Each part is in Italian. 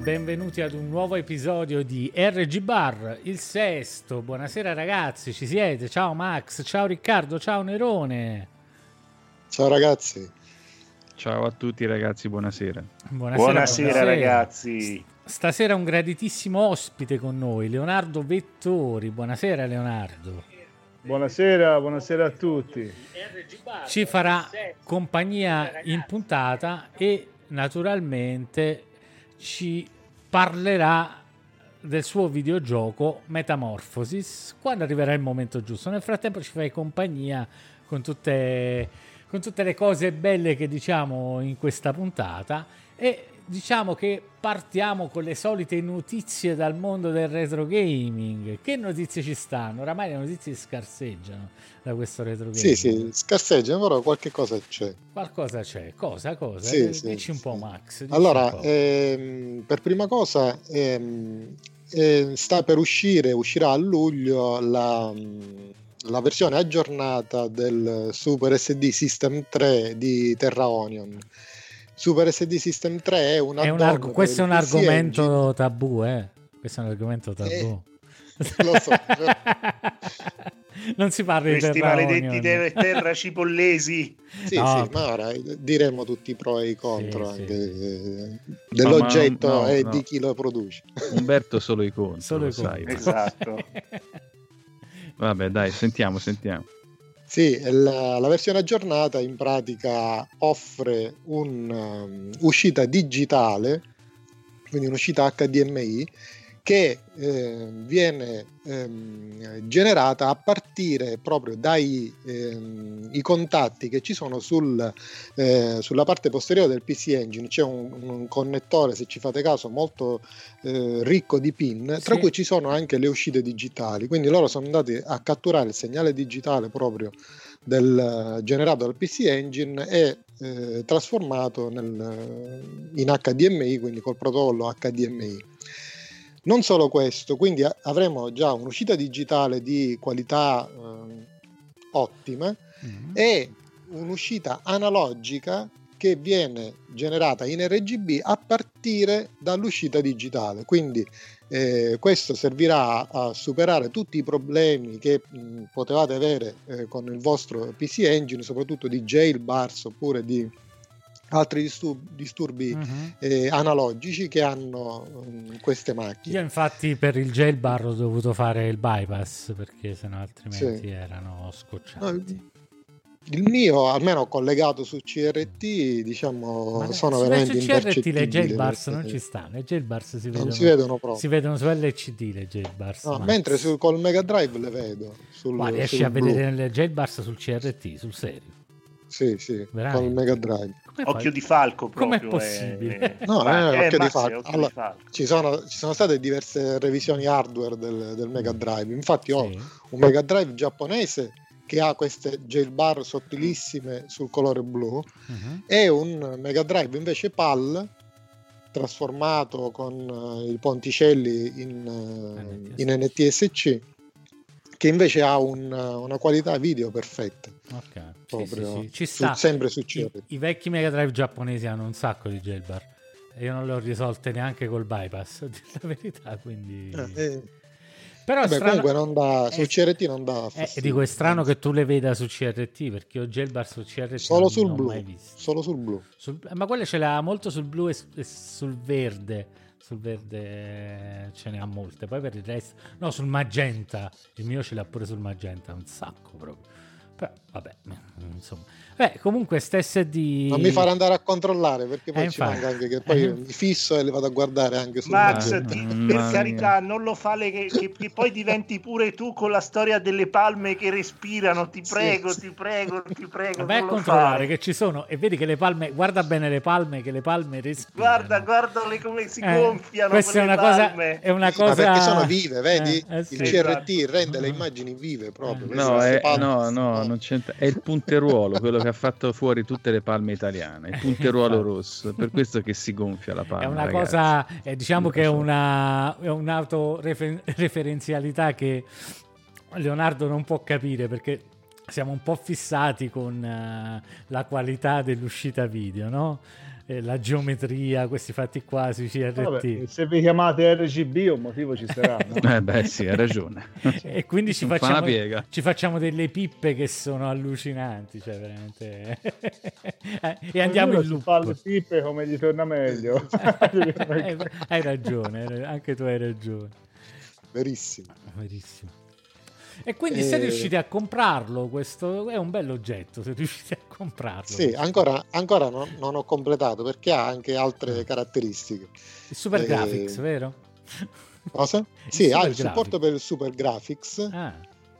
Benvenuti ad un nuovo episodio di RG Bar, il sesto. Buonasera ragazzi, ci siete? Ciao Max, ciao Riccardo, ciao Nerone. Ciao ragazzi. Ciao a tutti ragazzi, buonasera. Buonasera, buonasera ragazzi. Stasera un graditissimo ospite con noi, Leonardo Vettori. Buonasera Leonardo. Buonasera, buonasera a tutti. Ci farà compagnia in puntata e naturalmente ci parlerà del suo videogioco Metamorphosis quando arriverà il momento giusto. Nel frattempo ci fai compagnia con tutte, con tutte le cose belle che diciamo in questa puntata e diciamo che partiamo con le solite notizie dal mondo del retro gaming. Che notizie ci stanno? Oramai le notizie scarseggiano da questo retro gaming. Sì, sì, scarseggiano, però qualche cosa c'è. Qualcosa c'è. Cosa? Cosa? Sì, eh, sì, dici un po', Max. Allora, ehm, per prima cosa, ehm, eh, sta per uscire, uscirà a luglio la, la versione aggiornata del Super SD System 3 di Terra Onion. Super SD System 3 è un È un arg- questo è un argomento Engine. tabù, eh. Questo è un argomento tabù. Eh, lo so, non si parla di Questi Terra maledetti ter- terra cipollesi. Sì, No. sì, ma ora diremo tutti i pro e i contro Sì, anche sì. eh, dell'oggetto No, no, e no. di chi lo produce. Umberto solo i conti, Solo lo i sai. conti. Esatto. Vabbè, dai, sentiamo, sentiamo. Sì, la, la versione aggiornata in pratica offre un'uscita digitale, quindi un'uscita HDMI, che eh, viene ehm, generata a partire proprio dai ehm, i contatti che ci sono sul, eh, sulla parte posteriore del PC Engine. C'è un, un connettore, se ci fate caso, molto eh, ricco di pin, tra Sì. cui ci sono anche le uscite digitali. Quindi loro sono andati a catturare il segnale digitale proprio del, generato dal PC Engine e eh, trasformato nel, in HDMI, quindi col protocollo HDMI. Non solo questo, quindi avremo già un'uscita digitale di qualità eh, ottima Mm. e un'uscita analogica che viene generata in RGB a partire dall'uscita digitale. Quindi eh, questo servirà a superare tutti i problemi che mh, potevate avere eh, con il vostro PC Engine, soprattutto di jailbars oppure di altri disturbi, disturbi Mhm. eh, analogici che hanno mh, queste macchine. Io infatti per il jailbar ho dovuto fare il bypass perché sennò altrimenti Sì. erano No, scocciati. il mio, almeno collegato su CRT, diciamo, Ma sono veramente CRT le jailbars non ci stanno, le jailbars si non vedono, si vedono proprio. si vedono su LCD le jailbars. No, mentre su, col Mega Drive le vedo. Sul, Ma riesci sul a blu. vedere le jailbars sul CRT, sul serio. Sì, sì, Veramente? col Mega Drive. Come Occhio fai? di falco proprio. Com'è possibile? eh. No, Ma- eh, occhio di falco. occhio Allora, di falco. Ci sono, ci sono state diverse revisioni hardware del, del Mega Drive. Infatti, ho Sì. un Mega Drive giapponese che ha queste jailbar sottilissime sul colore blu Mhm. e un Mega Drive invece PAL trasformato con eh, i ponticelli in, eh, in NTSC che invece ha un- una qualità video perfetta Ok, sì, proprio sì, sì. ci su- sta. sempre su I, CRT I vecchi Mega Drive giapponesi hanno un sacco di jailbar e io non le ho risolte neanche col bypass, la verità, quindi... Eh, eh, Però vabbè, strano... comunque non dà, su eh, CRT non dà eh, fastidio. dico, è strano che tu le veda su CRT perché io jailbar su CRT solo non, sul non blu solo sul blu Sul- ma quelle ce l'ha molto sul blu e, e sul verde. Sul verde ce ne ha molte. Poi per il resto, no, sul magenta. Il mio ce l'ha pure sul magenta, un sacco proprio. Però vabbè, insomma. Beh, comunque, stesse di. non mi farà andare a controllare perché poi Eh, ci infatti. manca anche che poi Eh. mi fisso e le vado a guardare anche sul Max, ti- Mamma per carità, non lo fa le- che, che- che poi diventi pure tu con la storia delle palme che respirano. Ti Sì, prego, sì. ti prego, ti prego. Vai a controllare fare. che ci sono e vedi che le palme, guarda bene le palme, che le palme respirano. Guarda, guardale come si Eh, gonfiano. questa è una cosa, palme. è una Sì, ma cosa perché sono vive, vedi? Eh, eh, sì. Il CRT Esatto. rende le immagini vive proprio. Eh. No, è, palme no, no, non c'entra. È il punteruolo, quello che ha fatto fuori tutte le palme italiane. Il punteruolo Infatti. rosso. Per questo che si gonfia la palma. È una ragazzi. cosa, eh, diciamo che è una è un'autoreferenzialità che Leonardo non può capire perché siamo un po' fissati con eh, la qualità dell'uscita video, no? Eh, la geometria, questi fatti qua sui CRT. Vabbè, se vi chiamate RGB un motivo ci sarà. no? Eh beh, sì, hai ragione. e quindi ci facciamo, ci facciamo delle pippe che sono allucinanti, cioè veramente. Eh, e andiamo Ognuno in si fa le loop. pippe come gli torna meglio. Eh, hai ragione, anche tu hai ragione. Verissimo. Verissimo. E quindi se Eh, riuscite a comprarlo, questo è un bell'oggetto, se riuscite a comprarlo. Sì, ancora, ancora non, non ho completato perché ha anche Ah. altre caratteristiche. Il Super eh, Graphics, vero? Cosa? Sì, ha Super il supporto per il Super Graphics Ah,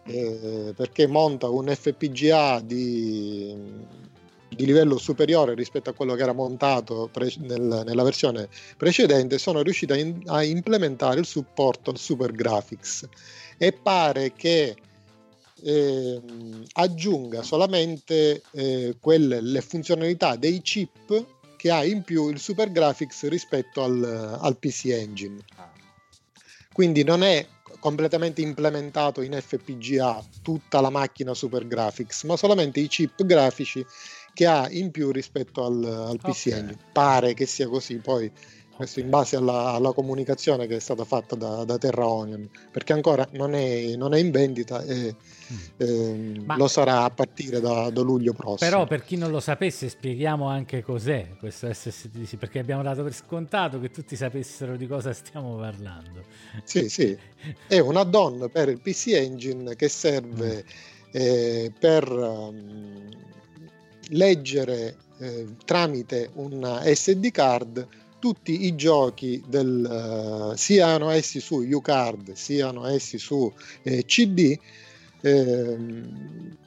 eh, perché monta un FPGA di, di livello superiore rispetto a quello che era montato pre- nel- nella versione precedente. Sono riuscito a, in- a implementare il supporto al Super Graphics e pare che ehm, aggiunga solamente eh, quelle, le funzionalità dei chip che ha in più il Super Graphics rispetto al, al PC Engine. Quindi non è completamente implementato in FPGA tutta la macchina Super Graphics, ma solamente i chip grafici che ha in più rispetto al, al PC Ok. Engine. Pare che sia così, poi questo ok. in base alla, alla comunicazione che è stata fatta da, da Terra Onion, perché ancora non è, non è in vendita e Mm. ehm, Ma- lo sarà a partire da, da luglio prossimo. Però per chi non lo sapesse spieghiamo anche cos'è questo SSDC, perché abbiamo dato per scontato che tutti sapessero di cosa stiamo parlando. Sì, sì, è un add-on per il PC Engine che serve eh, per ehm, leggere eh, tramite una SD card tutti i giochi del, eh, siano essi su UCard, siano essi su eh, CD,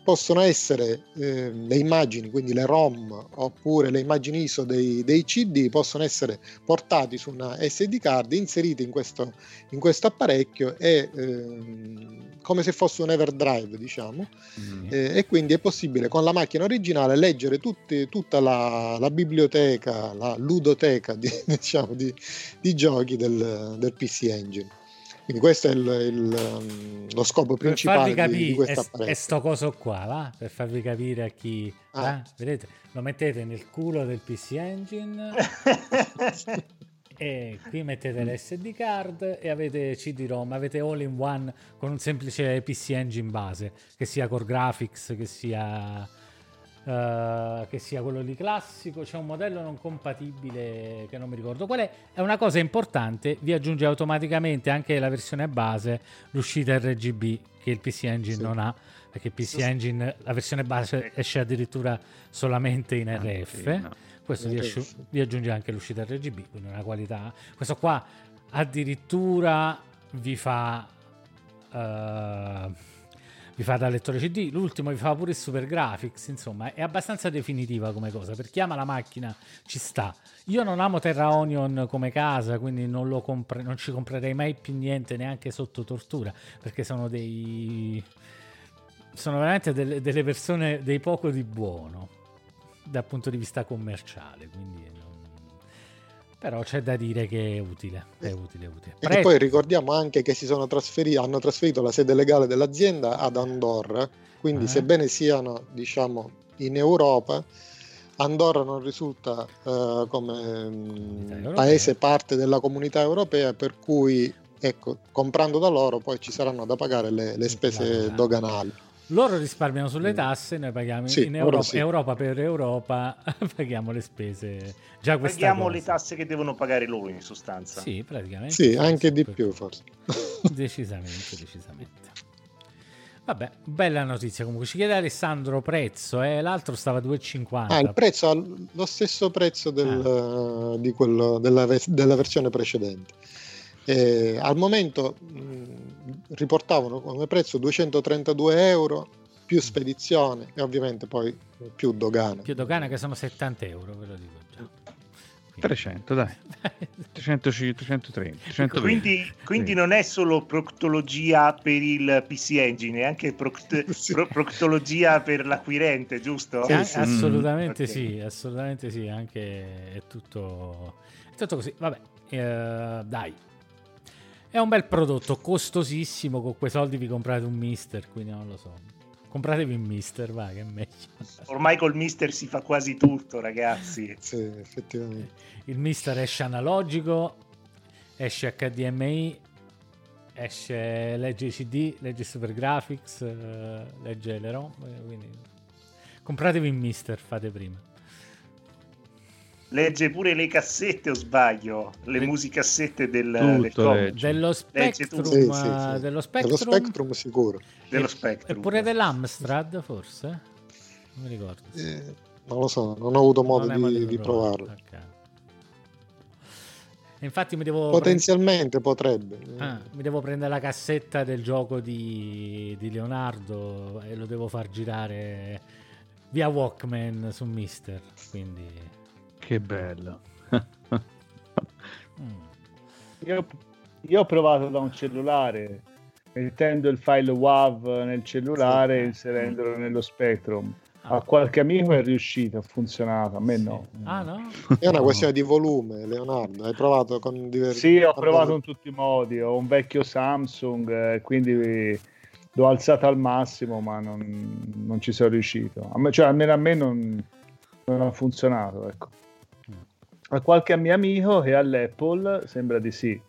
possono essere ehm, le immagini, quindi le ROM oppure le immagini ISO dei, dei CD, possono essere portati su una SD card, inseriti in questo, in questo apparecchio e ehm, come se fosse un Everdrive, diciamo, Mm. eh, e quindi è possibile con la macchina originale leggere tutti- tutta la, la biblioteca, la ludoteca di, diciamo, di, di giochi del, del PC Engine. Quindi questo è il- il, um, lo scopo Per farvi principale di, di capire, questo è, è apparecchio. sto coso qua, va? Per farvi capire a chi... Ah. va? Vedete? Lo mettete nel culo del PC Engine e qui mettete l'SD card e avete CD-ROM, avete all in one con un semplice PC Engine base, che sia Core Graphics, che sia, eh, che sia quello lì classico, c'è un modello non compatibile che non mi ricordo qual è, è una cosa importante, vi aggiunge automaticamente anche la versione base, l'uscita RGB che il PC Engine Sì. non ha, perché PC Sì. Engine, la versione base esce addirittura solamente in Ah, RF. sì, no. Questo vi, RF. asciu- vi aggiunge anche l'uscita RGB, quindi una qualità. Questo qua addirittura vi fa eh, vi fa da lettore CD, l'ultimo vi fa pure il Super Graphics, insomma, è abbastanza definitiva come cosa. Per chi ama la macchina ci sta. Io non amo Terra Onion come casa, quindi non, compre- non ci comprerei mai più niente neanche sotto tortura, perché sono dei sono veramente delle, persone dei poco di buono dal punto di vista commerciale, quindi però c'è da dire che è utile, è utile, utile. E poi ricordiamo anche che si sono trasferiti, hanno trasferito la sede legale dell'azienda ad Andorra, quindi Eh. sebbene siano diciamo in Europa, Andorra non risulta eh, come mm, paese parte della comunità europea, per cui ecco, comprando da loro poi ci saranno da pagare le, le spese doganali. Loro risparmiano sulle tasse, noi paghiamo Sì, in Europa, sì. Europa per Europa, paghiamo le spese. Già questa Paghiamo cosa. le tasse che devono pagare loro in sostanza. Sì, praticamente. Sì, anche di più forse. Decisamente, decisamente. Vabbè, bella notizia comunque. Ci chiede Alessandro prezzo, eh? l'altro stava a 2,50. Ah, il prezzo ha lo stesso prezzo del, eh, di quello, della, della versione precedente. Eh, al momento mh, riportavano come prezzo 232 euro più spedizione e ovviamente poi più dogane. Più dogana che sono 70 euro, ve lo dico già. 300, dai. 300, 330, 320. Quindi, quindi Sì. non è solo proctologia per il PC Engine, è anche proct- Sì. pro- proctologia per l'acquirente, giusto? Sì, sì. assolutamente Ok. sì, assolutamente sì, anche è tutto, è tutto così. Vabbè, eh, dai. È un bel prodotto, costosissimo, con quei soldi vi comprate un mister, quindi non lo so. Compratevi un mister, va, che è meglio. Ormai col mister si fa quasi tutto, ragazzi. Sì, effettivamente. Il mister esce analogico, esce HDMI, esce legge CD, legge Super Graphics, eh, legge le ROM, eh, quindi compratevi il mister, fate prima. Legge pure le cassette o sbaglio? Le Le- musicassette del, Tutto del. Dello. Spectrum, Sì, sì, sì. eh, dello Spectrum, Spectrum sicuro. dello e- Spectrum. E pure dell'Amstrad, forse? Non mi ricordo. Eh, non lo so, non ho avuto modo Non di, di provarlo. Infatti mi devo Potenzialmente potrebbe. Ah, mi devo prendere la cassetta del gioco di, di Leonardo e lo devo far girare via Walkman su Mister. Quindi. Che bello. mm. Io, io ho provato da un cellulare, mettendo il file WAV nel cellulare e inserendolo nello Spectrum. A qualche amico è riuscito, ha funzionato, a me no. Ah, no? È una questione di volume, Leonardo. Hai provato con diversi. Sì, ho provato in tutti i modi. Ho un vecchio Samsung, eh, quindi l'ho alzato al massimo, ma non, non ci sono riuscito. A me, cioè, almeno a me non, non ha funzionato. Ecco. A qualche mio amico che ha l'Apple sembra di sì,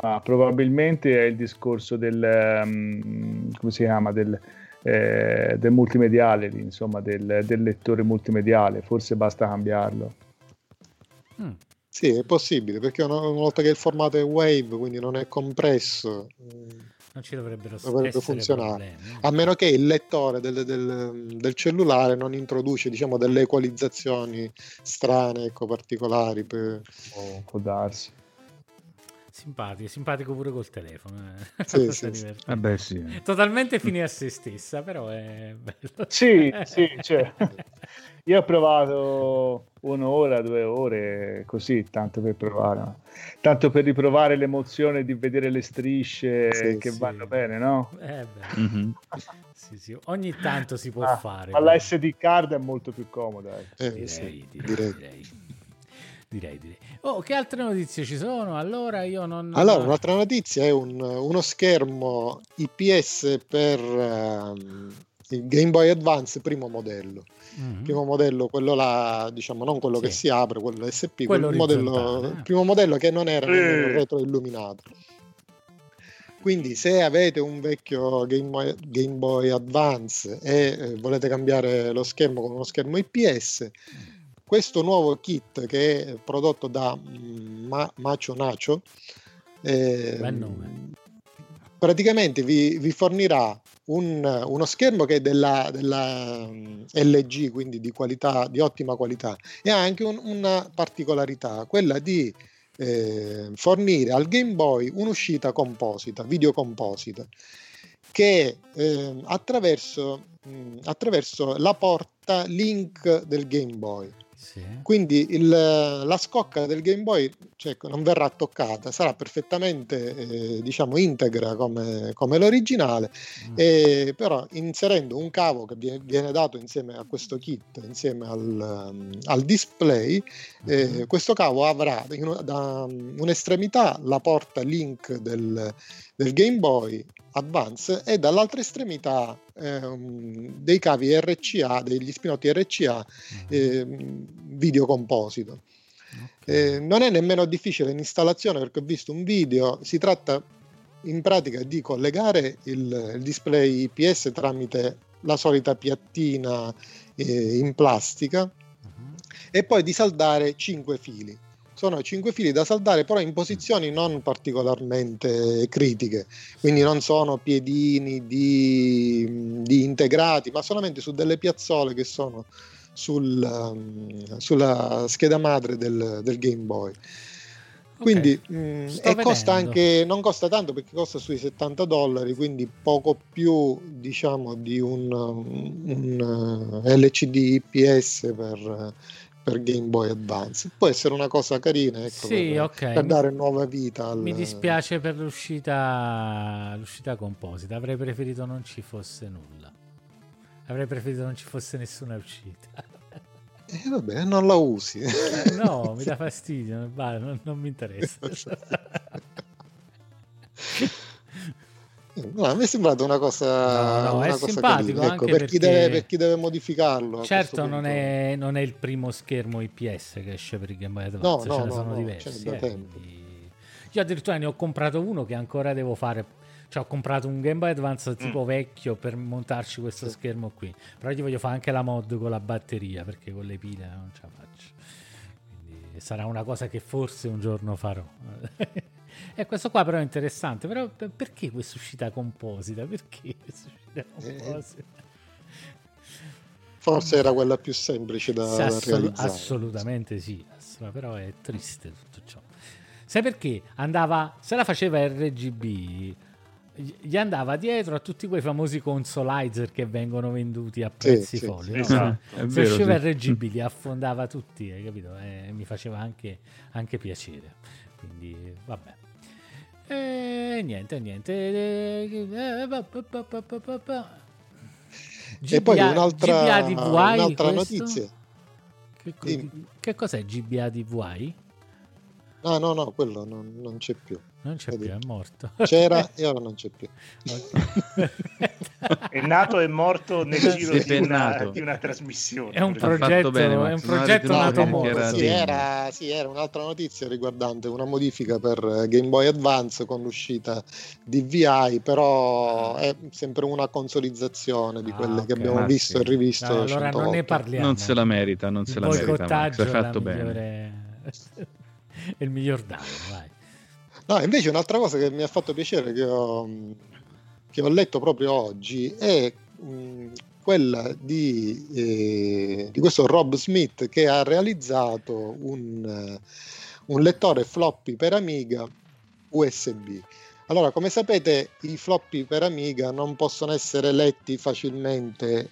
ma probabilmente è il discorso del ehm, come si chiama del, eh, del multimediale, lì, insomma, del, del lettore multimediale. Forse basta cambiarlo. Mm. Sì, è possibile perché una, una volta che il formato è Wave, quindi non è compresso, mm, Non ci dovrebbero Dovrebbe essere funzionare. problemi. a meno che il lettore del, del- del cellulare non introduce diciamo, delle equalizzazioni strane, ecco, particolari. Per... Oh, può darsi. Simpatico, simpatico pure col telefono. eh. Sì, sì, sì. divertente. Vabbè, sì. Totalmente fine a se stessa, però è bello. Sì, sì, cioè, io ho provato un'ora, due ore, così, tanto per provare, no? tanto per riprovare l'emozione di vedere le strisce Sì, che sì. vanno bene, no? Eh, beh, Mhm. sì, sì. Ogni tanto si può Ah, fare. ma la SD card è molto più comoda. ecco. Eh, Direi, sì, direi, direi. direi. Direi, direi. Oh, che altre notizie ci sono? Allora io non... Allora, un'altra notizia è un- uno schermo IPS per ehm, il Game Boy Advance primo modello. Mhm. Primo modello, quello là, diciamo, non quello Sì. che si apre, quello SP, Quello quel modello, orizzontale, eh. il primo modello che non era Eh. retroilluminato. Quindi se avete un vecchio Game Boy, Game Boy Advance e eh, volete cambiare lo schermo con uno schermo IPS, questo nuovo kit che è prodotto da mm, Ma- Macho Nacho eh, Bel nome. Praticamente vi, vi fornirà un- uno schermo che è della, della, mm, LG, quindi di qualità, di ottima qualità, e ha anche un- una particolarità, quella di eh, fornire al Game Boy un'uscita composita, video composita, che eh, attraverso, mh, attraverso la porta link del Game Boy. Sì. Quindi il- la scocca del Game Boy cioè, non verrà toccata, sarà perfettamente eh, diciamo integra come, come l'originale, Mm. e però inserendo un cavo che viene, viene dato insieme a questo kit, insieme al, um, al display, eh, Mhm. questo cavo avrà da um, un'estremità la porta link del, del Game Boy Advance e dall'altra estremità ehm, dei cavi RCA, degli spinotti RCA Mhm. ehm, video composito. Eh, non è nemmeno difficile l'installazione perché ho visto un video, si tratta in pratica di collegare il, il display IPS tramite la solita piattina eh, in plastica Mhm. e poi di saldare 5 fili. Sono 5 fili da saldare però in posizioni non particolarmente critiche, quindi non sono piedini di, di integrati, ma solamente su delle piazzole che sono sul, um, sulla scheda madre del, del Game Boy. Quindi mh, sto e costa anche, non costa tanto perché costa sui 70 dollari, quindi poco più diciamo di un, un, eh, LCD IPS per, per Game Boy Advance. Può essere una cosa carina ecco, Sì, per, ok. per dare nuova vita al, Mi dispiace per l'uscita, l'uscita composita, avrei preferito non ci fosse nulla. Avrei preferito non ci fosse nessuna uscita. Eh, vabbè, non la usi. Eh, no, mi dà fastidio, non- non mi interessa. No, a me è sembrata una cosa, No, no, è una cosa simpatico carina, ecco, anche per, chi perché- deve, per chi deve modificarlo. certo, non è, non è il primo schermo IPS che esce per il Game Boy Advance, No, ce no, ne no, sono no, diversi. eh, quindi- Io addirittura ne ho comprato uno che ancora devo fare. Cioè, ho comprato un Game Boy Advance tipo vecchio per montarci questo Sì. schermo qui. Però gli voglio fare anche la mod con la batteria perché con le pile non ce la faccio. Quindi sarà una cosa che forse un giorno farò. e questo qua però è interessante. Però per- perché questa uscita composita? Perché questa uscita Eh, composita? Forse era quella più semplice da, Sì, da assolu- realizzare. assolutamente sì, però è triste tutto ciò. Sai perché? Andava, se la faceva RGB, gli- andava dietro a tutti quei famosi consolizer che vengono venduti a prezzi sì, folli. sì, no? esatto. È Se vero, usciva sì. RGB li affondava tutti, hai capito? E mi faceva anche, anche piacere. Quindi, vabbè. E niente, niente. pa. E poi GBA un'altra, GBA DVI, un'altra notizia. Che, che cos'è GBA DVI? Ah, no, no, quello non, non c'è più. Non c'è Vedi. più, è morto. C'era e ora non c'è più. È nato e morto nel giro di una, di una trasmissione. È un progetto, bene, è un progetto ritenuto nato morto. era sì, era, sì, era un'altra notizia riguardante una modifica per Game Boy Advance con l'uscita di VI, però è sempre una consolizzazione di Ah, quelle ok. che abbiamo Ah, visto sì. e rivisto. Dai, allora 100 non ne parliamo. Non se la merita, non se Il la merita, Max. è fatto bene. migliore... il miglior danno, vai. No, invece un'altra cosa che mi ha fatto piacere che ho, che ho letto proprio oggi è mh, quella di, eh, di questo Rob Smith che ha realizzato un, eh, un lettore floppy per Amiga USB. Allora, come sapete, i floppy per Amiga non possono essere letti facilmente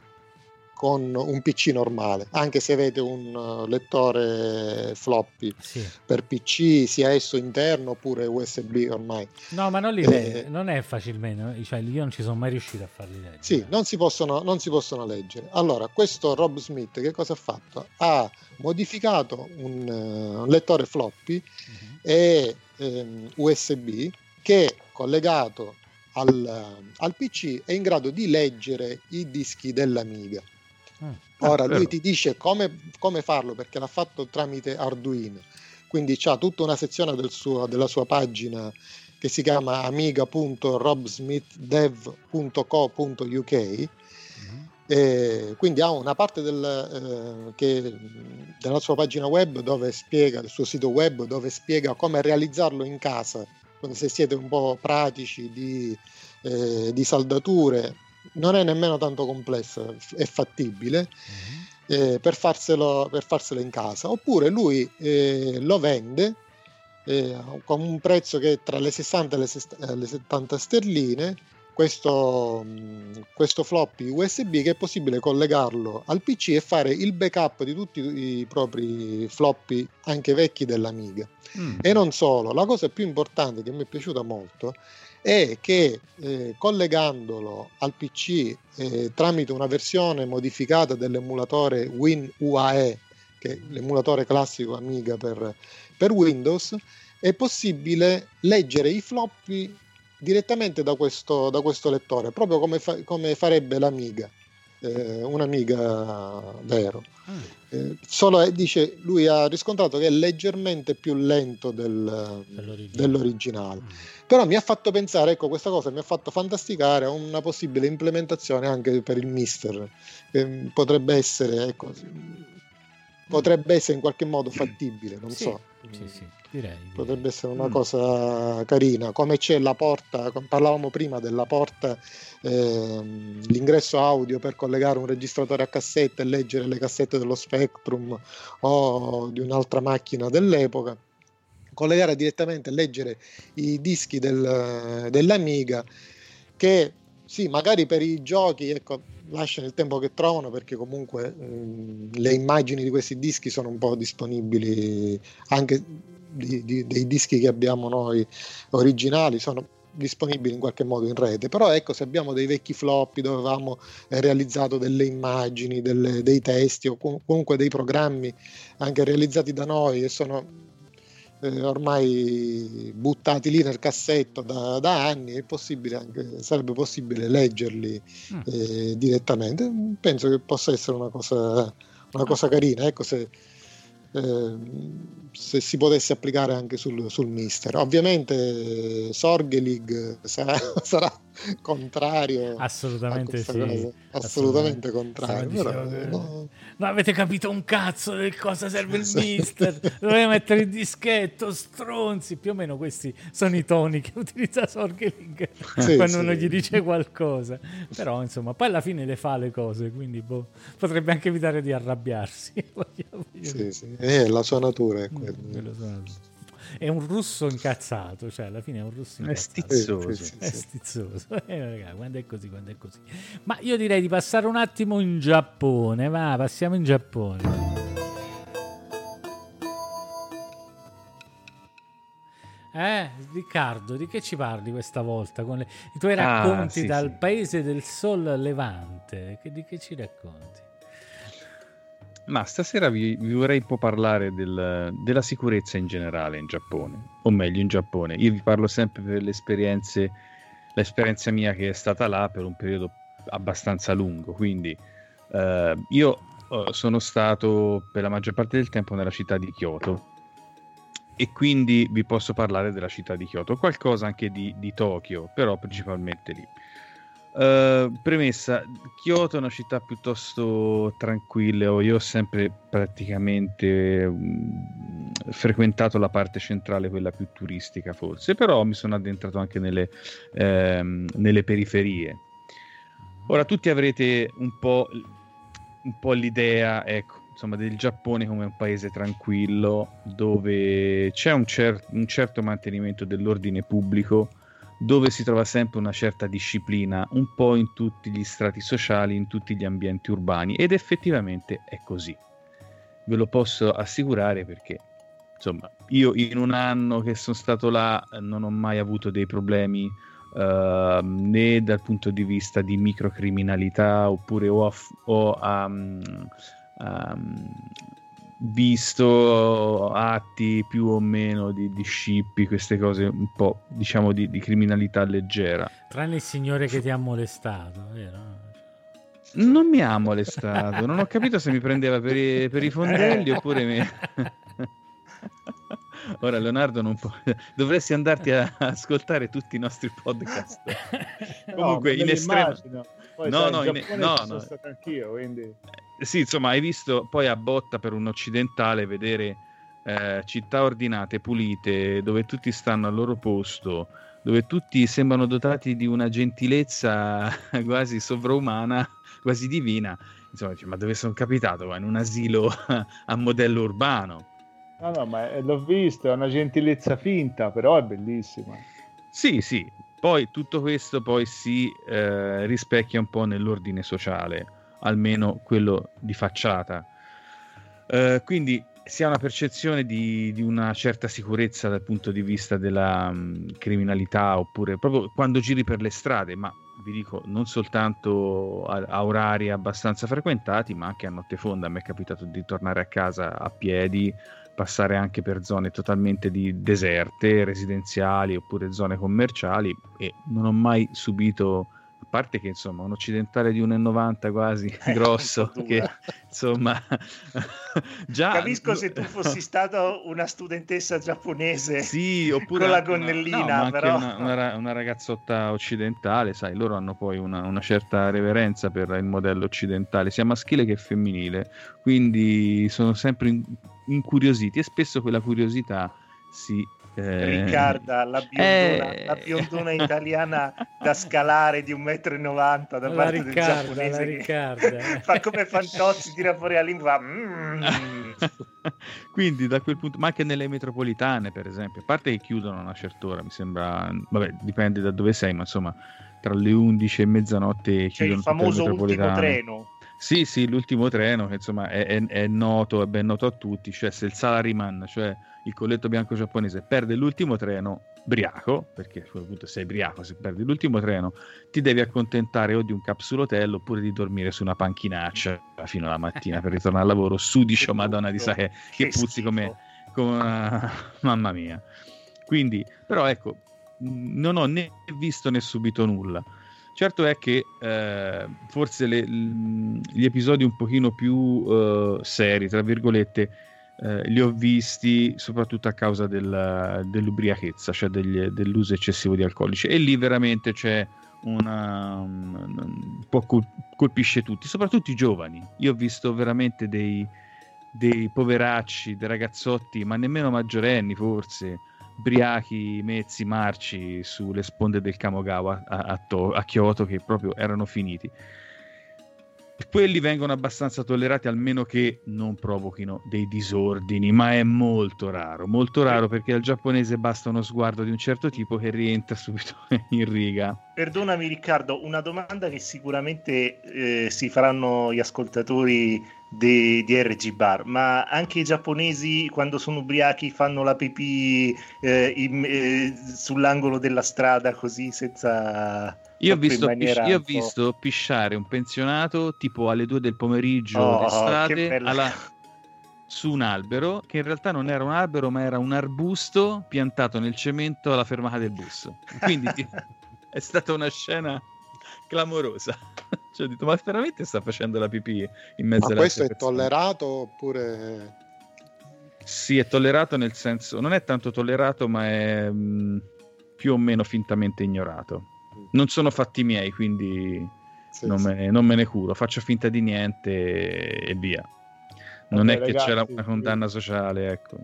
con un PC normale, anche se avete un uh, lettore floppy Sì. per PC, sia esso interno oppure USB ormai. No, ma non li Eh, non è facilmente, cioè io non ci sono mai riuscito a farli leggere. Sì, non si, possono, non si possono leggere. Allora, questo Rob Smith che cosa ha fatto? Ha modificato un, eh, un lettore floppy Mhm. e ehm, USB che collegato al, al PC è in grado di leggere i dischi dell'Amiga. Mm. Ora lui ti dice come, come farlo perché l'ha fatto tramite Arduino, quindi c'ha tutta una sezione del suo- della sua pagina che si chiama amiga.robsmithdev.co.uk Mhm. e quindi ha una parte del, eh, che- della sua pagina web dove spiega, il suo sito web dove spiega come realizzarlo in casa, se siete un po' pratici di, eh, di saldature, non è nemmeno tanto complessa, è fattibile Mhm. eh, per, farselo, per farselo in casa, oppure lui eh, lo vende eh, con un prezzo che è tra le 60 e le, sest- eh, le 70 sterline questo, questo floppy USB che è possibile collegarlo al PC e fare il backup di tutti i propri floppy anche vecchi dell'Amiga. Mm. E non solo, la cosa più importante che mi è piaciuta molto è che eh, collegandolo al PC eh, tramite una versione modificata dell'emulatore WinUAE, che è l'emulatore classico Amiga per, per Windows, è possibile leggere i floppy direttamente da questo, da questo lettore, proprio come, fa, come farebbe l'Amiga, eh, un'Amiga vero. Ah. Eh, solo eh, dice, lui ha riscontrato che è leggermente più lento del, dell'originale. dell'originale. Mm. Però mi ha fatto pensare, ecco, questa cosa mi ha fatto fantasticare a una possibile implementazione anche per il Mister. che potrebbe essere, ecco, potrebbe essere in qualche modo fattibile, non sì, so. Sì, sì. Direi, Potrebbe essere una mm. cosa carina, come c'è la porta, parlavamo prima della porta, ehm, l'ingresso audio per collegare un registratore a cassetta e leggere le cassette dello Spectrum o di un'altra macchina dell'epoca, collegare direttamente e leggere i dischi del, dell'Amiga che sì, magari per i giochi, ecco, lasciano il tempo che trovano perché comunque ehm, le immagini di questi dischi sono un po' disponibili anche di, di, dei dischi che abbiamo noi originali sono disponibili in qualche modo in rete. Però ecco se abbiamo dei vecchi floppy dove avevamo eh, realizzato delle immagini delle, dei testi o comunque dei programmi anche realizzati da noi e sono eh, ormai buttati lì nel cassetto da, da anni è possibile anche, sarebbe possibile leggerli mm. eh, direttamente. Penso che possa essere una cosa, una cosa carina. Ecco se eh, se si potesse applicare anche sul, sul mister. Ovviamente Sorgelig sarà, sarà contrario. Assolutamente sì. Assolutamente, assolutamente contrario. Però, no. non avete capito un cazzo di cosa serve il mister. Dovete mettere il dischetto, stronzi. Più o meno questi sono i toni che utilizza Sorgelig sì, quando sì. uno gli dice qualcosa. Però insomma, poi alla fine le fa le cose, quindi boh, potrebbe anche evitare di arrabbiarsi. sì, sì. Eh, la sua natura è. Mm, è un russo incazzato, cioè alla fine è un russo incazzato. È stizzoso. Sì, sì, è stizzoso. Eh, raga, quando è così, quando è così. Ma io direi di passare un attimo in Giappone, va, passiamo in Giappone. Eh, Riccardo, di che ci parli questa volta? Con le, i tuoi ah, racconti ah, sì, dal paese del sol levante, che, di che ci racconti? Ma stasera vi, vi vorrei un po' parlare del, della sicurezza in generale in Giappone, o meglio in Giappone. Io vi parlo sempre per le esperienze, l'esperienza mia che è stata là per un periodo abbastanza lungo, quindi eh, io eh, sono stato per la maggior parte del tempo nella città di Kyoto e quindi vi posso parlare della città di Kyoto, qualcosa anche di, di Tokyo, però principalmente lì. Uh, premessa, Kyoto è una città piuttosto tranquilla, io ho sempre praticamente um, frequentato la parte centrale, quella più turistica forse, però mi sono addentrato anche nelle, ehm, nelle periferie. Ora tutti avrete un po', un po' l'idea, ecco, insomma, del Giappone come un paese tranquillo, dove c'è un, cer- un certo mantenimento dell'ordine pubblico, dove si trova sempre una certa disciplina, un po' in tutti gli strati sociali, in tutti gli ambienti urbani ed effettivamente è così. Ve lo posso assicurare perché, insomma, io in un anno che sono stato là non ho mai avuto dei problemi uh, né dal punto di vista di microcriminalità oppure ho, ho um, um, visto atti più o meno di, di scippi, queste cose un po' diciamo di, di, criminalità leggera. Tranne il signore che ti ha molestato, vero? Non mi ha molestato, non ho capito se mi prendeva per i, per i fondelli oppure mi... Ora Leonardo non può... dovresti andarti a ascoltare tutti i nostri podcast. Comunque no, in estremo... Poi, no, sai, no, in... no, no. sono stato anch'io, quindi sì, insomma, hai visto poi a botta per un occidentale vedere eh, città ordinate, pulite, dove tutti stanno al loro posto, dove tutti sembrano dotati di una gentilezza quasi sovraumana, quasi divina. Insomma, ma dove sono capitato? In un asilo a modello urbano. No, no, ma l'ho visto, è una gentilezza finta, però è bellissima. Sì, sì, Poi tutto questo poi si eh, rispecchia un po' nell'ordine sociale, almeno quello di facciata. Eh, quindi si ha una percezione di, di, una certa sicurezza dal punto di vista della um, criminalità, oppure proprio quando giri per le strade, ma vi dico non soltanto a, a, orari abbastanza frequentati, ma anche a notte fonda. Me è capitato di tornare a casa a piedi, passare anche per zone totalmente di deserte, residenziali oppure zone commerciali e non ho mai subito parte che insomma un occidentale di 1,90 quasi eh, grosso che insomma già capisco se tu fossi stato una studentessa giapponese sì, oppure con la gonnellina no, però una, una, una, ragazzotta occidentale sai loro hanno poi una, una, certa reverenza per il modello occidentale sia maschile che femminile. Quindi sono sempre incuriositi e spesso quella curiosità si eh, Riccarda, la biondona, eh... la biondona, italiana da scalare di 1,90 m da la parte Riccarda, del giapponese fa come Fantozzi, tira fuori la lingua mm. quindi da quel punto ma anche nelle metropolitane per esempio a parte che chiudono a una certa ora mi sembra vabbè dipende da dove sei ma insomma tra le 11 e mezzanotte C'è chiudono il famoso ultimo treno sì, sì, l'ultimo treno che insomma è, è, è, noto, è ben noto a tutti, cioè se il salaryman, cioè il colletto bianco giapponese perde l'ultimo treno, briaco, perché appunto sei briaco se perdi l'ultimo treno, ti devi accontentare o di un capsulotello oppure di dormire su una panchinaccia fino alla mattina per ritornare al lavoro, sudicio madonna di sa che, che puzzi come, come una... mamma mia. Quindi, però ecco, non ho né visto né subito nulla. Certo è che eh, forse le, gli episodi un pochino più eh, seri, tra virgolette, eh, li ho visti soprattutto a causa del, dell'ubriachezza, cioè degli, dell'uso eccessivo di alcolici. E lì veramente c'è una. un po' colpisce tutti, soprattutto i giovani. Io ho visto veramente dei, dei poveracci, dei ragazzotti, ma nemmeno maggiorenni forse, briachi, mezzi, marci sulle sponde del Kamogawa a, a, to- a Kyoto che proprio erano finiti quelli vengono abbastanza tollerati almeno che non provochino dei disordini, ma è molto raro, molto raro perché al giapponese basta uno sguardo di un certo tipo che rientra subito in riga. Perdonami Riccardo, una domanda che sicuramente eh, si faranno gli ascoltatori di, di, RG Bar, ma anche i giapponesi quando sono ubriachi fanno la pipì eh, in, eh, sull'angolo della strada così senza io ho, visto, io ho visto pisciare un pensionato tipo alle 2 del pomeriggio oh, d'estate alla... su un albero che in realtà non era un albero ma era un arbusto piantato nel cemento alla fermata del bus. Quindi è stata una scena clamorosa. Cioè, ho detto, ma veramente sta facendo la pipì in mezzo ma questo è persone? tollerato oppure... Sì, è tollerato nel senso, non è tanto tollerato, ma è mh, mm, più o meno fintamente ignorato non sono fatti miei, quindi sì, non, sì. Me, non, Me, ne curo, faccio finta di niente e via. Non Vabbè, è che ragazzi, c'è una condanna sociale, ecco.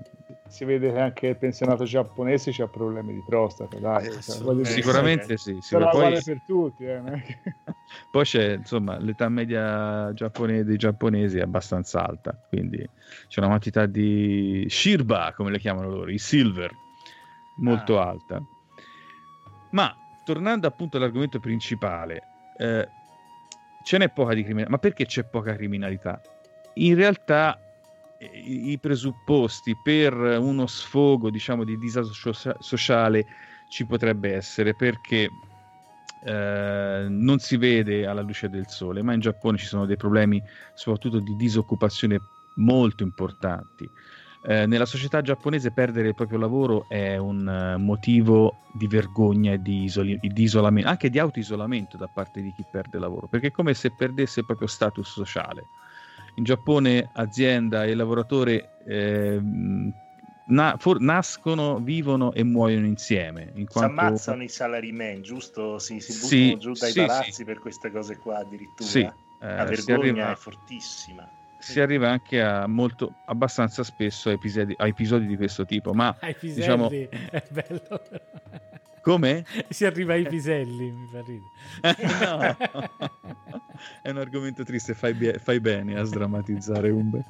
Si vede che anche il pensionato giapponese ha problemi di prostata, dai. Eh, cioè, sicuramente sì. Però poi... vale per tutti. Eh, poi c'è, insomma, l'età media giapponese, dei giapponesi è abbastanza alta, quindi c'è una quantità di shirba, come le chiamano loro, i silver, molto ah. alta. Ma tornando appunto all'argomento principale, eh, ce n'è poca di criminalità. Ma perché c'è poca criminalità? In realtà i, i presupposti per uno sfogo, diciamo, di disagio sociale ci potrebbe essere perché eh, non si vede alla luce del sole, ma in Giappone ci sono dei problemi soprattutto di disoccupazione molto importanti. Eh, nella società giapponese perdere il proprio lavoro è un uh, motivo di vergogna e di, isoli- di, isolamento, anche di autoisolamento da parte di chi perde il lavoro, perché è come se perdesse il proprio status sociale. In Giappone azienda e lavoratore eh, na- for- nascono, vivono e muoiono insieme. In quanto... Si ammazzano i salarymen, giusto? Si, si buttano sì, giù dai sì, palazzi sì. per queste cose qua addirittura. Sì, La eh, vergogna arriva... è fortissima si arriva anche a molto abbastanza spesso a episodi, a episodi di questo tipo ma ai piselli diciamo... è bello come? si arriva ai piselli mi fa ridere no. è un argomento triste fai, fai bene a sdrammatizzare Umbe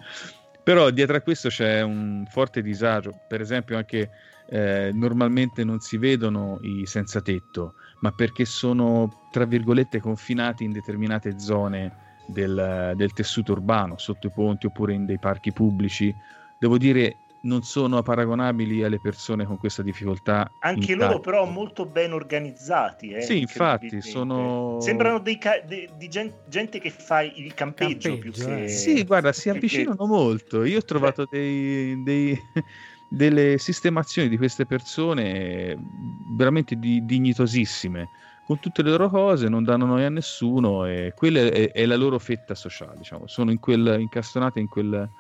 Però dietro a questo c'è un forte disagio, per esempio anche eh, normalmente non si vedono i senza tetto, ma perché sono, tra virgolette, confinati in determinate zone del, del tessuto urbano, sotto i ponti oppure in dei parchi pubblici. Devo dire, non sono paragonabili alle persone con questa difficoltà. Anche loro Italia. però molto ben organizzati. Eh, sì, infatti, sono... Sembrano dei ca- de- di gen- gente che fa il campeggio, campeggio più che... Eh. Sì, guarda, si avvicinano molto. Io ho trovato dei, dei, delle sistemazioni di queste persone veramente di, dignitosissime con tutte le loro cose, non danno noia a nessuno e quella è, è la loro fetta sociale, diciamo. sono in quel, incastonate in quel,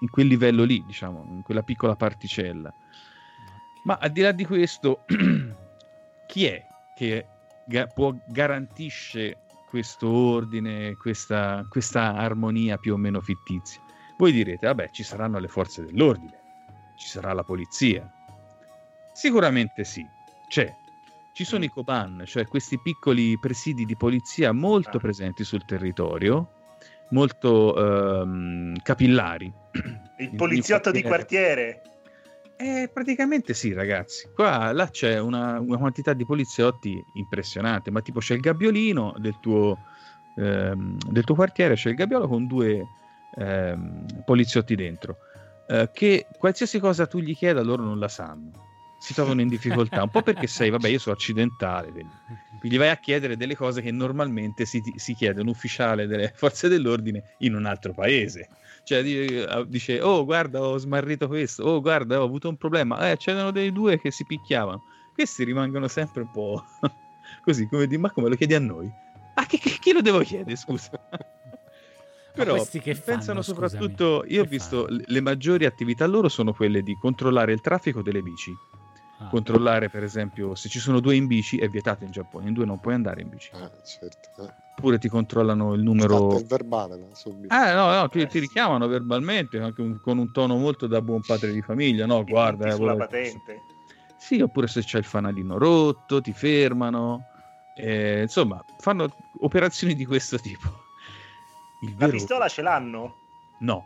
in, quel livello lì, diciamo, in quella piccola particella. Ma al di là di questo, chi è che ga- può garantisce questo ordine, questa, questa armonia più o meno fittizia? Voi direte, vabbè, ci saranno le forze dell'ordine, ci sarà la polizia. Sicuramente sì, c'è. Ci sono i Coban, cioè questi piccoli presidi di polizia molto ah. presenti sul territorio, molto ehm, capillari. Il poliziotto di quartiere. Eh, praticamente sì, ragazzi. Qua là c'è una, una, quantità di poliziotti impressionante, ma tipo c'è il gabbiolino del tuo, ehm, del tuo quartiere, c'è il gabbiolo con due ehm, poliziotti dentro, eh, che qualsiasi cosa tu gli chieda loro non la sanno si trovano in difficoltà, un po' perché sei, vabbè, io sono accidentale, quindi, quindi vai a chiedere delle cose che normalmente si, si chiede un ufficiale delle forze dell'ordine in un altro paese. Cioè dice, oh guarda ho smarrito questo, oh guarda ho avuto un problema, eh c'erano dei due che si picchiavano. Questi rimangono sempre un po' così, come di, ma come lo chiedi a noi? Ah, che, che, chi lo devo chiedere, scusa? Però che pensano fanno, soprattutto, scusami, io ho visto fanno? le maggiori attività loro sono quelle di controllare il traffico delle bici Ah. Controllare, per esempio, se ci sono due in bici è vietato in Giappone, in due non puoi andare in bici. Ah, certo. Eh. Oppure ti controllano il numero. Il verbale, no? subito. Eh, no, no, ti, ti richiamano verbalmente anche un, con un tono molto da buon padre di famiglia. No, guarda. Eh, sulla vuole... patente. Sì, oppure se c'è il fanalino rotto, ti fermano. Eh, insomma, fanno operazioni di questo tipo. Il La pistola ce l'hanno? No.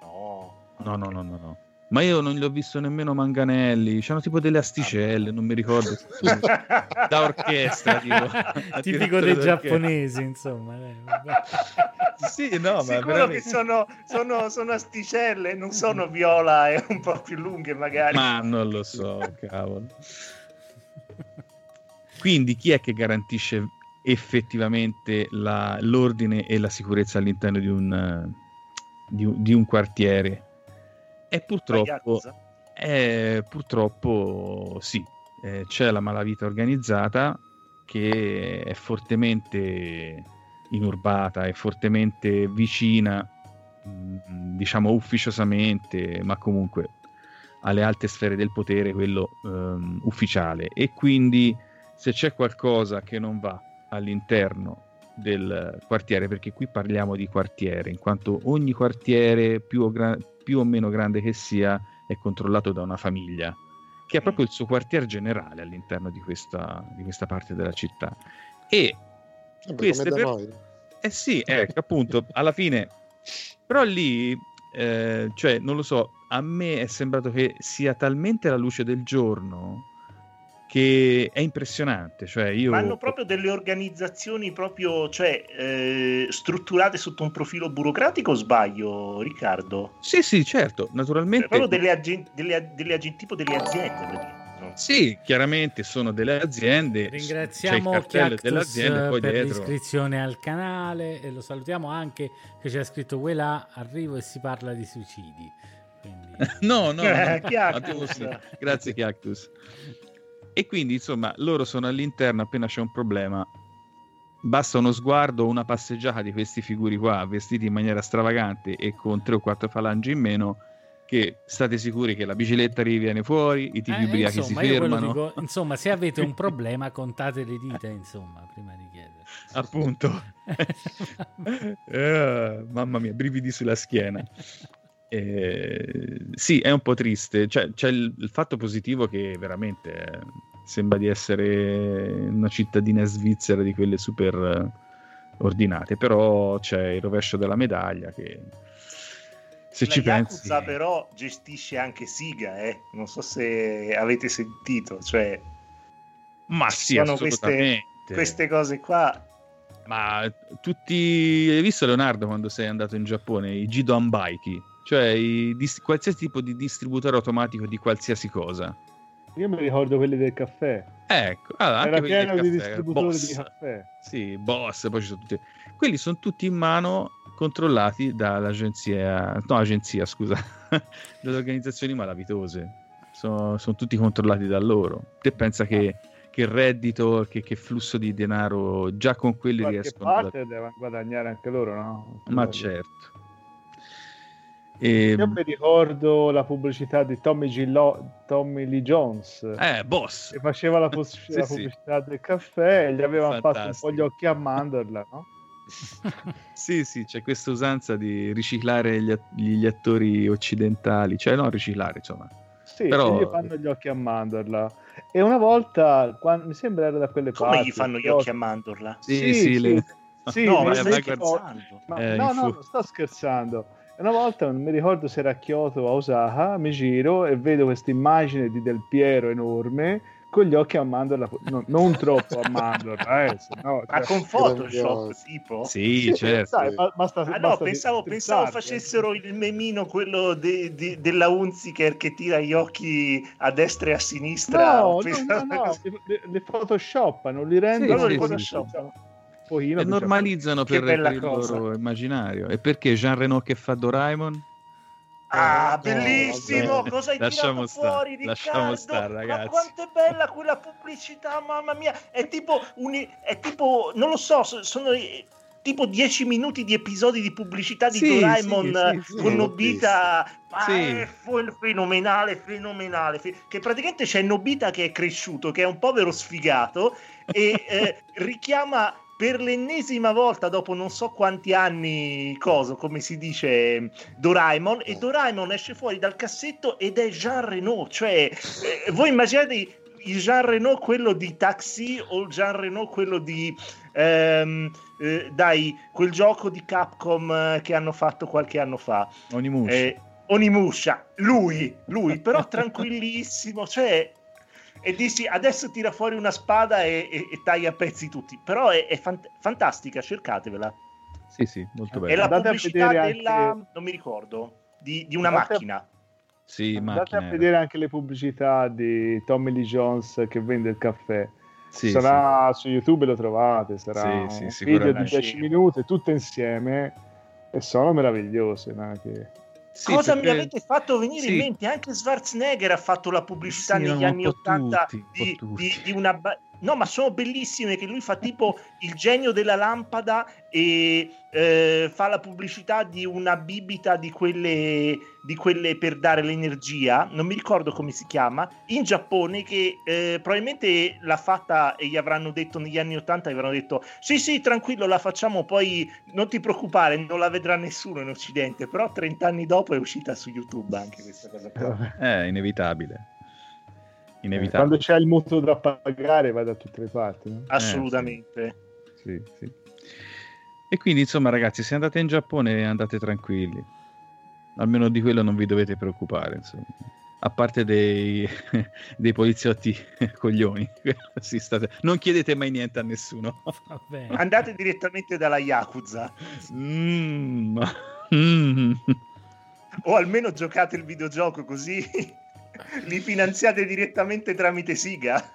No, no, no, no, no. Ma io non gli ho visto nemmeno manganelli, c'erano tipo delle asticelle, non mi ricordo. da orchestra, tipo. Tipico dei giapponesi, insomma. sì, no, ma Sicuro veramente... che sono, sono, sono, asticelle, non sono viola e un po' più lunghe magari. Ma non lo so, cavolo. Quindi chi è che garantisce effettivamente la, l'ordine e la sicurezza all'interno di un, di, di un quartiere? E purtroppo, eh, purtroppo sì, eh, c'è la malavita organizzata che è fortemente inurbata, è fortemente vicina, mh, diciamo ufficiosamente, ma comunque alle alte sfere del potere, quello um, ufficiale. E quindi se c'è qualcosa che non va all'interno del quartiere, perché qui parliamo di quartiere, in quanto ogni quartiere più o, gra- più o meno grande che sia, è controllato da una famiglia, che ha proprio il suo quartier generale all'interno di questa, di questa parte della città. E queste per... noi. Eh sì, ecco, appunto, alla fine... Però lì, eh, cioè, non lo so, a me è sembrato che sia talmente la luce del giorno che è impressionante. Cioè io... Ma hanno proprio delle organizzazioni proprio, cioè, eh, strutturate sotto un profilo burocratico o sbaglio, Riccardo? Sì, sì, certo, naturalmente. Cioè, proprio delle, agen- delle, delle ag- tipo delle aziende. Sì, chiaramente sono delle aziende. Ringraziamo Chiactus per dietro... l'iscrizione al canale e lo salutiamo anche che c'è scritto Wela, arrivo e si parla di suicidi. Quindi... no, no, no, no. grazie Chiactus. E quindi, insomma, loro sono all'interno appena c'è un problema. Basta uno sguardo o una passeggiata di questi figuri qua, vestiti in maniera stravagante e con tre o quattro falangi in meno, che state sicuri che la bicicletta riviene fuori, i tipi eh, ubriachi si fermano. Dico, insomma, se avete un problema, contate le dita, insomma, prima di chiedere. Appunto. uh, mamma mia, brividi sulla schiena. Eh, sì, è un po' triste. Cioè, c'è il, il fatto positivo che veramente eh, sembra di essere una cittadina svizzera di quelle super eh, ordinate, però c'è il rovescio della medaglia che Se la ci Yakuza pensi, però gestisce anche Siga, eh. Non so se avete sentito, cioè ma sì, sono queste, queste cose qua. Ma tutti hai visto Leonardo quando sei andato in Giappone? I Jido Ambaiki, cioè dis- qualsiasi tipo di distributore automatico di qualsiasi cosa. Io mi ricordo quelli del caffè. Ecco, allora, Era pieno di distributori Boss. di caffè. Sì, boss, poi ci sono tutti. Quelli sono tutti in mano controllati dall'agenzia, no, agenzia, scusa, dalle organizzazioni malavitose. Sono, sono tutti controllati da loro. Te pensa che, che reddito, che, che flusso di denaro già con quelli qualche riescono a parte devono guadagnare anche loro, no? Ma certo. E, Io mi ricordo la pubblicità di Tommy, G. Lo- Tommy Lee Jones eh, boss. che faceva la, pos- Sì, la sì. pubblicità del caffè e gli avevano fatto un po' gli occhi a mandorla, no? Sì, sì, c'è questa usanza di riciclare gli, att- gli attori occidentali, cioè non riciclare, insomma. Sì, Però- gli fanno gli occhi a mandorla. E una volta, quan- mi sembra era da quelle Come parti. gli fanno gli Kyoto- occhi a mandorla? Sì, sì, le- sì, no, ma ricordo- scherzando? ma- Eh, no, no, fu- non sto scherzando. Una volta, non mi ricordo se era a Kyoto o a Osaka, mi giro e vedo questa immagine di Del Piero enorme con gli occhi a mandorla, no, non troppo a mandorla, eh, se no, Ma cioè- con Photoshop, Grandioso. tipo? Sì, Sì, certo. basta- Ah no, basta pensavo, pensavo facessero il memino quello de- di- della Unziker che tira gli occhi a destra e a sinistra. No, no, no, no, li, li- li photoshoppano, li rendono sì, li sì, pochino, E diciamo. normalizzano per, bella per il cosa. loro immaginario. E perché Jean Reno che fa Doraemon? Ah, No, bellissimo! vabbè. Cosa hai Lasciamo tirato stare, fuori, lasciamo Riccardo? stare, ragazzi. Ma quanto è bella quella pubblicità, mamma mia! È tipo, un, è tipo non lo so, so- sono eh, tipo 10 minuti di episodi di pubblicità di Sì, Doraemon sì, sì, con Nobita. Ma Sì. è fenomenale, fenomenale. fe- Che praticamente c'è Nobita che è cresciuto, che è un povero sfigato e eh, richiama per l'ennesima volta dopo non so quanti anni coso come si dice Doraemon e Doraemon esce fuori dal cassetto ed è Jean Reno cioè eh, voi immaginate il Jean Reno quello di Taxi o il Jean Reno quello di ehm, eh, dai quel gioco di Capcom eh, che hanno fatto qualche anno fa Onimushi. eh, Onimusha, lui, lui, però tranquillissimo, cioè, e dici adesso tira fuori una spada e, e- e taglia a pezzi tutti, però è, è fant- fantastica, cercatevela. Sì, sì, molto È bello. la Andate a pubblicità vedere della, anche- non mi ricordo, di, di una Andate a- macchina. Sì, Andate macchina. a vedere anche le pubblicità di Tommy Lee Jones che vende il caffè. Sì, sarà su YouTube lo trovate, sarà Sì, sì, un video di 10 minuti, tutte insieme e sono meravigliose. no? Che- sì. Cosa Sì, mi perché- avete fatto venire sì. in mente? Anche Schwarzenegger ha fatto la pubblicità Sì, negli anni po' 80 tutti, un po' di, di- di una... No, ma sono bellissime che lui fa tipo il genio della lampada e eh, fa la pubblicità di una bibita di quelle, di quelle per dare l'energia, non mi ricordo come si chiama, in Giappone che eh, probabilmente l'ha fatta e gli avranno detto negli anni 80, gli avranno detto sì sì tranquillo la facciamo, poi non ti preoccupare, non la vedrà nessuno in Occidente, però 30 anni dopo è uscita su YouTube anche questa cosa qua. È inevitabile. Inevitabile. Quando c'è il mutuo da pagare va da tutte le parti. no? Assolutamente. Sì, sì. E quindi, insomma, ragazzi, se andate in Giappone andate tranquilli. Almeno di quello non vi dovete preoccupare, insomma. A parte dei, dei poliziotti coglioni. Sì, state- Non chiedete mai niente a nessuno. Va bene. Andate direttamente dalla Yakuza Mm, mm. o almeno giocate il videogioco così li finanziate direttamente tramite Siga.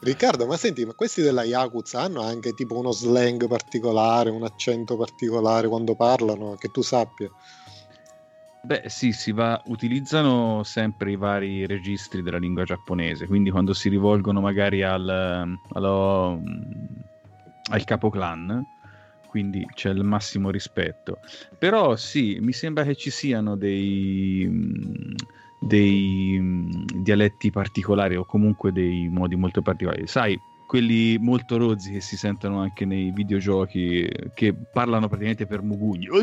Riccardo, ma senti, ma questi della Yakuza hanno anche tipo uno slang particolare, un accento particolare quando parlano, che tu sappia? Beh, sì, si va, utilizzano sempre i vari registri della lingua giapponese, quindi quando si rivolgono magari al, allo- al capoclan, quindi c'è il massimo rispetto. Però sì, mi sembra che ci siano dei, dei mm, dialetti particolari o comunque dei modi molto particolari. Sai, quelli molto rozzi che si sentono anche nei videogiochi eh, che parlano praticamente per mugugni.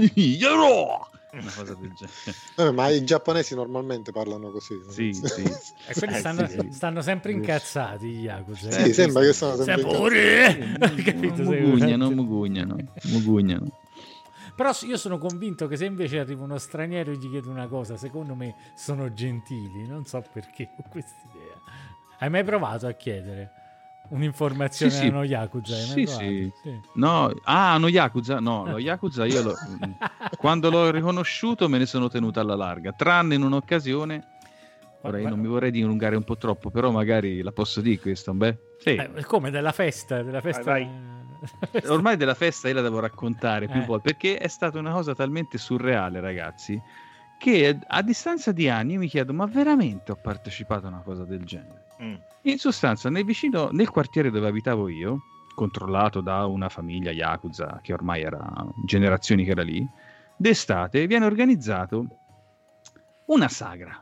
Una cosa del genere. Vabbè, ma i giapponesi normalmente parlano così. Sì, sì. E quelli Eh, stanno, sì. stanno sempre incazzati gli Yakuza. Sì, eh. sembra che sono sempre pure! Non Capito? Mugugnano, mugugnano, mugugnano. Però io sono convinto che se invece arriva uno straniero e gli chiedo una cosa, secondo me sono gentili. Non so perché ho questa idea. Hai mai provato a chiedere un'informazione Sì, sì. a uno Yakuza? Sì, sì. Sì. No, ah, no Yakuza? No, lo Yakuza io lo, quando l'ho riconosciuto me ne sono tenuto alla larga, tranne in un'occasione. Ora io non mi vorrei dilungare un po' troppo, però magari la posso dire questa, beh. Sì. Eh, come della festa? Della festa... vai. Ormai della festa io la devo raccontare più Eh. volte perché è stata una cosa talmente surreale, ragazzi, che a distanza di anni io mi chiedo: ma veramente ho partecipato a una cosa del genere? Mm. In sostanza, nel vicino, nel quartiere dove abitavo io, controllato da una famiglia Yakuza che ormai era generazioni che era lì, d'estate viene organizzato una sagra.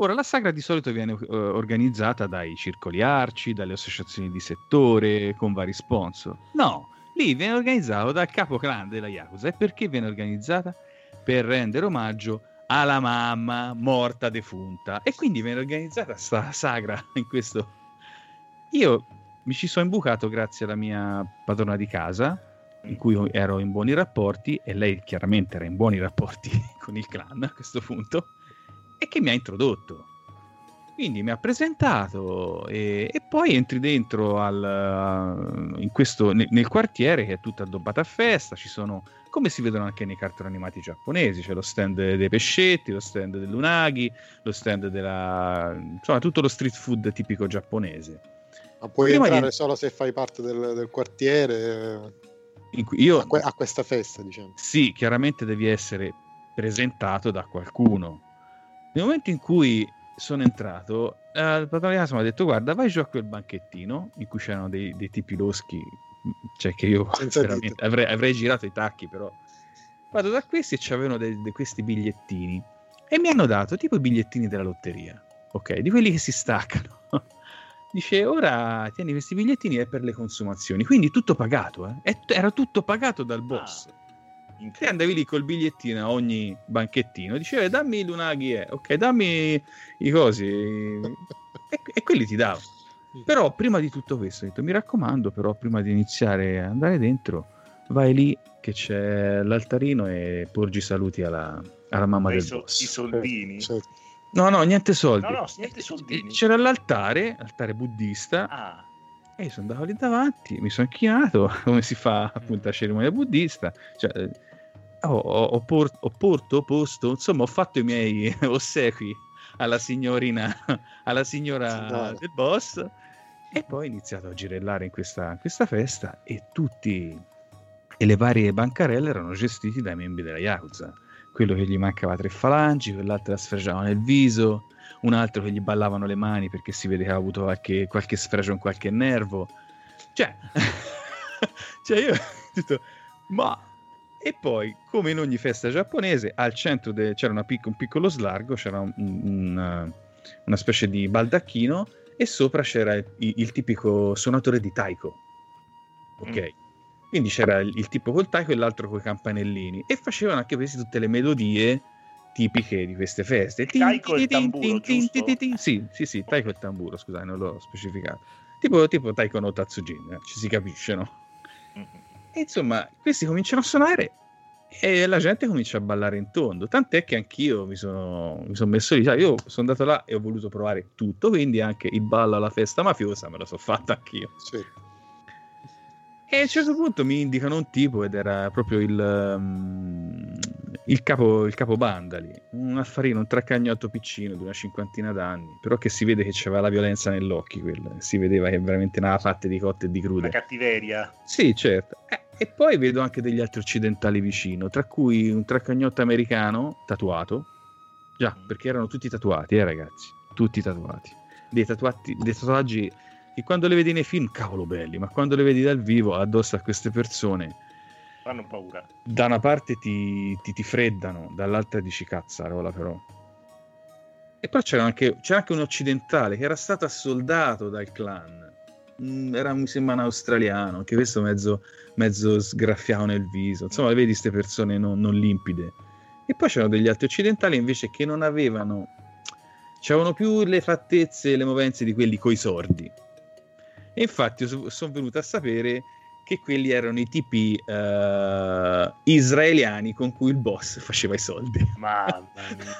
Ora, la sagra di solito viene eh, organizzata dai circoli arci, dalle associazioni di settore, con vari sponsor. No, lì viene organizzato dal capo clan della Yakuza. E perché viene organizzata? Per rendere omaggio alla mamma morta defunta. E quindi viene organizzata sta sagra in questo... Io mi ci sono imbucato grazie alla mia padrona di casa, in cui ero in buoni rapporti, e lei chiaramente era in buoni rapporti con il clan a questo punto e che mi ha introdotto. Quindi mi ha presentato e, e poi entri dentro al, in questo, nel, nel quartiere che è tutto addobbato a festa, ci sono, come si vedono anche nei cartoni animati giapponesi, c'è lo stand dei pescetti, lo stand dell'unagi, lo stand della... insomma tutto lo street food tipico giapponese. Ma puoi Prima di- entrare solo se fai parte del, del quartiere cui io, a, que- a questa festa, diciamo. sì, chiaramente devi essere presentato da qualcuno. Nel momento in cui sono entrato, eh, il padrone di casa mi ha detto: Guarda, vai giù a quel banchettino in cui c'erano dei, dei tipi loschi, cioè che io avrei, avrei girato i tacchi, però. Vado da questi e c'avevano dei- dei- questi bigliettini e mi hanno dato tipo i bigliettini della lotteria, ok? Di quelli che si staccano. Dice, ora tieni questi bigliettini è per le consumazioni, quindi tutto pagato, eh? Era tutto pagato dal boss. Te andavi lì col bigliettino a ogni banchettino, diceva "Eh, dammi l'unaghi, eh. ok, dammi i cosi, e, e quelli ti davo. Però prima di tutto questo, ho detto, mi raccomando, però prima di iniziare a andare dentro, vai lì che c'è l'altarino e porgi saluti alla, alla mamma Ma i, del so- boss. i soldini. Cioè, No, no, niente soldi. No, no, niente soldini. C'era l'altare, altare buddista, Ah, e io sono andato lì davanti, mi sono inchinato, come si fa appunto la cerimonia buddista. Cioè, eh, ho, ho, ho por- ho porto, posto, insomma, ho fatto i miei ossequi alla signorina, alla signora Signora. del boss. E poi ho iniziato a girellare in questa, in questa festa e tutti e le varie bancarelle erano gestiti dai membri della Yakuza. Quello che gli mancava tre falangi, quell'altro la sfregiava nel viso, un altro che gli ballavano le mani perché si vede che aveva avuto qualche, qualche sfregio in qualche nervo. Cioè, cioè io ho detto, ma... E poi, come in ogni festa giapponese, al centro de- c'era pic- un piccolo slargo, c'era un- un- una specie di baldacchino e sopra c'era il, il tipico suonatore di taiko. Ok? Quindi c'era il, il tipo col taiko e l'altro con i campanellini e facevano anche queste tutte le melodie tipiche di queste feste. Taiko e il tamburo. Sì, sì, sì, taiko e il tamburo, scusate, non l'ho specificato. Tipo, tipo taiko no tatsujin, eh, ci si capisce, no? E insomma, questi cominciano a suonare e la gente comincia a ballare in tondo. Tant'è che anch'io mi sono, mi sono messo lì. io sono andato là e ho voluto provare tutto, quindi anche il ballo alla festa mafiosa me lo sono fatta anch'io. sì. E a un certo punto mi indicano un tipo ed era proprio il, um, il, capo, il capo banda lì, un affarino, un traccagnotto piccino di una cinquantina d'anni, però che si vede che c'aveva la violenza nell'occhio, quella. si vedeva che veramente ne aveva fatte di cotte e di crude. La cattiveria. Sì, certo. Eh, e poi vedo anche degli altri occidentali vicino, tra cui un traccagnotto americano tatuato, già, perché erano tutti tatuati, eh ragazzi, tutti tatuati. Dei, tatuati, dei tatuaggi che quando le vedi nei film, cavolo belli, ma quando le vedi dal vivo addosso a queste persone, fanno paura. Da una parte ti, ti, ti freddano, dall'altra dici cazzarola però. E poi c'era anche, c'era anche un occidentale che era stato assoldato dal clan. Mm, era, mi sembra un australiano, anche questo mezzo, mezzo sgraffiato nel viso. Insomma, vedi queste persone non, non limpide. E poi c'erano degli altri occidentali invece che non avevano, c'erano più le fattezze e le movenze di quelli coi sordi e infatti sono venuto a sapere che quelli erano i tipi uh, israeliani con cui il boss faceva i soldi. Mamma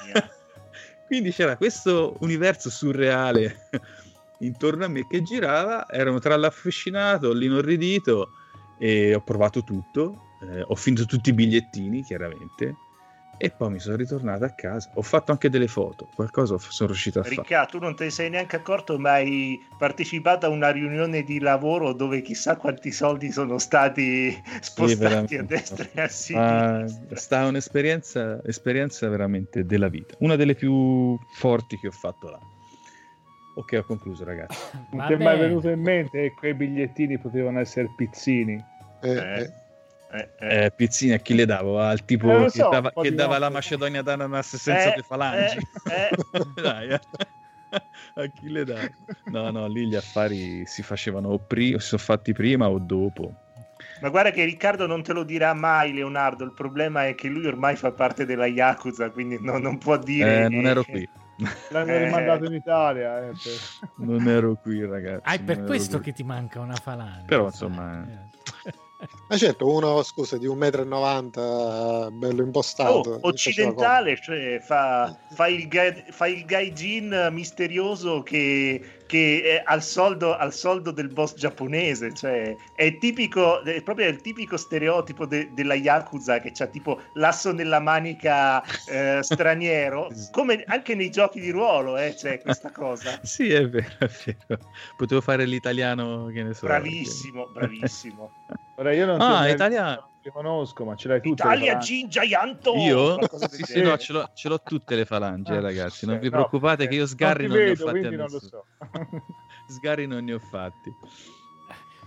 mia. Quindi c'era questo universo surreale intorno a me che girava, ero tra l'affascinato, l'inorridito e ho provato tutto, eh, ho finito tutti i bigliettini chiaramente e poi mi sono ritornato a casa. Ho fatto anche delle foto, qualcosa sono riuscito a fare. Ricca, tu non te ne sei neanche accorto, ma hai partecipato a una riunione di lavoro dove chissà quanti soldi sono stati spostati sì, a destra e a sinistra. È stata un'esperienza esperienza veramente della vita, una delle più forti che ho fatto là. Ok, ho concluso, ragazzi. Non ti è mai venuto in mente che quei bigliettini potevano essere pizzini? Eh, eh. Eh, eh. eh, pizzini a chi le davo? Al tipo eh, so, che dava, che dava la Macedonia d'ananas senza le falangi. Dai, a chi le davo? No, no, lì gli affari si facevano o prima, si sono fatti prima o dopo. Ma guarda che Riccardo non te lo dirà mai, Leonardo. Il problema è che lui ormai fa parte della Yakuza, quindi no, non può dire. Eh, non ero qui. L'hanno eh. rimandato in Italia. Eh, non ero qui, ragazzi. Ah, è per questo qui. che ti manca una falange. Però, insomma. Eh. Ma certo, uno scusa di 1,90 m, bello impostato. Oh, occidentale, cioè fa, fa, il, fa il gaijin misterioso che, che è al soldo, al soldo, del boss giapponese. Cioè, è tipico, è proprio il tipico stereotipo de, della Yakuza che c'ha tipo l'asso nella manica eh, straniero, come anche nei giochi di ruolo eh, c'è questa cosa. sì, è vero, è vero. Potevo fare l'italiano, che ne so. Bravissimo, bravissimo. Ora io non ah, italiano. Ti conosco, ma ce l'hai tutte. Italia Gingianto! Io? Sì, sì, no, ce l'ho, ce l'ho, tutte le falange, ah, ragazzi. Non vi preoccupate no, che io sgarri non, non vedo, ne ho fatti non lo so. sgarri non ne ho fatti.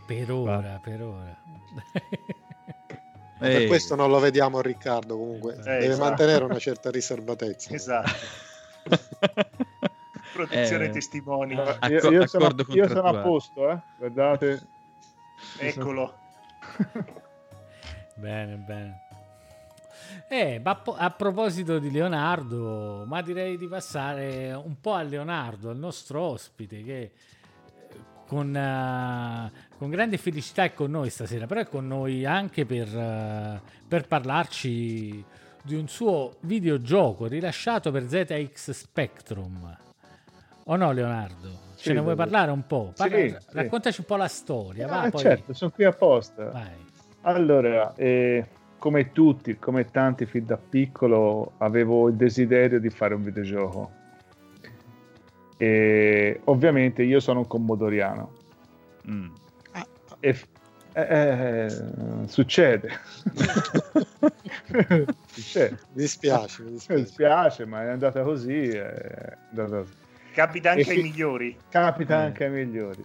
Per ora, per ora. per questo non lo vediamo Riccardo comunque. Eh, Deve esatto. mantenere una certa riservatezza. Esatto. Protezione eh, testimoni. Acc- io, io, sono, io sono a posto, eh? Guardate. Eccolo. bene, bene. Eh, ma a proposito di Leonardo, ma direi di passare un po' a Leonardo, al nostro ospite, che eh, con, uh, con grande felicità è con noi stasera, però è con noi anche per, uh, per parlarci di un suo videogioco rilasciato per ZX Spectrum. O no, Leonardo? Ce sì, ne vuoi parlare un po'? Parla, sì, raccontaci sì. un po' la storia. Va, eh, poi... Certo, sono qui apposta. Vai. Allora, eh, come tutti, come tanti fin da piccolo, avevo il desiderio di fare un videogioco. E ovviamente io sono un commodoriano. Mm. E, eh, eh, succede. succede. Mi dispiace, mi dispiace. Mi dispiace, ma è andata così. È andata così. Capita anche ai migliori. Capita mm. anche ai migliori.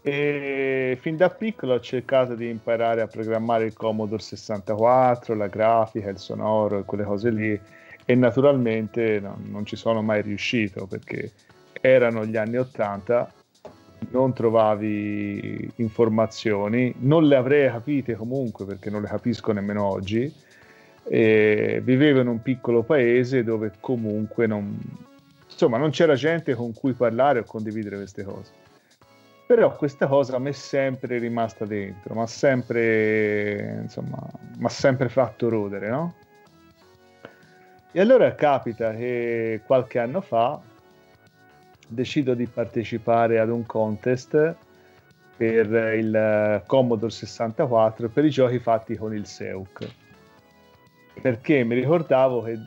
E fin da piccolo ho cercato di imparare a programmare il Commodore 64, la grafica, il sonoro e quelle cose lì. E naturalmente no, non ci sono mai riuscito perché erano gli anni 80, non trovavi informazioni, non le avrei capite comunque perché non le capisco nemmeno oggi. E vivevo in un piccolo paese dove comunque non, insomma non c'era gente con cui parlare o condividere queste cose. Però questa cosa mi è sempre rimasta dentro, mi ha sempre, insomma, sempre fatto rodere, no? E allora capita che qualche anno fa decido di partecipare ad un contest per il Commodore 64 per i giochi fatti con il Seuk perché mi ricordavo che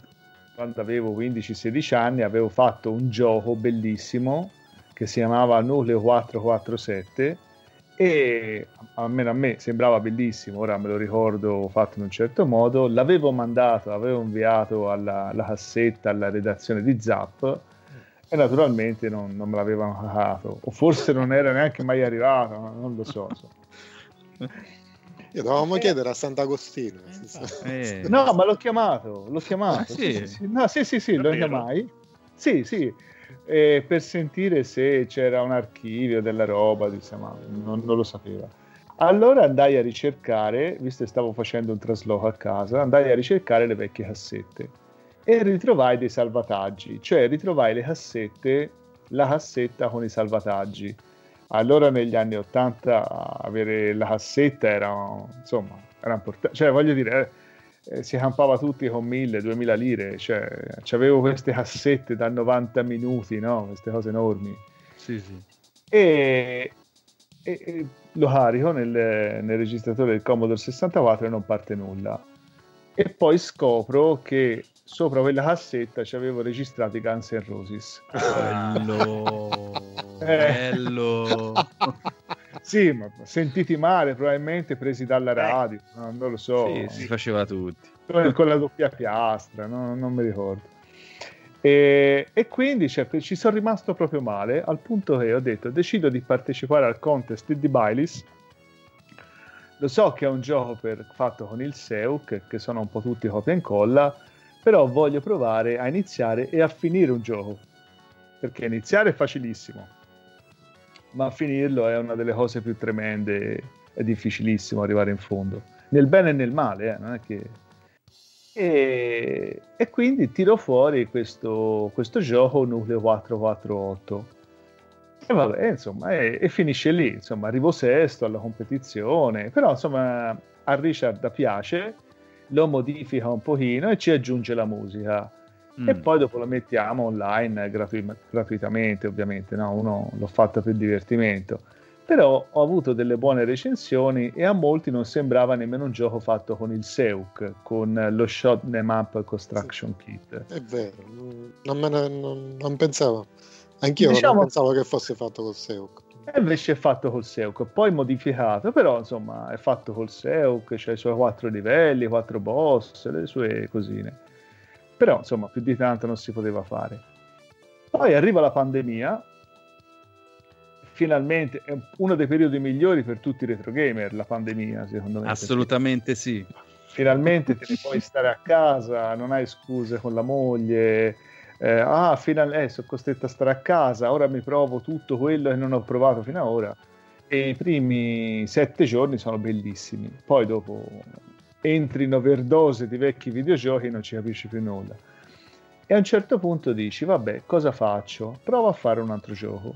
quando avevo 15-16 anni avevo fatto un gioco bellissimo che si chiamava Nucleo 447 e almeno a me sembrava bellissimo, ora me lo ricordo fatto in un certo modo, l'avevo mandato, avevo inviato alla, alla cassetta, alla redazione di Zap e naturalmente non, non me l'avevano cagato, o forse non era neanche mai arrivato, non lo so. so. Io dovevamo eh, chiedere a Sant'Agostino. Eh. No, ma l'ho chiamato, l'ho chiamato. Ah, sì? Sì, sì, No, sì, sì, sì, lo chiamai. Sì, sì, eh, per sentire se c'era un archivio della roba, diciamo, non, non, lo sapeva. Allora andai a ricercare, visto che stavo facendo un trasloco a casa, andai a ricercare le vecchie cassette e ritrovai dei salvataggi, cioè ritrovai le cassette, la cassetta con i salvataggi allora negli anni 80 avere la cassetta era insomma era importante cioè voglio dire eh, eh si campava tutti con 1000-2000 lire cioè avevo queste cassette da 90 minuti no? Queste cose enormi. Sì sì. E, e, e lo carico nel, nel registratore del Commodore 64 e non parte nulla. E poi scopro che sopra quella cassetta ci avevo registrato i Guns N' Roses. Bello. eh. Bello. Sì ma sentiti male probabilmente presi dalla radio eh. no, non lo so. Sì, si faceva tutti. Con, la doppia piastra no, non mi ricordo. E, e quindi cioè, ci sono rimasto proprio male al punto che ho detto decido di partecipare al contest di Baileys. Lo so che è un gioco per, fatto con il Seuk che sono un po' tutti copia e incolla però voglio provare a iniziare e a finire un gioco. Perché iniziare è facilissimo ma finirlo è una delle cose più tremende. È difficilissimo arrivare in fondo. Nel bene e nel male eh, non è che e, e quindi tiro fuori questo, questo gioco Nucleo 448 e vabbè insomma e, e finisce lì insomma arrivo sesto alla competizione però insomma a Richard piace lo modifica un pochino e ci aggiunge la musica. Mm. E poi dopo lo mettiamo online gratu- gratuitamente, ovviamente, no? Uno l'ho fatto per divertimento. Però ho avuto delle buone recensioni e a molti non sembrava nemmeno un gioco fatto con il Seuk, con lo Shot Them Up Construction sì. Kit. È vero, non, me ne, non, non pensavo. Anch'io diciamo, non pensavo che fosse fatto col Seuk. E invece è fatto col Seuk, poi modificato, però insomma è fatto col Seuk, c'ha i suoi quattro livelli, quattro boss, le sue cosine. Però insomma più di tanto non si poteva fare. Poi arriva la pandemia, finalmente è uno dei periodi migliori per tutti i retro gamer, la pandemia secondo me. Assolutamente sì. Finalmente te ne puoi stare a casa, non hai scuse con la moglie, eh, ah, final- eh, sono costretto a stare a casa, ora mi provo tutto quello che non ho provato fino ad ora. E i primi sette giorni sono bellissimi, poi dopo entri in overdose di vecchi videogiochi e non ci capisci più nulla. E a un certo punto dici, vabbè, cosa faccio? Provo a fare un altro gioco.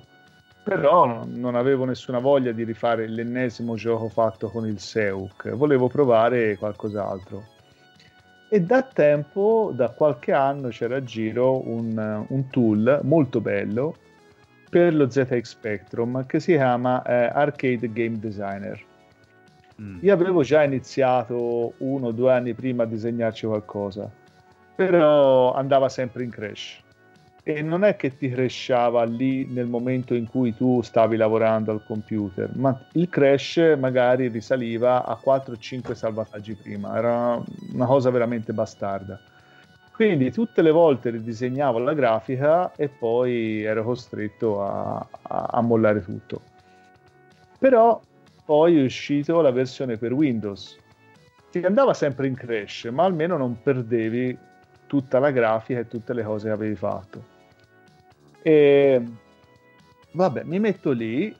Però non avevo nessuna voglia di rifare l'ennesimo gioco fatto con il Seuk, volevo provare qualcos'altro e da tempo, da qualche anno, c'era a giro un, un tool molto bello per lo ZX Spectrum che si chiama eh, Arcade Game Designer. Mm. Io avevo già iniziato uno o due anni prima a disegnarci qualcosa, però andava sempre in crash e non è che ti crashava lì nel momento in cui tu stavi lavorando al computer, ma il crash magari risaliva a 4-5 salvataggi prima, era una cosa veramente bastarda. Quindi tutte le volte ridisegnavo la grafica e poi ero costretto a, a, a mollare tutto. Però poi è uscita la versione per Windows. Ti andava sempre in crash, ma almeno non perdevi tutta la grafica e tutte le cose che avevi fatto. E vabbè, mi metto lì.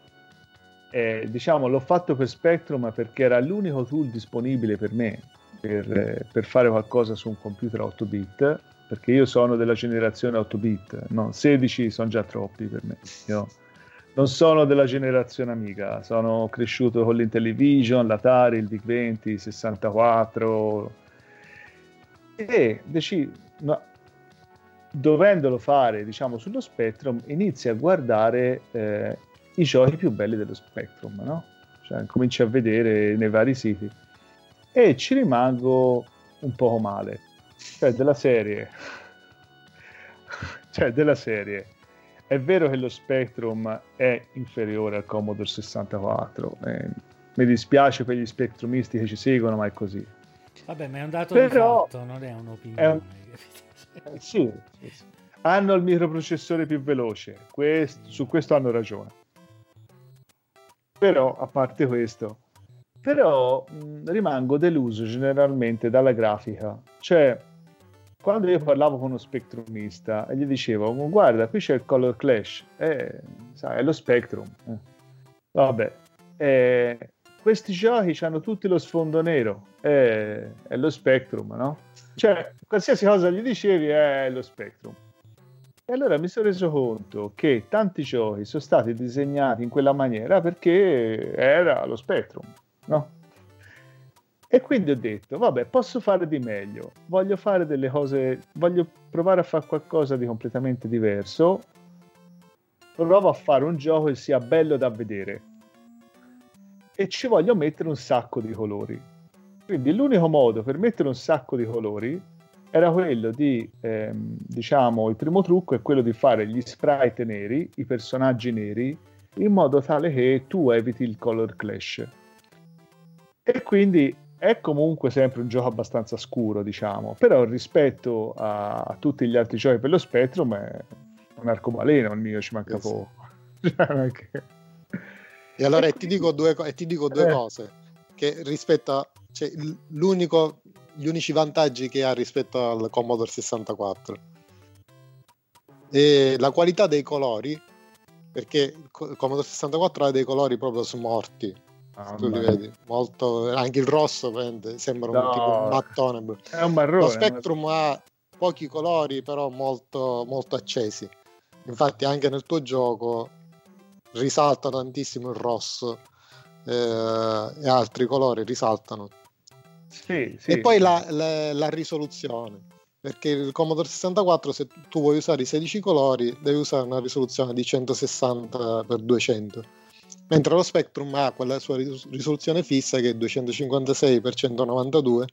Eh, diciamo, l'ho fatto per Spectrum perché era l'unico tool disponibile per me per, per fare qualcosa su un computer 8 bit. Perché io sono della generazione 8 bit, no, 16 sono già troppi per me. Io non sono della generazione amica, sono cresciuto con l'Intellivision, l'Atari, il VIC-20, il 64 e decidi, no, dovendolo fare diciamo sullo Spectrum inizi a guardare eh, i giochi più belli dello Spectrum, no? Cioè, cominci a vedere nei vari siti e ci rimango un poco male. Cioè, della serie, cioè, della serie, è vero che lo Spectrum è inferiore al Commodore 64. Eh, mi dispiace per gli spectrumisti che ci seguono, ma è così. Vabbè, ma è un dato Però- fatto, non è un'opinione. è un-? Eh, sì, sì, sì. hanno il microprocessore più veloce, Quest- su questo hanno ragione. Però, a parte questo, però mh, rimango deluso generalmente dalla grafica. Cioè, quando io parlavo con uno spectrumista e gli dicevo, "Oh, guarda, qui c'è il color clash, eh, sai, è lo spectrum. eh. Vabbè, eh, questi giochi hanno tutti lo sfondo nero, eh, è lo spectrum, no? Cioè, qualsiasi cosa gli dicevi è lo spectrum. E allora mi sono reso conto che tanti giochi sono stati disegnati in quella maniera perché era lo spectrum, no? E quindi ho detto, vabbè, posso fare di meglio, voglio fare delle cose, voglio provare a fare qualcosa di completamente diverso, provo a fare un gioco che sia bello da vedere e ci voglio mettere un sacco di colori. Quindi l'unico modo per mettere un sacco di colori era quello di, ehm, diciamo, il primo trucco è quello di fare gli sprite neri, i personaggi neri, in modo tale che tu eviti il color clash. E quindi è comunque sempre un gioco abbastanza scuro, diciamo, però rispetto a, a tutti gli altri giochi per lo Spectrum è un arcobaleno il mio, ci manca Sì, sì. poco. Cioè, E allora E ti dico due, e ti dico due Eh. cose. Che rispetto a cioè, l'unico, gli unici vantaggi che ha rispetto al Commodore 64 e la qualità dei colori, perché il Commodore 64 ha dei colori proprio smorti. Tu li vedi molto anche il rosso prende- sembra un No. tipo un mattone È un marrone. lo Spectrum ha pochi colori però molto, molto accesi infatti anche nel tuo gioco risalta tantissimo il rosso eh, e altri colori risaltano Sì, sì. e poi la, la- la risoluzione perché il Commodore 64 se tu vuoi usare i 16 colori devi usare una risoluzione di 160 x 200 mentre lo Spectrum ha quella sua ris- risoluzione fissa che è 256 x 192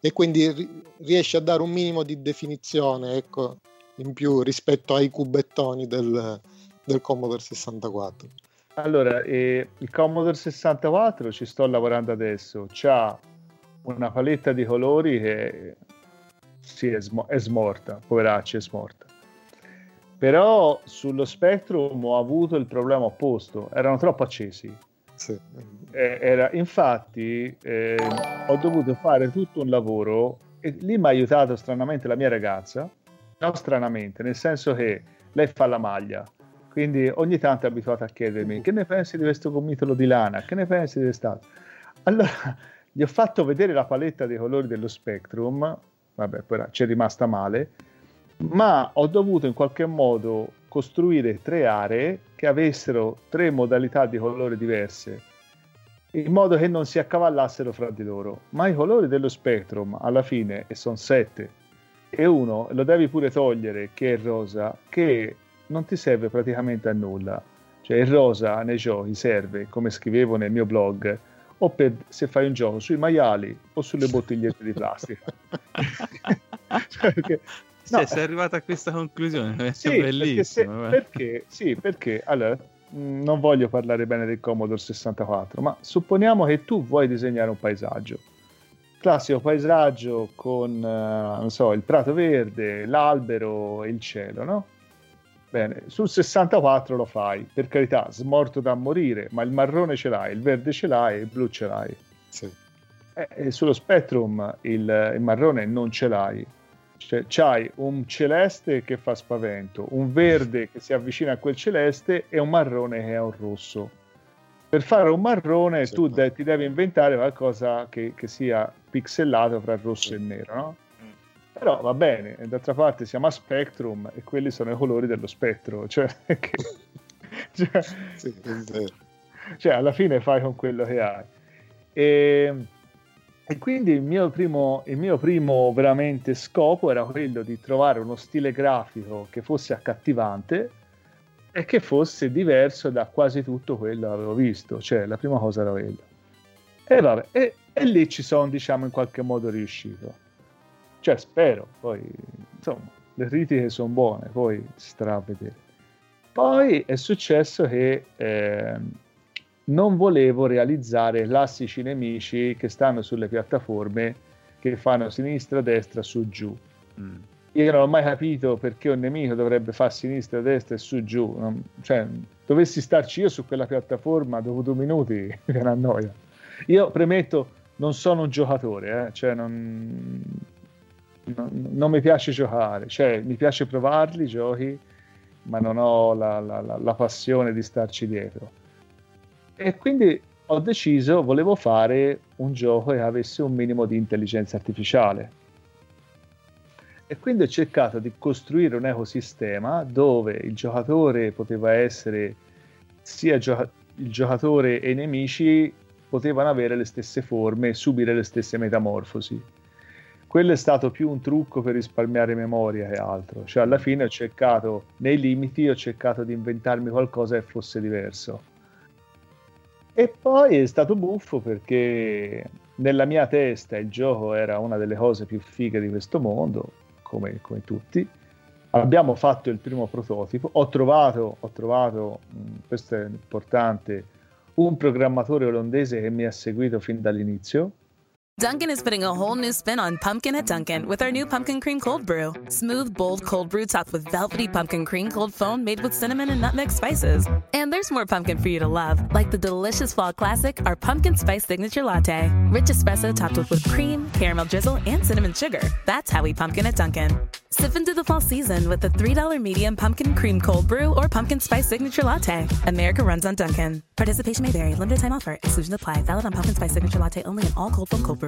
e quindi ri- riesce a dare un minimo di definizione ecco, in più rispetto ai cubettoni del, del Commodore 64 Allora, eh, il Commodore 64 ci sto lavorando adesso, c'ha una paletta di colori che sì, è, smo- è smorta, poveracci, è smorta. Però sullo Spectrum ho avuto il problema opposto, erano troppo accesi. sì. Eh, era- infatti eh, ho dovuto fare tutto un lavoro e lì mi ha aiutato stranamente la mia ragazza, no stranamente, nel senso che lei fa la maglia, quindi ogni tanto è abituata a chiedermi che ne pensi di questo gomitolo di lana, che ne pensi di quest'altro. Allora gli ho fatto vedere la paletta dei colori dello Spectrum, vabbè, però ci è rimasta male, ma ho dovuto in qualche modo costruire tre aree che avessero tre modalità di colore diverse in modo che non si accavallassero fra di loro. Ma i colori dello Spectrum alla fine, e sono sette, e uno lo devi pure togliere, che è il rosa, che non ti serve praticamente a nulla. Cioè il rosa nei giochi serve, come scrivevo nel mio blog, o per se fai un gioco sui maiali o sulle bottigliette di plastica. Cioè, perché- Cioè, no, sei arrivato a questa conclusione, è sì, perché, se- perché, sì, perché allora, mh, non voglio parlare bene del Commodore 64, ma supponiamo che tu vuoi disegnare un paesaggio. Classico paesaggio con, eh, non so, il prato verde, l'albero e il cielo, no? Bene, sul 64 lo fai, per carità, smorto da morire, ma il marrone ce l'hai, il verde ce l'hai, il blu ce l'hai. Sì. Eh, e sullo Spectrum il, il marrone non ce l'hai. Cioè, c'hai un celeste che fa spavento, un verde che si avvicina a quel celeste e un marrone che è un rosso. Per fare un marrone Sì. tu de- ti devi inventare qualcosa che, che sia pixelato fra rosso e il nero, no? Però va bene, e d'altra parte siamo a Spectrum e quelli sono i colori dello spettro, cioè, che- cioè, Sì, cioè alla fine fai con quello che hai. E, e quindi il mio, primo, il mio primo veramente scopo era quello di trovare uno stile grafico che fosse accattivante e che fosse diverso da quasi tutto quello che avevo visto, cioè la prima cosa era quella. E, vabbè, e, e lì ci sono, diciamo, in qualche modo riuscito. Cioè, spero, poi, insomma, le critiche sono buone, poi si starà a vedere. Poi è successo che eh, non volevo realizzare classici nemici che stanno sulle piattaforme che fanno sinistra, destra, su, giù. Mm io non ho mai capito perché un nemico dovrebbe fare sinistra, destra e su giù. Non, cioè, dovessi starci io su quella piattaforma dopo due minuti mi viene a noia. Io premetto, non sono un giocatore, eh? cioè non, non, non, mi piace giocare, cioè, mi piace provarli i giochi, ma non ho la, la, la, la passione di starci dietro. E quindi ho deciso, volevo fare un gioco che avesse un minimo di intelligenza artificiale e quindi ho cercato di costruire un ecosistema dove il giocatore poteva essere sia gioca- il giocatore e i nemici potevano avere le stesse forme subire le stesse metamorfosi. Quello è stato più un trucco per risparmiare memoria che altro, cioè alla fine ho cercato, nei limiti, ho cercato di inventarmi qualcosa che fosse diverso. E poi è stato buffo perché nella mia testa il gioco era una delle cose più fighe di questo mondo, come, come tutti. Abbiamo fatto il primo prototipo, ho trovato, ho trovato mh, questo è importante, un programmatore olandese che mi ha seguito fin dall'inizio, Dunkin' is putting a whole new spin on pumpkin at Dunkin' with our new pumpkin cream cold brew. Smooth, bold cold brew topped with velvety pumpkin cream cold foam made with cinnamon and nutmeg spices. And there's more pumpkin for you to love, like the delicious fall classic, our pumpkin spice signature latte. Rich espresso topped with whipped cream, caramel drizzle, and cinnamon sugar. That's how we pumpkin at Dunkin'. Sip into the fall season with the $3 medium pumpkin cream cold brew or pumpkin spice signature latte. America runs on Dunkin'. Participation may vary. Limited time offer. Exclusion apply. Valid on pumpkin spice signature latte only in all cold foam cold brew.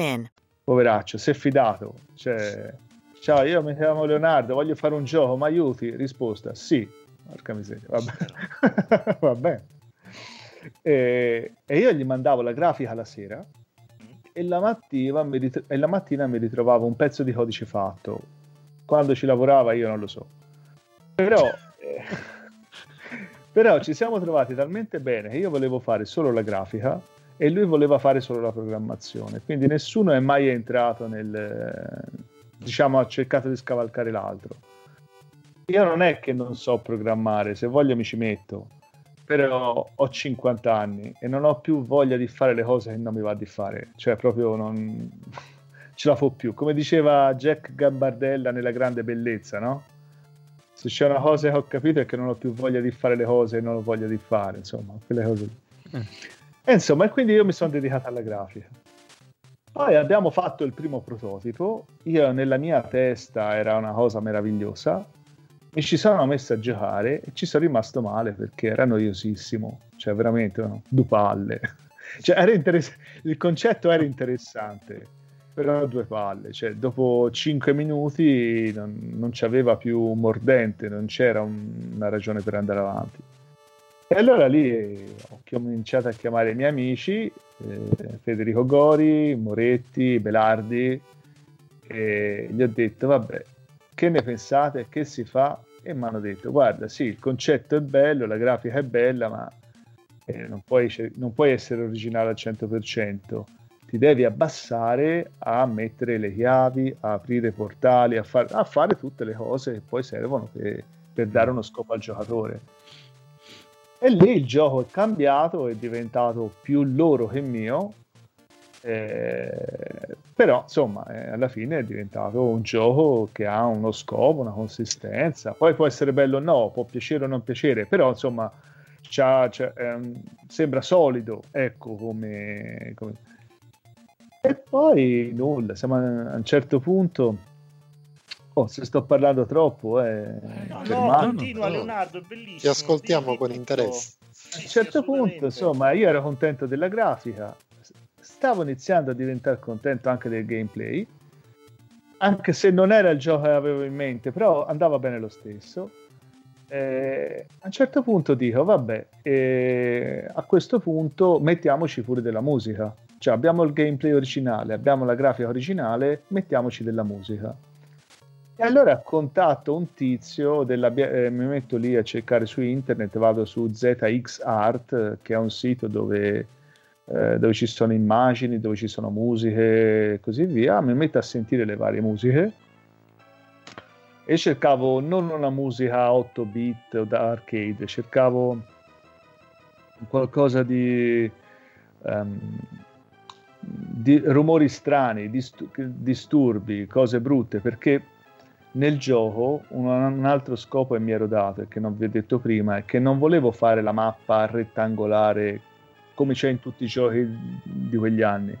Poveraccio, si è fidato. Cioè, ciao, io mi chiamo Leonardo, voglio fare un gioco, mi aiuti? Risposta, sì. Porca miseria, vabbè. vabbè. E, e io gli mandavo la grafica la sera e la, mattina mi, e la mattina mi ritrovavo un pezzo di codice fatto, quando ci lavorava io non lo so. Però, eh, però ci siamo trovati talmente bene che io volevo fare solo la grafica e lui voleva fare solo la programmazione. Quindi nessuno è mai entrato nel... diciamo ha cercato di scavalcare l'altro. Io non è che non so programmare, se voglio mi ci metto, però ho 50 anni e non ho più voglia di fare le cose che non mi va di fare. Cioè proprio non ce la fo più. Come diceva Jack Gambardella nella grande bellezza, no? Se c'è una cosa che ho capito è che non ho più voglia di fare le cose e non ho voglia di fare, insomma, quelle cose. Mm. E insomma, e quindi io mi sono dedicato alla grafica. Poi abbiamo fatto il primo prototipo, io nella mia testa era una cosa meravigliosa, mi ci sono messo a giocare e ci sono rimasto male perché era noiosissimo, cioè veramente no? due palle. Cioè, interess- il concetto era interessante, però due palle, cioè dopo 5 minuti non, non c'aveva più mordente, non c'era un, una ragione per andare avanti. E allora lì ho cominciato a chiamare i miei amici, eh, Federico Gori, Moretti, Belardi, e gli ho detto, vabbè, che ne pensate, che si fa? E mi hanno detto, guarda, sì, il concetto è bello, la grafica è bella, ma eh, non, puoi, non puoi essere originale al 100% ti devi abbassare a mettere le chiavi, a aprire portali, a, far, a fare tutte le cose che poi servono per, per, dare uno scopo al giocatore. E lì il gioco è cambiato, è diventato più loro che mio, eh, però insomma eh, alla fine è diventato un gioco che ha uno scopo, una consistenza, poi può essere bello o no, può piacere o non piacere, però insomma c'ha, c'ha, ehm, sembra solido, ecco come, come. E poi nulla, siamo a un certo punto Oh, se sto parlando troppo, eh, No, fermate. continua no. Leonardo, è bellissimo. Ti ascoltiamo con interesse. A un certo punto, insomma, io ero contento della grafica, stavo iniziando a diventare contento anche del gameplay, anche se non era il gioco che avevo in mente, però andava bene lo stesso. Eh, a un certo punto dico, vabbè, eh, a questo punto mettiamoci pure della musica. Cioè abbiamo il gameplay originale, abbiamo la grafica originale, mettiamoci della musica. E allora contatto un tizio, della, eh, mi metto lì a cercare su internet, vado su ZX Art, che è un sito dove, eh, dove ci sono immagini, dove ci sono musiche e così via, mi metto a sentire le varie musiche. E cercavo non una musica a 8 bit o da arcade, cercavo qualcosa di, ehm, di rumori strani, distu- disturbi, cose brutte, perché nel gioco un, un altro scopo che mi ero dato e che non vi ho detto prima è che non volevo fare la mappa rettangolare come c'è in tutti i giochi di quegli anni.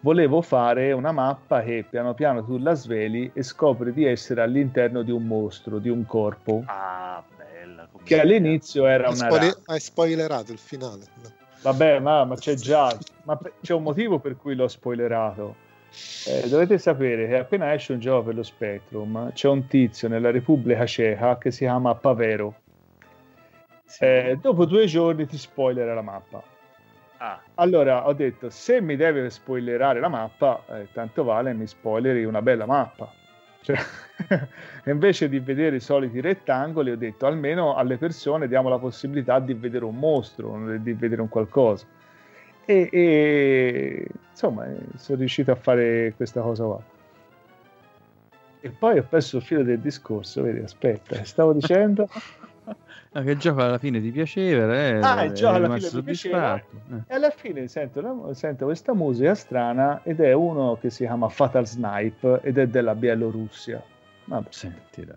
Volevo fare una mappa che piano piano tu la sveli e scopri di essere all'interno di un mostro, di un corpo, Ah, bella. come che all'inizio era Hai, una spoile- rana. hai spoilerato il finale. No. Vabbè, ma, ma c'è già, ma pe- c'è un motivo per cui l'ho spoilerato. Eh, dovete sapere che appena esce un gioco per lo Spectrum, c'è un tizio nella Repubblica Ceca che si chiama Pavero. Sì. Eh, dopo due giorni ti spoilera la mappa. Ah, Allora ho detto: se mi deve spoilerare la mappa, eh, tanto vale mi spoileri una bella mappa. Cioè, invece di vedere i soliti rettangoli, ho detto almeno alle persone diamo la possibilità di vedere un mostro, di vedere un qualcosa. E, e, insomma, eh, sono riuscito a fare questa cosa qua. E poi ho perso il filo del discorso. Vedi, aspetta, stavo dicendo. Ah, che gioco alla fine ti piaceva, eh, Ah, il gioco eri alla fine ti piaceva. soddisfatto. Eh. E alla fine sento, la- sento questa musica strana ed è uno che si chiama Fatal Snipe ed è della Bielorussia. Vabbè. Sentila.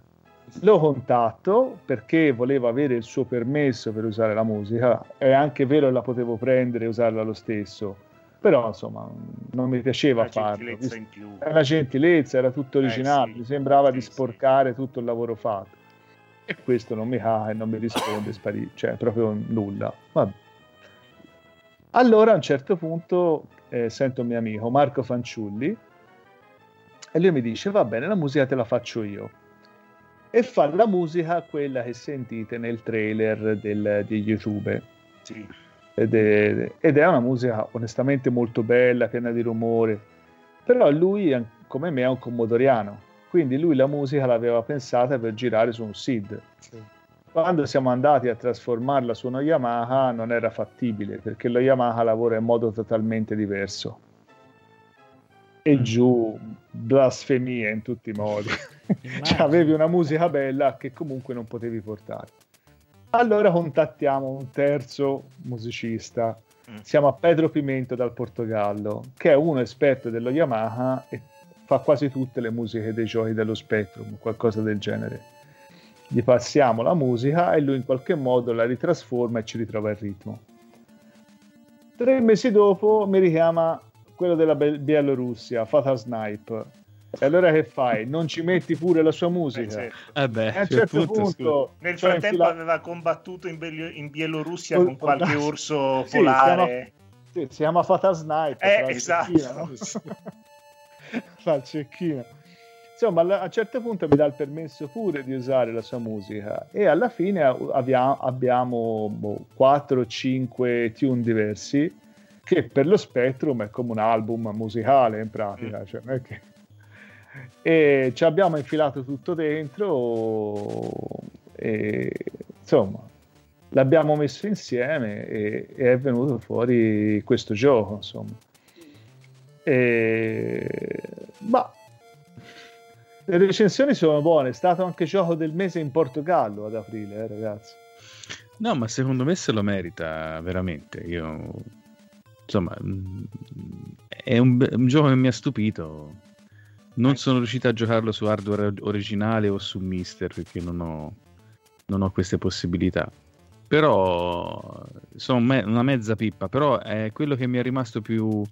Lo contatto perché volevo avere il suo permesso per usare la musica. È anche vero che la potevo prendere e usarla lo stesso, però insomma non mi piaceva una farlo. gentilezza in più. Era una gentilezza, era tutto originale, sì. mi sembrava Sì, di sì. sporcare tutto il lavoro fatto. E questo non mi caga e non mi risponde, sparisce, cioè proprio nulla. Vabbè. Allora a un certo punto eh, sento un mio amico Marco Fanciulli e lui mi dice va bene la musica te la faccio io e fa la musica quella che sentite nel trailer del- di YouTube Sì. Ed è, ed è una musica onestamente molto bella, piena di rumore. Però lui, come me, è un commodoriano, quindi lui la musica l'aveva pensata per girare su un SID. Sì. Quando siamo andati a trasformarla su uno Yamaha non era fattibile perché lo Yamaha lavora in modo totalmente diverso. E Mm. giù blasfemie in tutti i modi. cioè, avevi una musica bella che comunque non potevi portare. Allora contattiamo un terzo musicista. Mm. Siamo a Pedro Pimento dal Portogallo, che è uno esperto dello Yamaha e fa quasi tutte le musiche dei giochi dello Spectrum, qualcosa del genere. Gli passiamo la musica e lui in qualche modo la ritrasforma e ci ritrova il ritmo. Tre mesi dopo mi richiama quello della Bielorussia, Fatal Snipe. E allora che fai? Non ci metti pure la sua Eh, musica? certo. Eh beh, E a un certo scusa. punto Nel cioè, frattempo infila- aveva combattuto in, Bel- in Bielorussia Col- con qualche orso Sì, polare. Sì, si chiama Fatal Sniper. Eh, la esatto. cecchina, no? Fa il cecchino. Insomma, a un certo punto mi dà il permesso pure di usare la sua musica e alla fine avia- abbiamo boh, 4 o 5 tune diversi che per lo Spectrum è come un album musicale in pratica. Cioè, non è che... E ci abbiamo infilato tutto dentro e insomma l'abbiamo messo insieme e, e è venuto fuori questo gioco insomma e, ma le recensioni sono buone è stato anche gioco del mese in Portogallo ad aprile eh, ragazzi No, ma secondo me se lo merita veramente. Io, insomma, mm, è un, un gioco che mi ha stupito. Non sono riuscito a giocarlo su hardware originale o su Mister perché non ho, non ho queste possibilità. Però sono me- una mezza pippa. Però è quello che mi è rimasto più,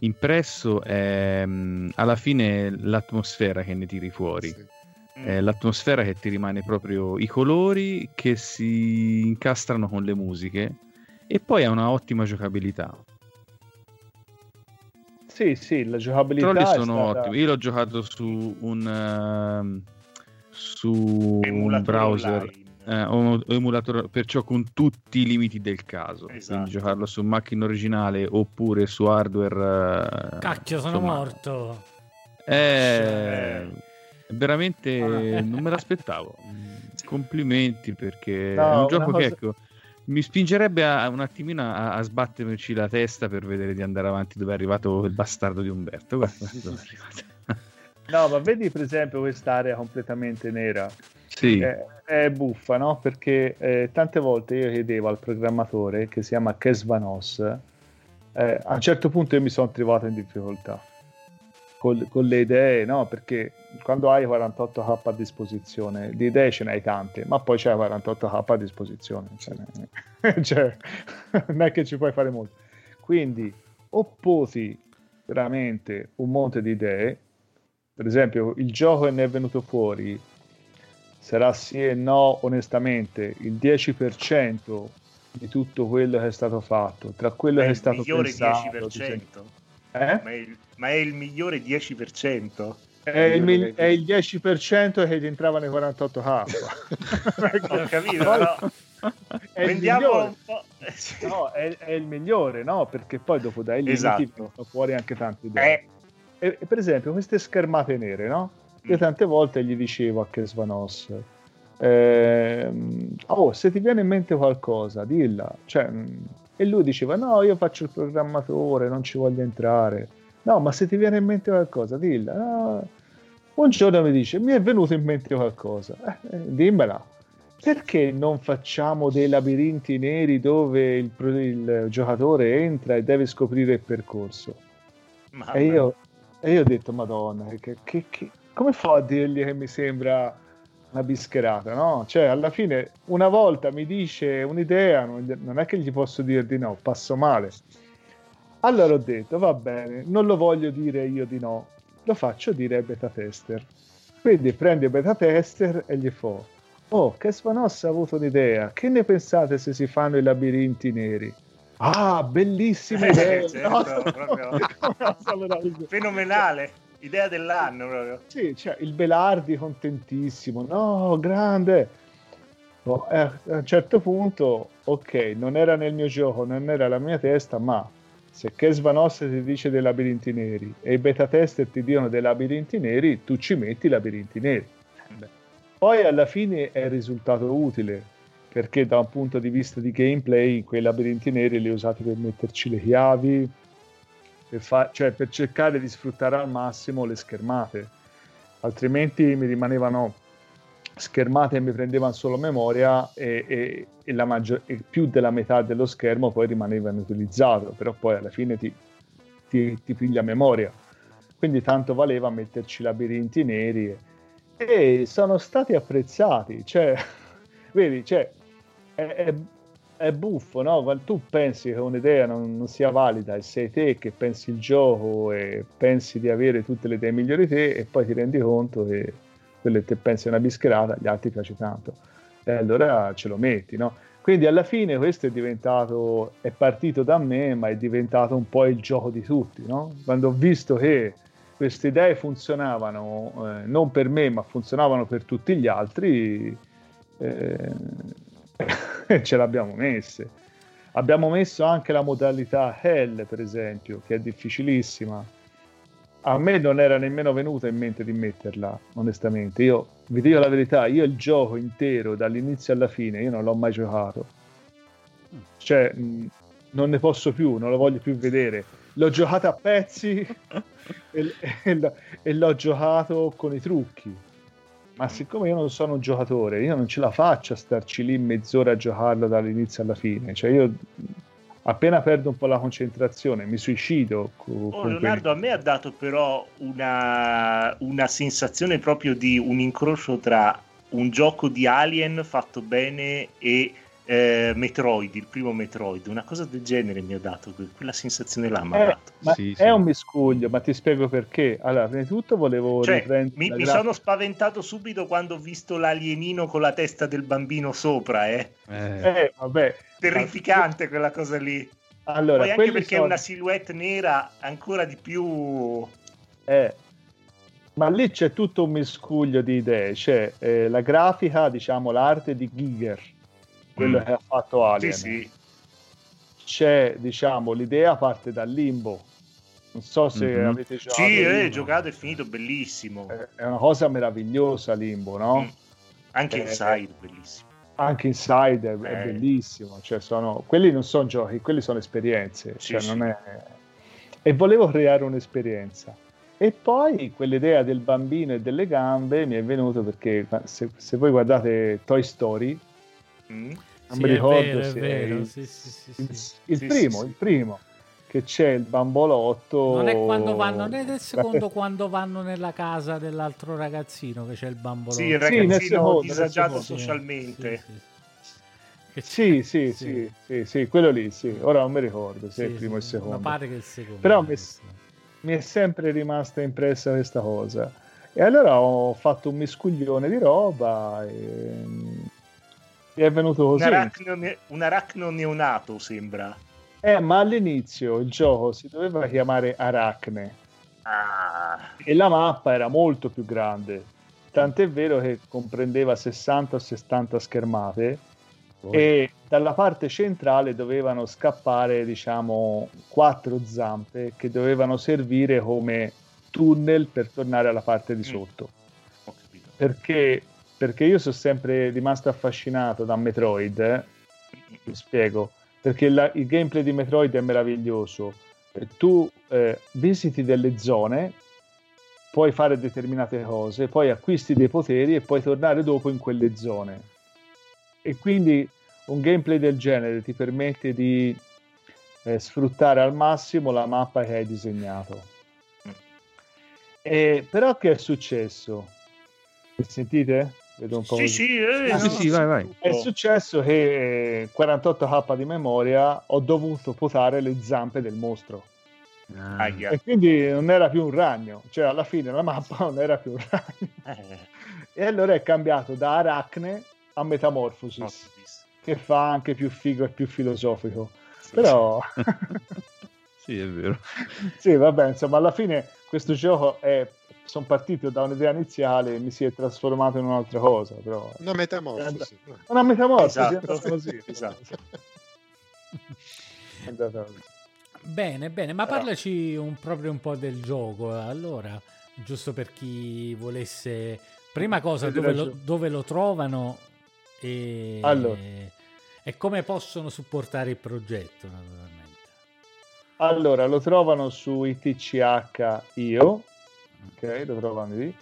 impresso è mh, alla fine l'atmosfera che ne tiri fuori. Sì. È l'atmosfera che ti rimane proprio i colori che si incastrano con le musiche e poi ha una ottima giocabilità. Sì, sì, la I giocabilità trolli è sono stata- ottimi. Io l'ho giocato su un ehm, su un browser online. eh, un emulatore, perciò con tutti i limiti del caso. Esatto. Quindi giocarlo su macchina originale oppure su hardware. eh, Cacchio, sono insomma, morto. È Eh. veramente Ah. non me l'aspettavo. Complimenti perché No, è un gioco cosa- che ecco, mi spingerebbe a, un attimino a, a sbatterci la testa per vedere di andare avanti dove è arrivato il bastardo di Umberto. Guarda. No, ma vedi per esempio quest'area completamente nera. sì, È, è buffa, no? Perché eh, tante volte io chiedevo al programmatore che si chiama Kesvanos, eh, a un certo punto io mi sono trovato in difficoltà con, con le idee, no? Perché quando hai 48k a disposizione, di idee ce n'hai tante, ma poi c'hai 48k a disposizione, cioè, cioè, non è che ci puoi fare molto. Quindi opposi veramente un monte di idee, per esempio il gioco che ne è venuto fuori sarà sì e no onestamente il 10% di tutto quello che è stato fatto tra quello Ma che è è il stato migliore pensato 10%. Eh? Ma, è il, ma è il migliore 10%. è, il, mil- è il 10% che entrava nei 48k Ho capito, però è il vendiamo migliore. un po'. eh, no, è, è il migliore no perché poi dopo dai limiti Esatto. vengono fuori anche tante idee Eh, e, e per esempio queste schermate nere no? Io Mm. tante volte gli dicevo a Kesvanos, ehm, oh, se ti viene in mente qualcosa, dilla. Cioè, mh, e lui diceva, no, io faccio il programmatore, non ci voglio entrare. No, ma se ti viene in mente qualcosa, dilla. No. Un giorno mi dice, mi è venuto in mente qualcosa. Eh, eh, dimmela. Perché non facciamo dei labirinti neri dove il, il giocatore entra e deve scoprire il percorso? mamma E io, e io ho detto, Madonna, che, che- che- come fa a dirgli che mi sembra una bischerata, no? Cioè, alla fine, una volta mi dice un'idea, non, è che gli posso dire di no, passo male. Allora ho detto, va bene, non lo voglio dire io di no, lo faccio dire ai beta tester. Quindi prende il beta tester e gli fa, oh, che Svanos ha avuto un'idea, che ne pensate se si fanno i labirinti neri? Ah, bellissima Eh, idea! certo, No, proprio. no. Fenomenale. Idea dell'anno proprio. Sì, cioè il Belardi contentissimo, no, grande. Oh, eh, a un certo punto, ok, non era nel mio gioco, non era la mia testa, ma se Kesvanos ti dice dei labirinti neri e i beta tester ti dicono dei labirinti neri, tu ci metti i labirinti neri. Poi alla fine è risultato utile, perché da un punto di vista di gameplay quei labirinti neri li ho usati per metterci le chiavi, per, fa- cioè per cercare di sfruttare al massimo le schermate, altrimenti mi rimanevano schermate e mi prendevano solo memoria e, e- e maggior- e più della metà dello schermo poi rimaneva inutilizzato, però poi alla fine ti, ti, ti piglia memoria. Quindi tanto valeva metterci labirinti neri e, e sono stati apprezzati. Cioè, vedi, cioè, è, è- è buffo, no? Quando tu pensi che un'idea non, non sia valida e sei te che pensi il gioco e pensi di avere tutte le idee migliori te e poi ti rendi conto che quello che pensi è una bischerata, agli altri piace tanto. E allora ce lo metti, no? Quindi alla fine questo è diventato, è partito da me, ma è diventato un po' il gioco di tutti, no? Quando ho visto che queste idee funzionavano eh, non per me, ma funzionavano per tutti gli altri, eh, ce l'abbiamo messe. Abbiamo messo anche la modalità Hell, per esempio, che è difficilissima. A me non era nemmeno venuta in mente di metterla, onestamente. Io vi dico la verità, io il gioco intero dall'inizio alla fine, io non l'ho mai giocato. Cioè, non ne posso più, non lo voglio più vedere. L'ho giocato a pezzi e, e e l'ho giocato con i trucchi. Ma siccome io non sono un giocatore, io non ce la faccio a starci lì mezz'ora a giocarlo dall'inizio alla fine. Cioè, io appena perdo un po' la concentrazione mi suicido. Oh, Leonardo, a me ha dato però una, una sensazione proprio di un incrocio tra un gioco di Alien fatto bene e eh, Metroid, il primo Metroid, una cosa del genere mi ha dato, que- quella sensazione là mi ha Eh, dato. ma Sì, è sì. un miscuglio, ma ti spiego perché. Allora, prima di tutto volevo Cioè, riprendere mi, mi sono spaventato subito quando ho visto l'alienino con la testa del bambino sopra, eh. Eh, Eh, vabbè. Terrificante quella cosa lì. Allora, Poi anche perché sono- una silhouette nera ancora di più... Eh, ma lì c'è tutto un miscuglio di idee. C'è eh, la grafica, diciamo, l'arte di Giger, quello Mm. che ha fatto Alien. Sì, sì. C'è, diciamo, l'idea parte dal limbo. Non so se Mhm. avete giocato. Sì, eh, giocato e finito, bellissimo. È una cosa meravigliosa Limbo, no? Mm. Anche Eh, Inside, bellissimo. Anche Inside è, è Eh. bellissimo. Cioè sono, quelli non sono giochi, quelli sono esperienze. Sì, cioè sì. non è... E volevo creare un'esperienza. E poi quell'idea del bambino e delle gambe mi è venuto perché se, se voi guardate Toy Story, Mm? Non Sì, mi è ricordo vero, è se è vero, il, sì, sì, sì, il- sì. il Sì, primo, sì, sì. il primo, che c'è il bambolotto. Non è quando vanno, né del secondo quando vanno nella casa dell'altro ragazzino che c'è il bambolotto. Sì, il Sì, nel ragazzino secondo, nel disagiato secondo. socialmente. Sì, sì. Sì, sì, sì, sì, sì, quello lì, sì. Ora non mi ricordo se è il sì, primo o il sì, secondo. Ma pare che è il secondo. Però mi, mi è sempre rimasta impressa questa cosa. E allora ho fatto un miscuglione di roba e, è venuto Un così. aracno, ne- un aracno neonato sembra. Eh, ma all'inizio il gioco si doveva chiamare Aracne Ah, e la mappa era molto più grande. Tant'è vero che comprendeva 60 o 70 schermate e dalla parte centrale dovevano scappare, diciamo, quattro zampe che dovevano servire come tunnel per tornare alla parte di sotto. ho capito. Perché, perché io sono sempre rimasto affascinato da Metroid, eh. vi spiego, perché la- il gameplay di Metroid è meraviglioso. Eh, Tu eh, visiti delle zone, puoi fare determinate cose, poi acquisti dei poteri e puoi tornare dopo in quelle zone. E quindi un gameplay del genere ti permette di eh, sfruttare al massimo la mappa che hai disegnato. E, però che è successo? Mi Sentite? Vedo un po' Sì, sì, eh, Ah, sì, sì, vai, vai. È successo che eh, 48k di memoria ho dovuto potare le zampe del mostro. Ah. E quindi non era più un ragno, cioè alla fine la mappa non era più un ragno. Eh, E allora è cambiato da Aracne a Metamorphosis, ho visto. che fa anche più figo e più filosofico. Sì, Però, Sì, è vero. sì, vabbè, insomma, alla fine questo gioco è. Sono partito da un'idea iniziale e mi si è trasformato in un'altra cosa. Però Una metamorfosi. una metamorfosi è Esatto. così. Esatto. È andata così. Bene, bene, ma parlaci un, proprio un po' del gioco. Allora, giusto per chi volesse... Prima cosa, dove lo, dove lo trovano e... Allora. e come possono supportare il progetto, naturalmente. Allora, lo trovano su ITCH io, ok, lo trovano lì,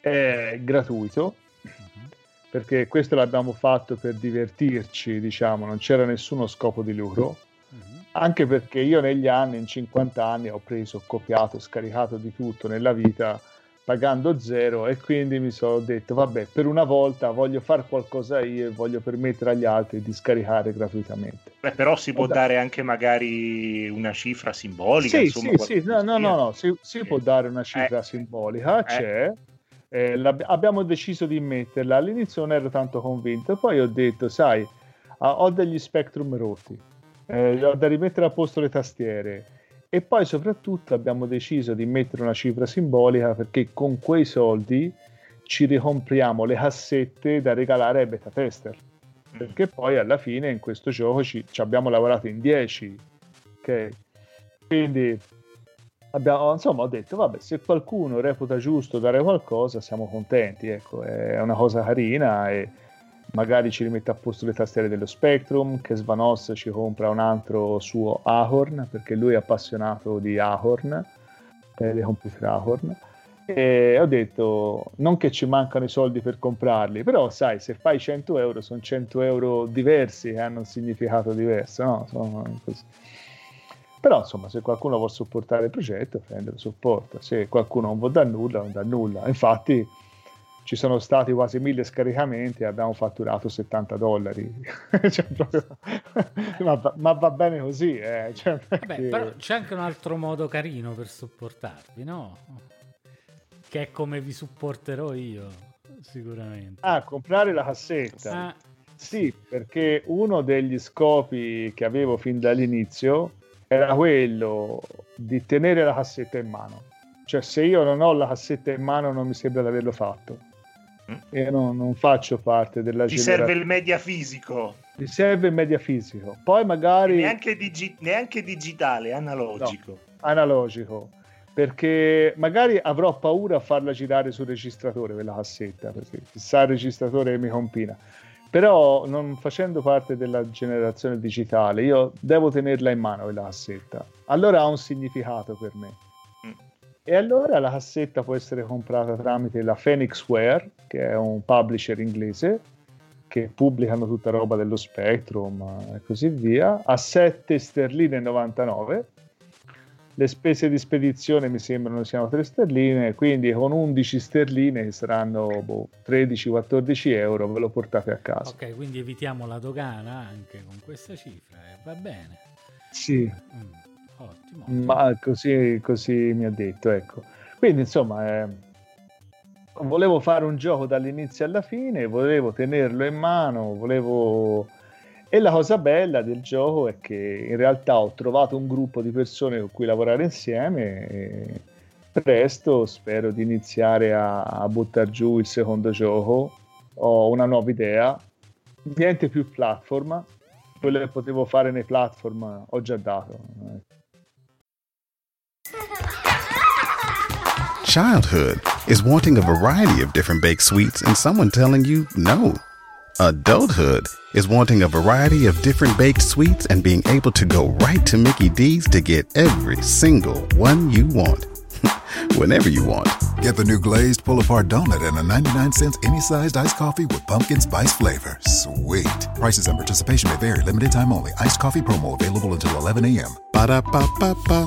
è gratuito, Mhm. perché questo l'abbiamo fatto per divertirci, diciamo, non c'era nessuno scopo di lucro, Mhm. anche perché io negli anni, in 50 anni, ho preso, copiato, scaricato di tutto nella vita, pagando zero, e quindi mi sono detto, vabbè, per una volta voglio fare qualcosa io e voglio permettere agli altri di scaricare gratuitamente. Beh, però si può Guarda- dare anche magari una cifra simbolica. Sì, insomma, sì, sì, no, no, no, no, si, si Eh. può dare una cifra Eh. simbolica, c'è. Eh, abbiamo deciso di metterla. All'inizio non ero tanto convinto, poi ho detto, sai, ho degli Spectrum rotti, eh, ho da rimettere a posto le tastiere. E poi soprattutto abbiamo deciso di mettere una cifra simbolica perché con quei soldi ci ricompriamo le cassette da regalare ai beta tester Mm. perché poi alla fine in questo gioco ci, ci abbiamo lavorato in 10 ok quindi abbiamo insomma ho detto vabbè se qualcuno reputa giusto dare qualcosa siamo contenti ecco è una cosa carina e magari ci rimette a posto le tastiere dello Spectrum che Svanos ci compra un altro suo Ahorn perché lui è appassionato di Ahorn eh, dei computer Ahorn e ho detto non che ci mancano i soldi per comprarli però sai se fai 100 euro sono 100 euro diversi che hanno un significato diverso no? Sono così. però insomma se qualcuno vuole supportare il progetto prende lo supporta se qualcuno non vuole dare nulla non dà nulla infatti ci sono stati quasi mille scaricamenti e abbiamo fatturato 70 dollari. cioè, proprio... ma, va, ma, va bene così. Eh. Cioè, perché... Vabbè, però c'è anche un altro modo carino per supportarvi, no? Che è come vi supporterò io, sicuramente. Ah, comprare la cassetta. Ah. Sì, perché uno degli scopi che avevo fin dall'inizio era quello di tenere la cassetta in mano. Cioè, se io non ho la cassetta in mano, non mi sembra di averlo fatto. E no, non faccio parte della Ti serve il media fisico. Ti serve il media fisico. Poi magari. Neanche, digi- neanche, digitale, analogico. No, analogico. Perché magari avrò paura a farla girare sul registratore quella cassetta, perché chissà il registratore che mi compina. Però non facendo parte della generazione digitale, io devo tenerla in mano quella cassetta. Allora ha un significato per me. E allora la cassetta può essere comprata tramite la Phoenixware, che è un publisher inglese, che pubblicano tutta roba dello Spectrum e così via, a 7 sterline 99. Le spese di spedizione mi sembrano siano 3 sterline, quindi con 11 sterline che saranno boh, 13-14 euro ve lo portate a casa. Ok, quindi evitiamo la dogana anche con questa cifra, eh? va bene. Sì. Mm. Ottimo. Ma così, così mi ha detto, ecco. Quindi insomma, eh, volevo fare un gioco dall'inizio alla fine, volevo tenerlo in mano, volevo... E la cosa bella del gioco è che in realtà ho trovato un gruppo di persone con cui lavorare insieme e presto spero di iniziare a, a buttare giù il secondo gioco. Ho una nuova idea, niente più platform, quello che potevo fare nei platform ho già dato. Childhood is wanting a variety of different baked sweets and someone telling you no. Adulthood is wanting a variety of different baked sweets and being able to go right to Mickey D's to get every single one you want. Whenever you want. Get the new glazed pull apart donut and a 99 cents any sized iced coffee with pumpkin spice flavor. Sweet. Prices and participation may vary. Limited time only. Iced coffee promo available until 11 a.m. Ba da ba ba ba.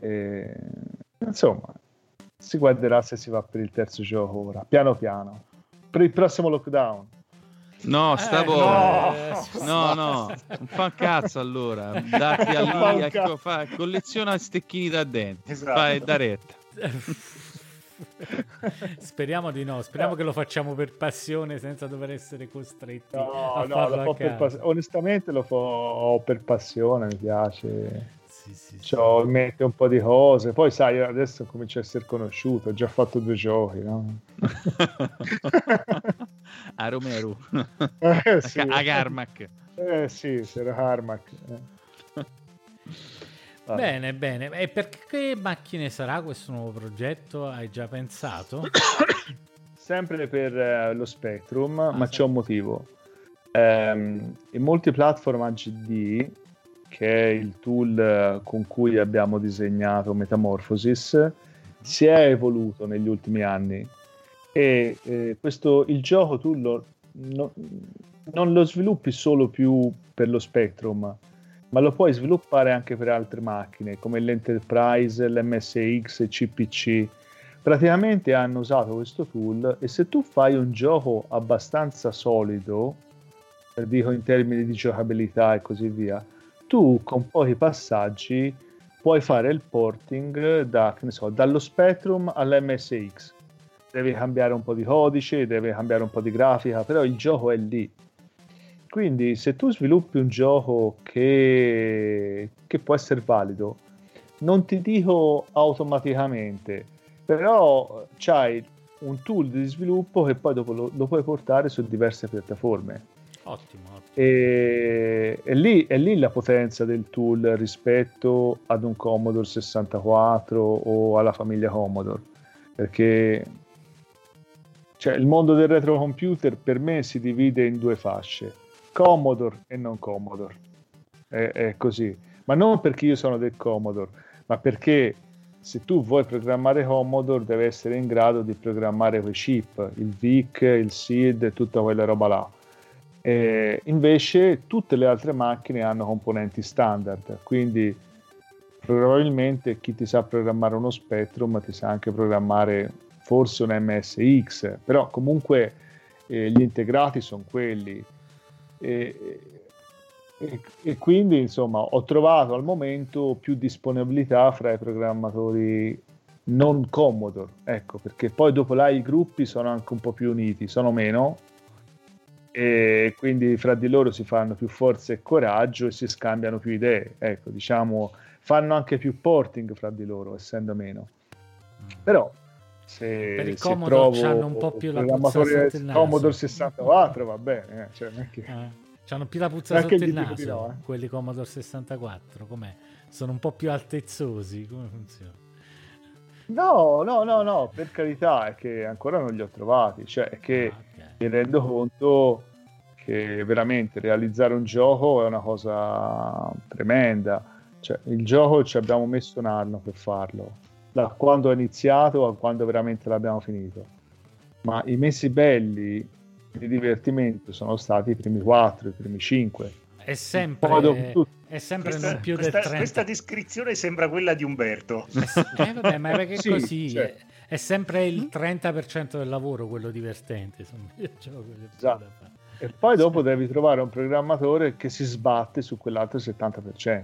E, insomma, si guarderà se si va per il terzo gioco ora, piano piano. Per il prossimo lockdown. No, stavo. Eh, no, no, no, non fa un cazzo allora. Dati a lì, ecco, fa, colleziona stecchini da denti. Esatto. Fai da retta. speriamo di no, speriamo no. che lo facciamo per passione senza dover essere costretti. No, no, lo fa per pass- onestamente lo fa per passione, mi piace sì, sì, cioè, mette un po' di cose. Poi, sai, adesso comincia a essere conosciuto. Ho già fatto due giochi, no? a Romero, eh, sì. a Carmack. Eh sì, c'era Carmack. Eh. Bene, bene. E per che macchine sarà questo nuovo progetto? Hai già pensato? Sempre per eh, lo Spectrum, ah, ma sì. c'è un motivo. Um, in molti platform AGD che è il tool eh, con cui abbiamo disegnato Metamorphosis, si è evoluto negli ultimi anni e eh, questo, il gioco tu lo, no, non lo sviluppi solo più per lo Spectrum, ma lo puoi sviluppare anche per altre macchine come l'Enterprise, l'MSX, il CPC. Praticamente hanno usato questo tool e se tu fai un gioco abbastanza solido, dico in termini di giocabilità e così via, tu con pochi passaggi puoi fare il porting da, so, dallo Spectrum all'MSX. Devi cambiare un po' di codice, devi cambiare un po' di grafica, però il gioco è lì. Quindi se tu sviluppi un gioco che, che può essere valido, non ti dico automaticamente, però c'hai un tool di sviluppo che poi lo, lo puoi portare su diverse piattaforme. Ottimo. E, e lì, è lì la potenza del tool rispetto ad un Commodore 64 o alla famiglia Commodore. perché cioè, il mondo del retrocomputer per me si divide in due fasce, Commodore e non Commodore. È, è così. Ma non perché io sono del Commodore, ma perché se tu vuoi programmare Commodore devi essere in grado di programmare quei chip, il VIC, il SID e tutta quella roba là. E invece tutte le altre macchine hanno componenti standard, quindi probabilmente chi ti sa programmare uno Spectrum ti sa anche programmare forse un MSX, però comunque eh, gli integrati sono quelli. E, e, e, quindi insomma ho trovato al momento più disponibilità fra i programmatori non Commodore, ecco, perché poi dopo là i gruppi sono anche un po' più uniti, sono meno, e quindi fra di loro si fanno più forza e coraggio e si scambiano più idee, ecco, diciamo, fanno anche più porting fra di loro, essendo meno. Però se, per il se Commodore hanno un po' più la puzza sotto il naso. Commodore 64 va bene, eh, cioè, che... eh, hanno più la puzza sotto il naso, no, eh. quelli Commodore 64, com'è? Sono un po' più altezzosi, come funziona? No, no, no, no, per carità, è che ancora non li ho trovati, cioè è che ah. Mi rendo conto che veramente realizzare un gioco è una cosa tremenda, cioè il gioco ci abbiamo messo un anno per farlo, da quando è iniziato a quando veramente l'abbiamo finito. Ma i mesi belli di divertimento sono stati i primi quattro, i primi cinque. È sempre, è sempre questa, non più questa, del 30. Questa descrizione sembra quella di Umberto. Eh, vabbè, ma perché Sì, così? cioè. È, è sempre il 30% del lavoro quello divertente. Esatto. E poi dopo devi trovare un programmatore che si sbatte su quell'altro 70%.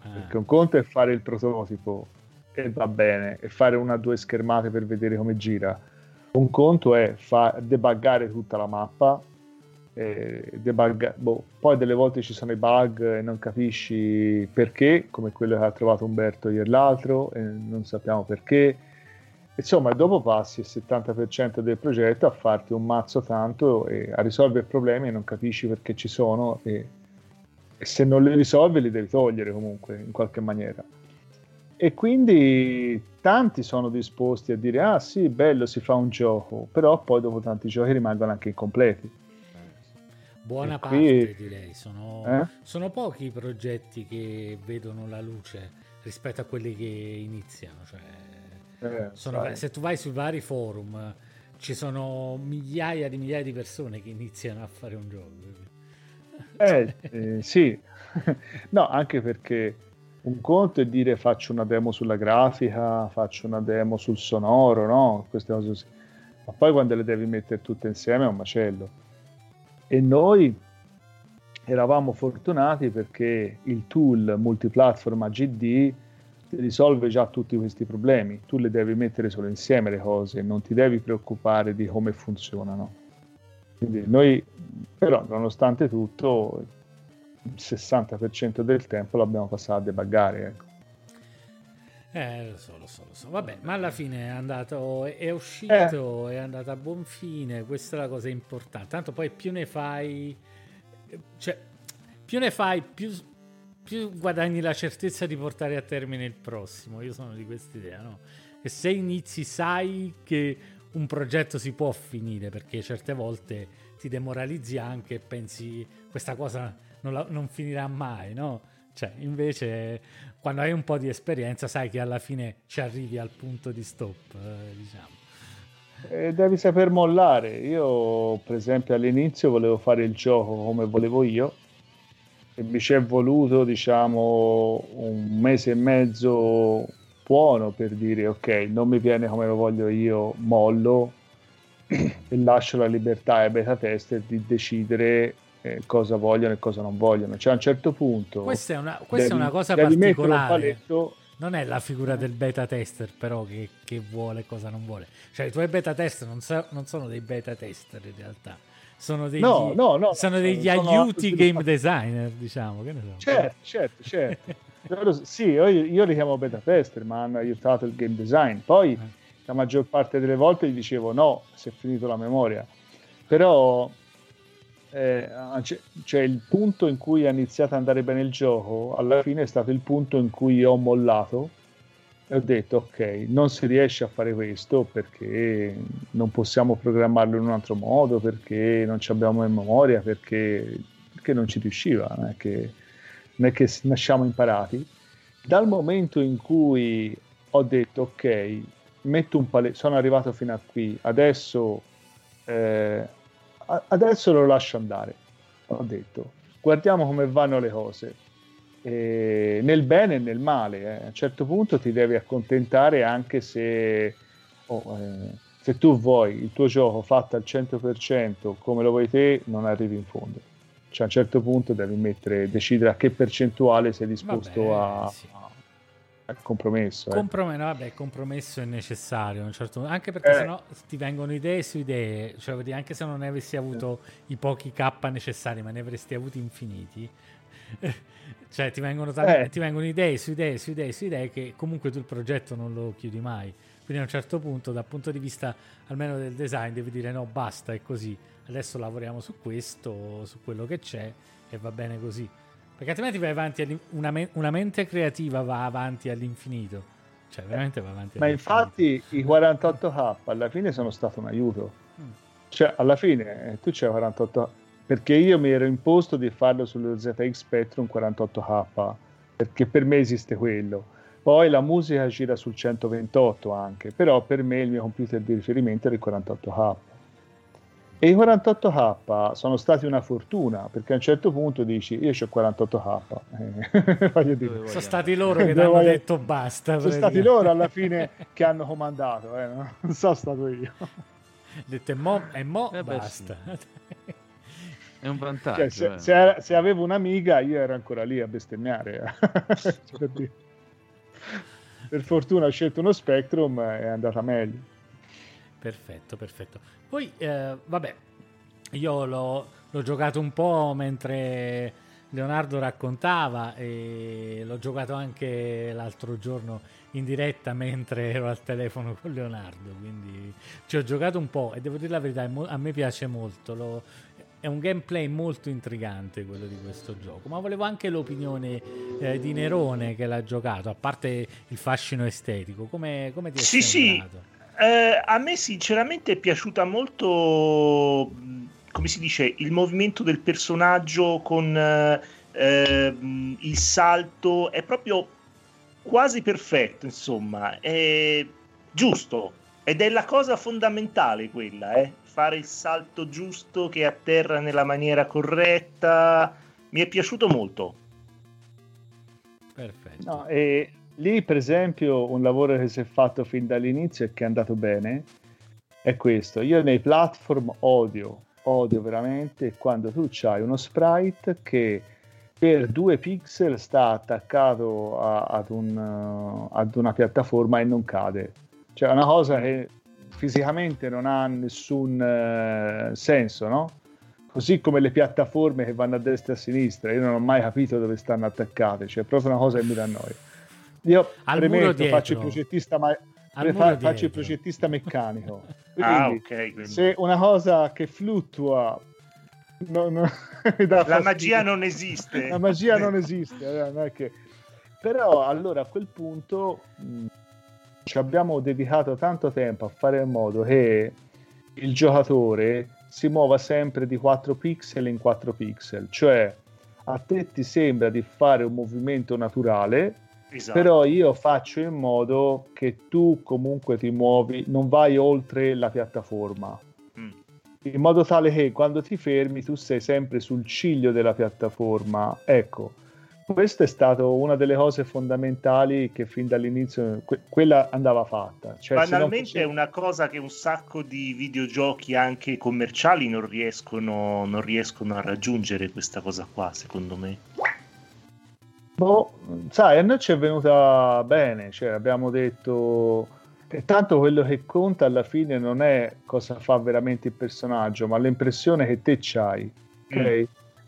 Ah. Perché un conto è fare il prototipo e va bene, e fare una o due schermate per vedere come gira. Un conto è fa- debuggare tutta la mappa, debugga- boh, poi delle volte ci sono i bug e non capisci perché, come quello che ha trovato Umberto ieri l'altro, e non sappiamo perché. Insomma, dopo passi il 70% del progetto a farti un mazzo tanto e a risolvere problemi e non capisci perché ci sono e, e se non li risolvi li devi togliere comunque in qualche maniera. E quindi tanti sono disposti a dire: Ah, sì, bello, si fa un gioco, però poi dopo tanti giochi rimangono anche incompleti. Buona E parte qui- direi, sono, Eh? sono pochi i progetti che vedono la luce rispetto a quelli che iniziano. Cioè, Eh, sono- se tu vai sui vari forum ci sono migliaia di migliaia di persone che iniziano a fare un gioco. Eh, eh, sì, no, anche perché un conto è dire faccio una demo sulla grafica, faccio una demo sul sonoro, no? Queste cose così. Ma poi quando le devi mettere tutte insieme è un macello. E noi eravamo fortunati perché il tool multiplatform AGD risolve già tutti questi problemi. Tu le devi mettere solo insieme le cose, non ti devi preoccupare di come funzionano. Quindi noi, però, nonostante tutto, il 60% del tempo l'abbiamo passato a debuggare. Ecco. Eh, lo so, lo so, lo so. Vabbè, ma alla fine è andato, è uscito, è andato a buon fine. Questa è la cosa importante. Tanto poi più ne fai, cioè, più ne fai, più, più guadagni la certezza di portare a termine il prossimo. Io sono di quest'idea, no? Che se inizi sai che un progetto si può finire, perché certe volte ti demoralizzi anche e pensi questa cosa non, la- non finirà mai, no? Cioè, invece, quando hai un po' di esperienza, sai che alla fine ci arrivi al punto di stop, eh, diciamo. E devi saper mollare. Io, per esempio, all'inizio volevo fare il gioco come volevo io e mi ci è voluto, diciamo, un mese e mezzo buono per dire ok, non mi viene come lo voglio io, mollo e lascio la libertà ai beta tester di decidere eh, cosa vogliono e cosa non vogliono. Cioè, a un certo punto Questa è una, questa è devi- una cosa particolare. paletto Non è la figura del beta tester, però, che, che vuole e cosa non vuole. Cioè, i tuoi beta tester non, so- non sono dei beta tester in realtà. Sono degli, No, no, no, sono no, degli sono aiuti game designer, diciamo. Che ne so. Certo, certo, certo. Sì, io, io li chiamo beta tester, ma hanno aiutato il game design. Poi Eh. la maggior parte delle volte gli dicevo no, si è finito la memoria. Però eh, c'è, c'è il punto in cui è iniziato ad andare bene il gioco, alla fine è stato il punto in cui ho mollato ho detto ok, non si riesce a fare questo perché non possiamo programmarlo in un altro modo, perché non ci abbiamo in memoria, perché, perché non ci riusciva, non è, che, non è che nasciamo imparati. Dal momento in cui ho detto ok, metto un pale- sono arrivato fino a qui, adesso, eh, adesso lo lascio andare, ho detto, guardiamo come vanno le cose eh, nel bene e nel male. Eh. A un certo punto ti devi accontentare anche se, oh, eh, se tu vuoi il tuo gioco fatto al 100% come lo vuoi te, non arrivi in fondo. Cioè a un certo punto devi mettere, decidere a che percentuale sei disposto vabbè, a, sì. al compromesso. Eh. Comprom- no, vabbè, compromesso è necessario, certo, anche perché eh. sennò ti vengono idee su idee, cioè anche se non ne avessi avuto i pochi K necessari, ma ne avresti avuti infiniti cioè ti vengono, t- eh. ti vengono idee su idee su idee su idee che comunque tu il progetto non lo chiudi mai. Quindi a un certo punto, dal punto di vista almeno del design, devi dire no, basta, è così. Adesso lavoriamo su questo, su quello che c'è e va bene così. Perché altrimenti vai avanti, una, me- una mente creativa va avanti all'infinito. Cioè, veramente va avanti. Ma infatti i 48K alla fine sono stato un aiuto. Mm. Cioè, alla fine eh, tu c'hai 48 perché io mi ero imposto di farlo sullo ZX Spectrum 48K perché per me esiste quello. Poi la musica gira sul 128 anche però per me il mio computer di riferimento era il 48K e i 48K sono stati una fortuna perché a un certo punto dici io ho il 48K eh, sono stati loro che ti hanno detto basta sono stati loro alla fine che hanno comandato eh, non sono stato io. Detto e mo, e mo eh basta sì. È un vantaggio. Cioè, se, eh. se, se, avevo un'amiga, io ero ancora lì a bestemmiare. per, per, fortuna ho scelto uno Spectrum e è andata meglio. Perfetto, perfetto. Poi, eh, vabbè, io l'ho, l'ho giocato un po' mentre Leonardo raccontava e l'ho giocato anche l'altro giorno in diretta mentre ero al telefono con Leonardo quindi ci ho giocato un po' e devo dire la verità a me piace molto l'ho, è un gameplay molto intrigante quello di questo gioco, ma volevo anche l'opinione eh, di Nerone che l'ha giocato, a parte il fascino estetico, come, come ti è sì, sembrato? Sì, eh, a me sinceramente è piaciuta molto, come si dice, il movimento del personaggio con eh, il salto, è proprio quasi perfetto, insomma, è giusto, ed è la cosa fondamentale quella, eh fare il salto giusto che atterra nella maniera corretta. Mi è piaciuto molto. Perfetto. No, e lì, per esempio, un lavoro che si è fatto fin dall'inizio e che è andato bene è questo. Io nei platform odio, odio veramente quando tu hai uno sprite che per due pixel sta attaccato a, ad, un, uh, ad una piattaforma e non cade. Cioè, è una cosa che fisicamente non ha nessun uh, senso, no? Così come le piattaforme che vanno a destra e a sinistra, io non ho mai capito dove stanno attaccate, cioè è proprio una cosa che mi dà noia. Io Al premetto, faccio il progettista, ma... Fa- faccio il progettista meccanico. ah, ok. Quindi. Se una cosa che fluttua no, no, la magia non esiste. La magia non esiste, eh, non che... però allora a quel punto mh, ci abbiamo dedicato tanto tempo a fare in modo che il giocatore si muova sempre di 4 pixel in 4 pixel, cioè a te ti sembra di fare un movimento naturale, esatto. però io faccio in modo che tu comunque ti muovi, non vai oltre la piattaforma. Mm. In modo tale che quando ti fermi tu sei sempre sul ciglio della piattaforma. Ecco, questa è stata una delle cose fondamentali che fin dall'inizio que- quella andava fatta. Cioè, Banalmente fosse... è una cosa che un sacco di videogiochi anche commerciali non riescono, non riescono a raggiungere questa cosa qua, secondo me. Boh, sai, a noi ci è venuta bene, cioè abbiamo detto tanto quello che conta alla fine non è cosa fa veramente il personaggio, ma l'impressione che te c'hai, ok? Mm.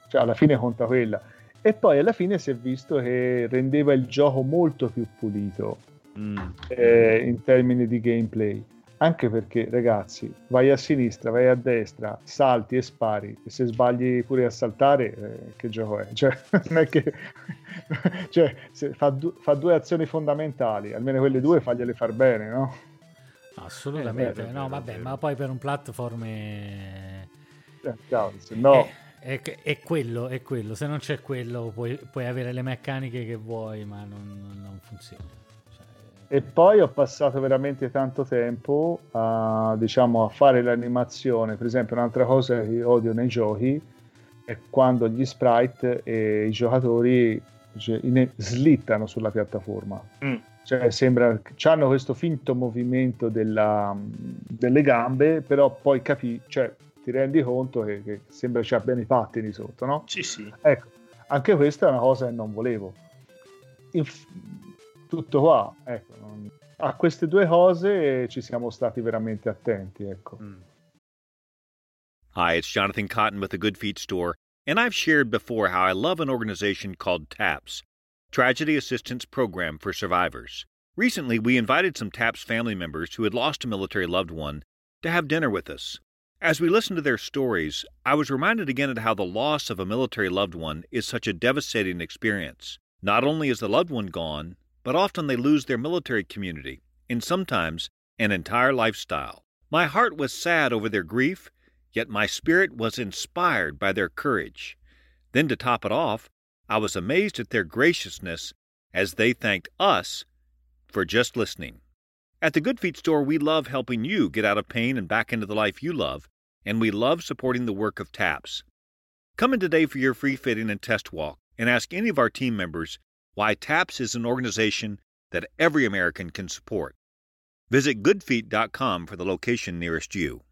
Cioè alla fine conta quella e poi alla fine si è visto che rendeva il gioco molto più pulito mm. eh, in termini di gameplay. Anche perché, ragazzi, vai a sinistra, vai a destra, salti e spari. E se sbagli pure a saltare, eh, che gioco è? Cioè, non è che cioè, fa, du- fa, due azioni fondamentali, almeno quelle due fagliele far bene, no? Assolutamente, vero, no, vero, vabbè, vero. ma poi per un platform è... Eh, cazzo, no. È, è, è, quello, è quello, se non c'è quello puoi, puoi avere le meccaniche che vuoi, ma non, non funziona. Cioè... E poi ho passato veramente tanto tempo a, diciamo, a fare l'animazione, per esempio un'altra cosa che odio nei giochi è quando gli sprite e i giocatori cioè, slittano sulla piattaforma. Mm. Cioè, sembra che hanno questo finto movimento della, delle gambe, però poi capi, cioè, ti rendi conto che, che sembra ci abbiano i pattini sotto, no? Sì, sì. Ecco, anche questa è una cosa che non volevo. Inf- tutto qua, ecco. Non... A queste due cose ci siamo stati veramente attenti, ecco. Mm. Hi, it's Jonathan Cotton with the Good Feet Store, and I've shared before how I love an organization called TAPS, Tragedy Assistance Program for Survivors. Recently, we invited some TAPS family members who had lost a military loved one to have dinner with us. As we listened to their stories, I was reminded again of how the loss of a military loved one is such a devastating experience. Not only is the loved one gone, but often they lose their military community and sometimes an entire lifestyle. My heart was sad over their grief Yet my spirit was inspired by their courage. Then, to top it off, I was amazed at their graciousness as they thanked us for just listening. At the Good Feet store, we love helping you get out of pain and back into the life you love, and we love supporting the work of TAPS. Come in today for your free fitting and test walk and ask any of our team members why TAPS is an organization that every American can support. Visit goodfeet.com for the location nearest you.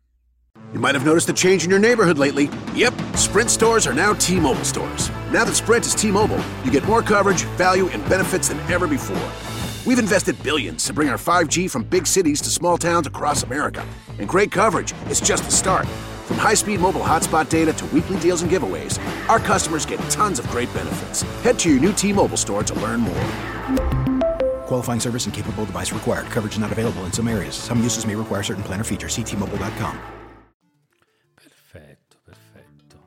You might have noticed a change in your neighborhood lately. Yep, Sprint stores are now T Mobile stores. Now that Sprint is T Mobile, you get more coverage, value, and benefits than ever before. We've invested billions to bring our 5G from big cities to small towns across America. And great coverage is just the start. From high speed mobile hotspot data to weekly deals and giveaways, our customers get tons of great benefits. Head to your new T Mobile store to learn more. Qualifying service and capable device required. Coverage not available in some areas. Some uses may require certain plan or features. Ctmobile.com. Perfetto, perfetto.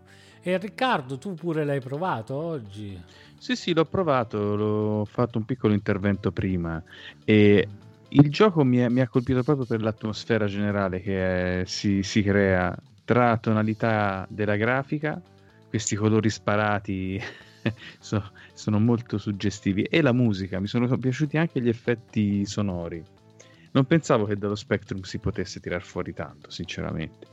E Riccardo, tu pure l'hai provato oggi? Sì, sì, l'ho provato, l'ho fatto un piccolo intervento prima e il gioco mi, è, mi ha colpito proprio per l'atmosfera generale che è, si, si crea tra tonalità della grafica, questi colori sparati sono, sono molto suggestivi e la musica, mi sono piaciuti anche gli effetti sonori. Non pensavo che dallo Spectrum si potesse tirar fuori tanto, sinceramente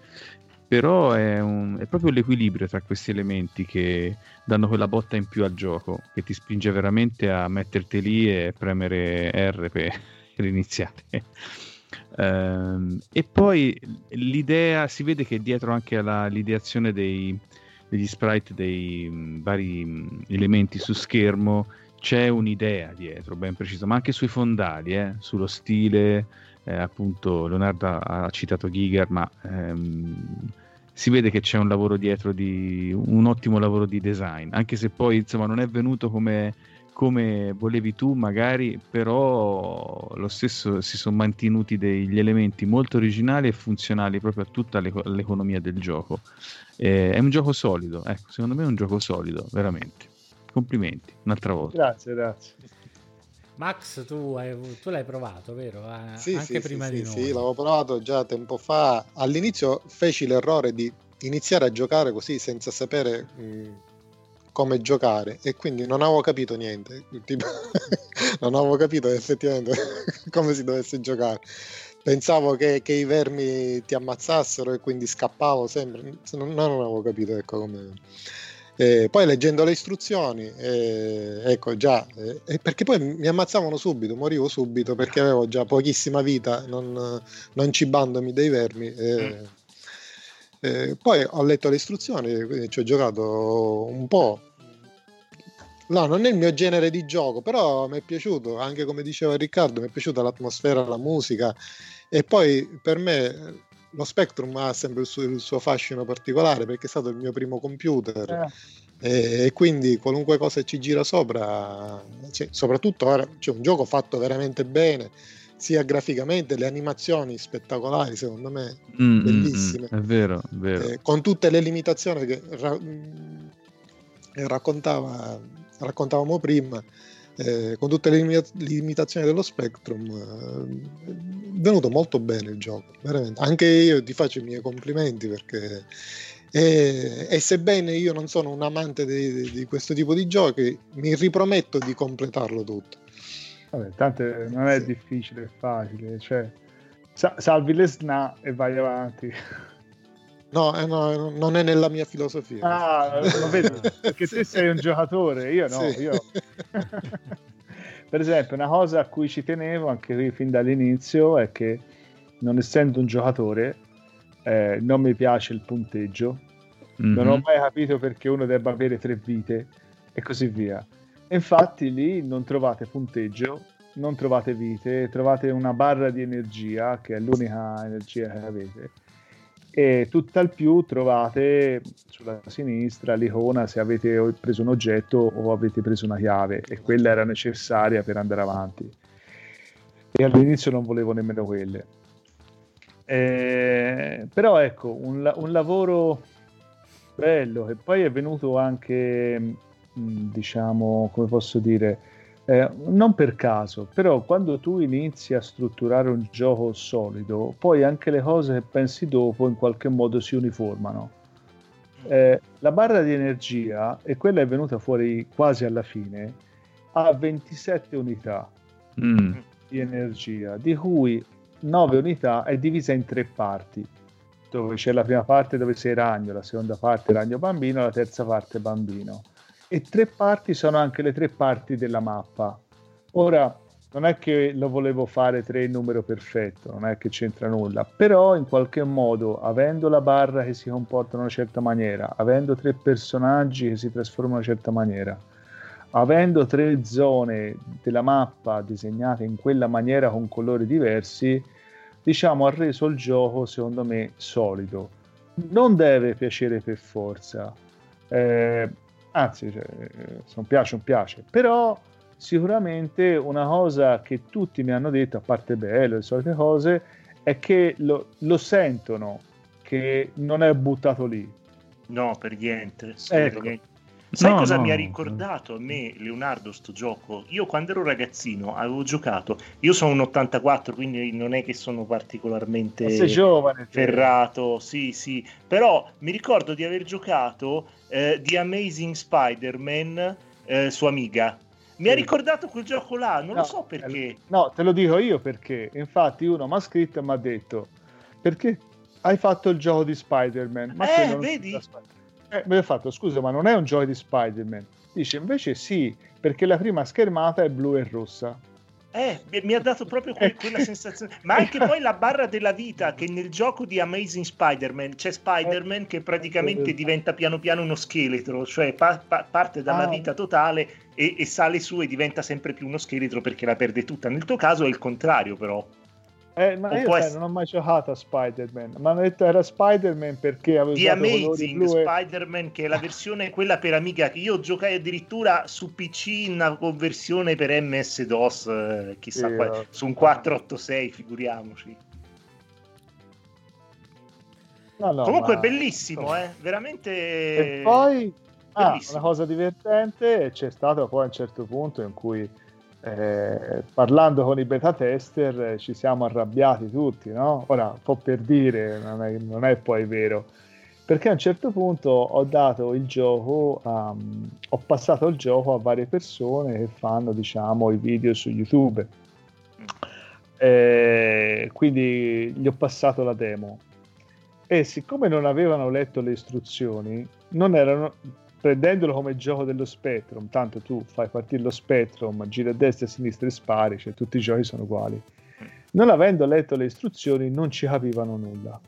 però è, un, è, proprio l'equilibrio tra questi elementi che danno quella botta in più al gioco, che ti spinge veramente a metterti lì e premere R per iniziare. um, e poi l'idea, si vede che dietro anche all'ideazione dei, degli sprite, dei um, vari um, elementi su schermo, c'è un'idea dietro, ben precisa, ma anche sui fondali, eh, sullo stile, eh, appunto Leonardo ha citato Giger, ma ehm, si vede che c'è un lavoro dietro di un ottimo lavoro di design, anche se poi insomma non è venuto come, come volevi tu magari, però lo stesso si sono mantenuti degli elementi molto originali e funzionali proprio a tutta l'eco- l'economia del gioco. Eh, è un gioco solido, ecco, secondo me è un gioco solido, veramente. Complimenti, un'altra volta. Grazie, grazie. Max, tu, hai, tu, l'hai provato, vero? Sì, Anche sì, prima sì, di noi. Sì, l'avevo provato già tempo fa. All'inizio feci l'errore di iniziare a giocare così senza sapere mh, come giocare e quindi non avevo capito niente. Tipo, non avevo capito effettivamente come si dovesse giocare. Pensavo che, che, i vermi ti ammazzassero e quindi scappavo sempre. Non, non avevo capito ecco, come eh, poi leggendo le istruzioni, eh, ecco già, eh, perché poi mi ammazzavano subito, morivo subito perché avevo già pochissima vita, non, non cibandomi dei vermi. Mm. Eh, poi ho letto le istruzioni, quindi ci ho giocato un po'. No, non è il mio genere di gioco, però mi è piaciuto, anche come diceva Riccardo, mi è piaciuta l'atmosfera, la musica e poi per me lo Spectrum ha sempre il suo, il suo, fascino particolare perché è stato il mio primo computer eh. e, e, quindi qualunque cosa ci gira sopra, cioè, soprattutto ora c'è un gioco fatto veramente bene sia graficamente, le animazioni spettacolari, secondo me, mm, mm, mm. bellissime. Mm, è vero, è vero. Eh, con tutte le limitazioni che ra- raccontava raccontavamo prima, eh, con tutte le limita- limitazioni dello Spectrum, eh, è venuto molto bene il gioco, veramente. Anche io ti faccio i miei complimenti perché... E, e sebbene io non sono un amante di, di questo tipo di giochi, mi riprometto di completarlo tutto. Vabbè, tanto non è difficile, è facile, cioè sa- salvi le SNA e vai avanti. No, eh, no, non è nella mia filosofia. Ah, lo vedo, perché te sei un giocatore, io no, Sì. io... per esempio, una cosa a cui ci tenevo anche qui fin dall'inizio è che non essendo un giocatore eh, non mi piace il punteggio, non ho Mhm. mai capito perché uno debba avere tre vite e così via. Infatti lì non trovate punteggio, non trovate vite, trovate una barra di energia che è l'unica energia che avete e tutt'al più trovate sulla sinistra l'icona se avete preso un oggetto o avete preso una chiave e quella era necessaria per andare avanti. E all'inizio non volevo nemmeno quelle. Eh, però ecco un, un lavoro bello che poi è venuto anche diciamo come posso dire eh, non per caso, però quando tu inizi a strutturare un gioco solido, poi anche le cose che pensi dopo in qualche modo si uniformano. Eh, la barra di energia, e quella è venuta fuori quasi alla fine, ha 27 unità Mm. di energia, di cui 9 unità è divisa in tre parti, dove c'è la prima parte dove sei ragno, la seconda parte ragno bambino, la terza parte bambino. E tre parti sono anche le tre parti della mappa. Ora, non è che lo volevo fare tre in numero perfetto, non è che c'entra nulla, però in qualche modo, avendo la barra che si comporta in una certa maniera, avendo tre personaggi che si trasformano in una certa maniera, avendo tre zone della mappa disegnate in quella maniera con colori diversi, diciamo ha reso il gioco secondo me solido. Non deve piacere per forza, eh, anzi, cioè, eh, se non piace, non piace, però sicuramente una cosa che tutti mi hanno detto, a parte bello, le solite cose, è che lo, lo sentono che non è buttato lì. No, per niente. Ecco. Sai No, cosa no, mi ha ricordato a me, Leonardo, sto gioco? Io quando ero ragazzino avevo giocato, io sono un 84, quindi non è che sono particolarmente giovane, ferrato, sì, sì, però mi ricordo di aver giocato eh, The Amazing Spider-Man eh, su Amiga. Mi ha ricordato quel gioco là, non No, lo so perché. No, te lo dico io perché. Infatti, uno mi ha scritto e mi ha detto: Perché hai fatto il gioco di Spider-Man? Ma Eh, vedi? c'entra Spider- Eh, mi ho fatto scusa, ma non è un gioco di Spider-Man. Dice invece sì, perché la prima schermata è blu e rossa. Eh, mi- mi ha dato proprio que- quella sensazione. Ma anche poi la barra della vita, che nel gioco di Amazing Spider-Man c'è Spider-Man che praticamente diventa piano piano uno scheletro, cioè pa- pa- parte dalla Ah. vita totale e-, e sale su e diventa sempre più uno scheletro perché la perde tutta. Nel tuo caso è il contrario, però. Eh, ma O io sai, essere- non ho mai giocato a Spider-Man. Mi hanno detto era Spider-Man perché avevo The Amazing blu e... Spider-Man, che è la versione quella per Amiga, che io giocai addirittura su PC in una conversione per MS-DOS, eh, chissà Sì, quale, eh. su un 486, figuriamoci. No, no, Comunque ma- è bellissimo, eh? veramente. E poi ah, una cosa divertente c'è stato poi a un certo punto in cui eh, parlando con i beta tester eh, ci siamo arrabbiati tutti, no? Ora, un po' per dire, non è, non è poi vero. Perché a un certo punto ho dato il gioco, a- ho passato il gioco a varie persone che fanno, diciamo, i video su YouTube. Eh, quindi gli ho passato la demo e siccome non avevano letto le istruzioni, non erano prendendolo come gioco dello Spectrum, tanto tu fai partire lo Spectrum, gira a destra e a sinistra e spari, cioè tutti i giochi sono uguali. Non avendo letto le istruzioni, non ci capivano nulla.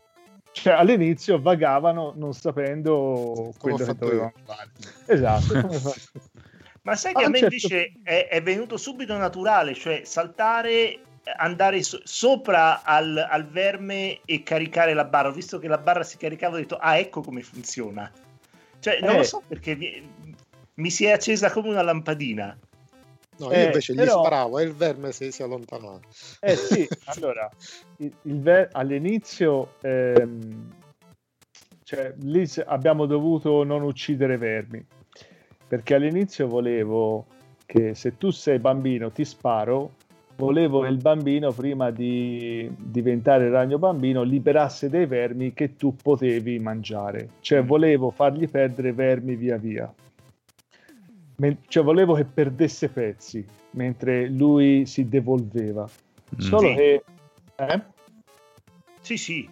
Cioè, all'inizio vagavano non sapendo Come quello che dovevano fare. Esatto, Ma sai A che a un me certo invece è, è venuto subito naturale, cioè saltare, andare so- sopra al, al verme e caricare la barra. Ho visto che la barra si caricava, ho detto, ah, ecco come funziona. Cioè, non Eh. lo so perché mi, mi si è accesa come una lampadina. No, io Eh, invece gli però- sparavo e il verme si, si allontanava. Eh sì, allora, il- il ver- all'inizio ehm, cioè, lì abbiamo dovuto non uccidere vermi. perché all'inizio volevo che se tu sei bambino ti sparo, volevo che il bambino prima di diventare ragno bambino liberasse dei vermi che tu potevi mangiare, cioè volevo fargli perdere vermi via via. Cioè volevo che perdesse pezzi mentre lui si devolveva. Solo Sì. che eh? Sì, sì.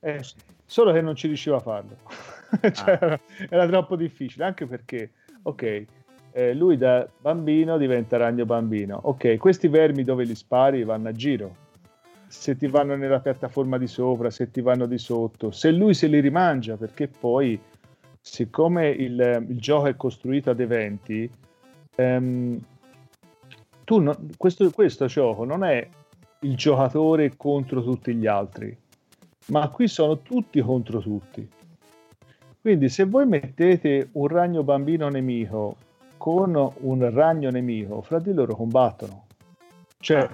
Eh, solo che non ci riusciva a farlo. Cioè, era, era troppo difficile, anche perché, ok, eh, lui da bambino diventa ragno bambino. Ok, questi vermi dove li spari vanno a giro. Se ti vanno nella piattaforma di sopra, se ti vanno di sotto, se lui se li rimangia, perché poi, siccome il, il gioco è costruito ad eventi, ehm, tu no- questo, questo gioco non è il giocatore contro tutti gli altri, ma qui sono tutti contro tutti. Quindi se voi mettete un ragno bambino nemico con un ragno nemico, fra di loro combattono. Cioè,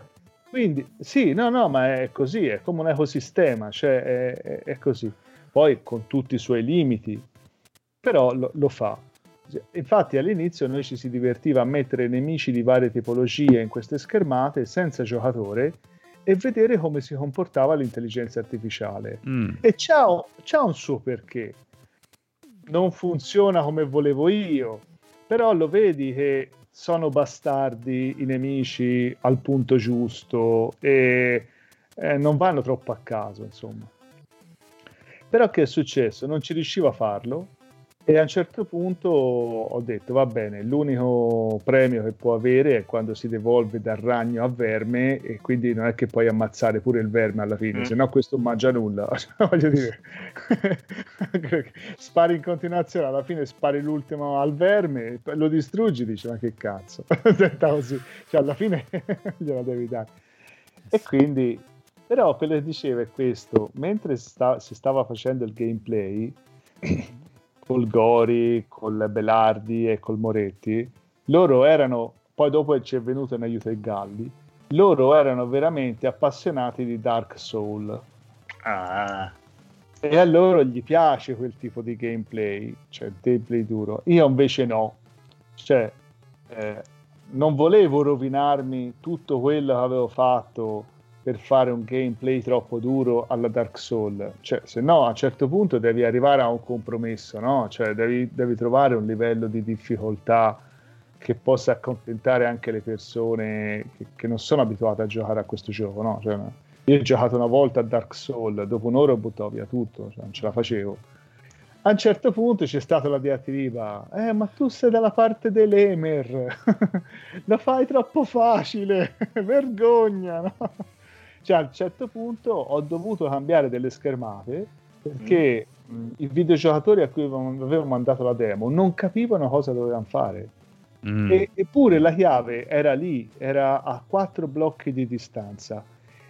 quindi sì, no, no, ma è così, è come un ecosistema, cioè è, è- è così. Poi con tutti i suoi limiti, però lo, lo fa. Infatti all'inizio noi ci si divertiva a mettere nemici di varie tipologie in queste schermate senza giocatore e vedere come si comportava l'intelligenza artificiale. Mm. E c'ha, c'ha un suo perché. Non funziona come volevo io, però lo vedi che sono bastardi i nemici al punto giusto e eh, non vanno troppo a caso, insomma. Però che è successo? Non ci riuscivo a farlo e a un certo punto ho detto va bene, l'unico premio che può avere è quando si devolve dal ragno a verme e quindi non è che puoi ammazzare pure il verme alla fine, Mm. se no questo mangia nulla. Voglio dire, spari in continuazione, alla fine spari l'ultimo al verme, lo distruggi, dici ma che cazzo. Cioè, alla fine gliela devi dare. E quindi, però quello che diceva è questo, mentre sta- si stava facendo il gameplay, col Gori, col Belardi e col Moretti, loro erano, poi dopo ci è venuto in aiuto il Galli, loro erano veramente appassionati di Dark Soul. Ah, e a loro gli piace quel tipo di gameplay, cioè il gameplay duro. Io invece no, cioè eh, non volevo rovinarmi tutto quello che avevo fatto per fare un gameplay troppo duro alla Dark Soul, cioè se no a un certo punto devi arrivare a un compromesso, no? Cioè devi, devi trovare un livello di difficoltà che possa accontentare anche le persone che, che non sono abituate a giocare a questo gioco, no? Cioè, io ho giocato una volta a Dark Soul, dopo un'ora ho buttato via tutto, cioè non ce la facevo. A un certo punto c'è stata la diatriba, eh ma tu sei dalla parte dell'Emer, lo fai troppo facile, vergogna, no? Cioè a un certo punto ho dovuto cambiare delle schermate perché mh, i videogiocatori a cui avevo avevo mandato la demo non capivano cosa dovevano fare. Mm. E- eppure la chiave era lì, era a quattro blocchi di distanza.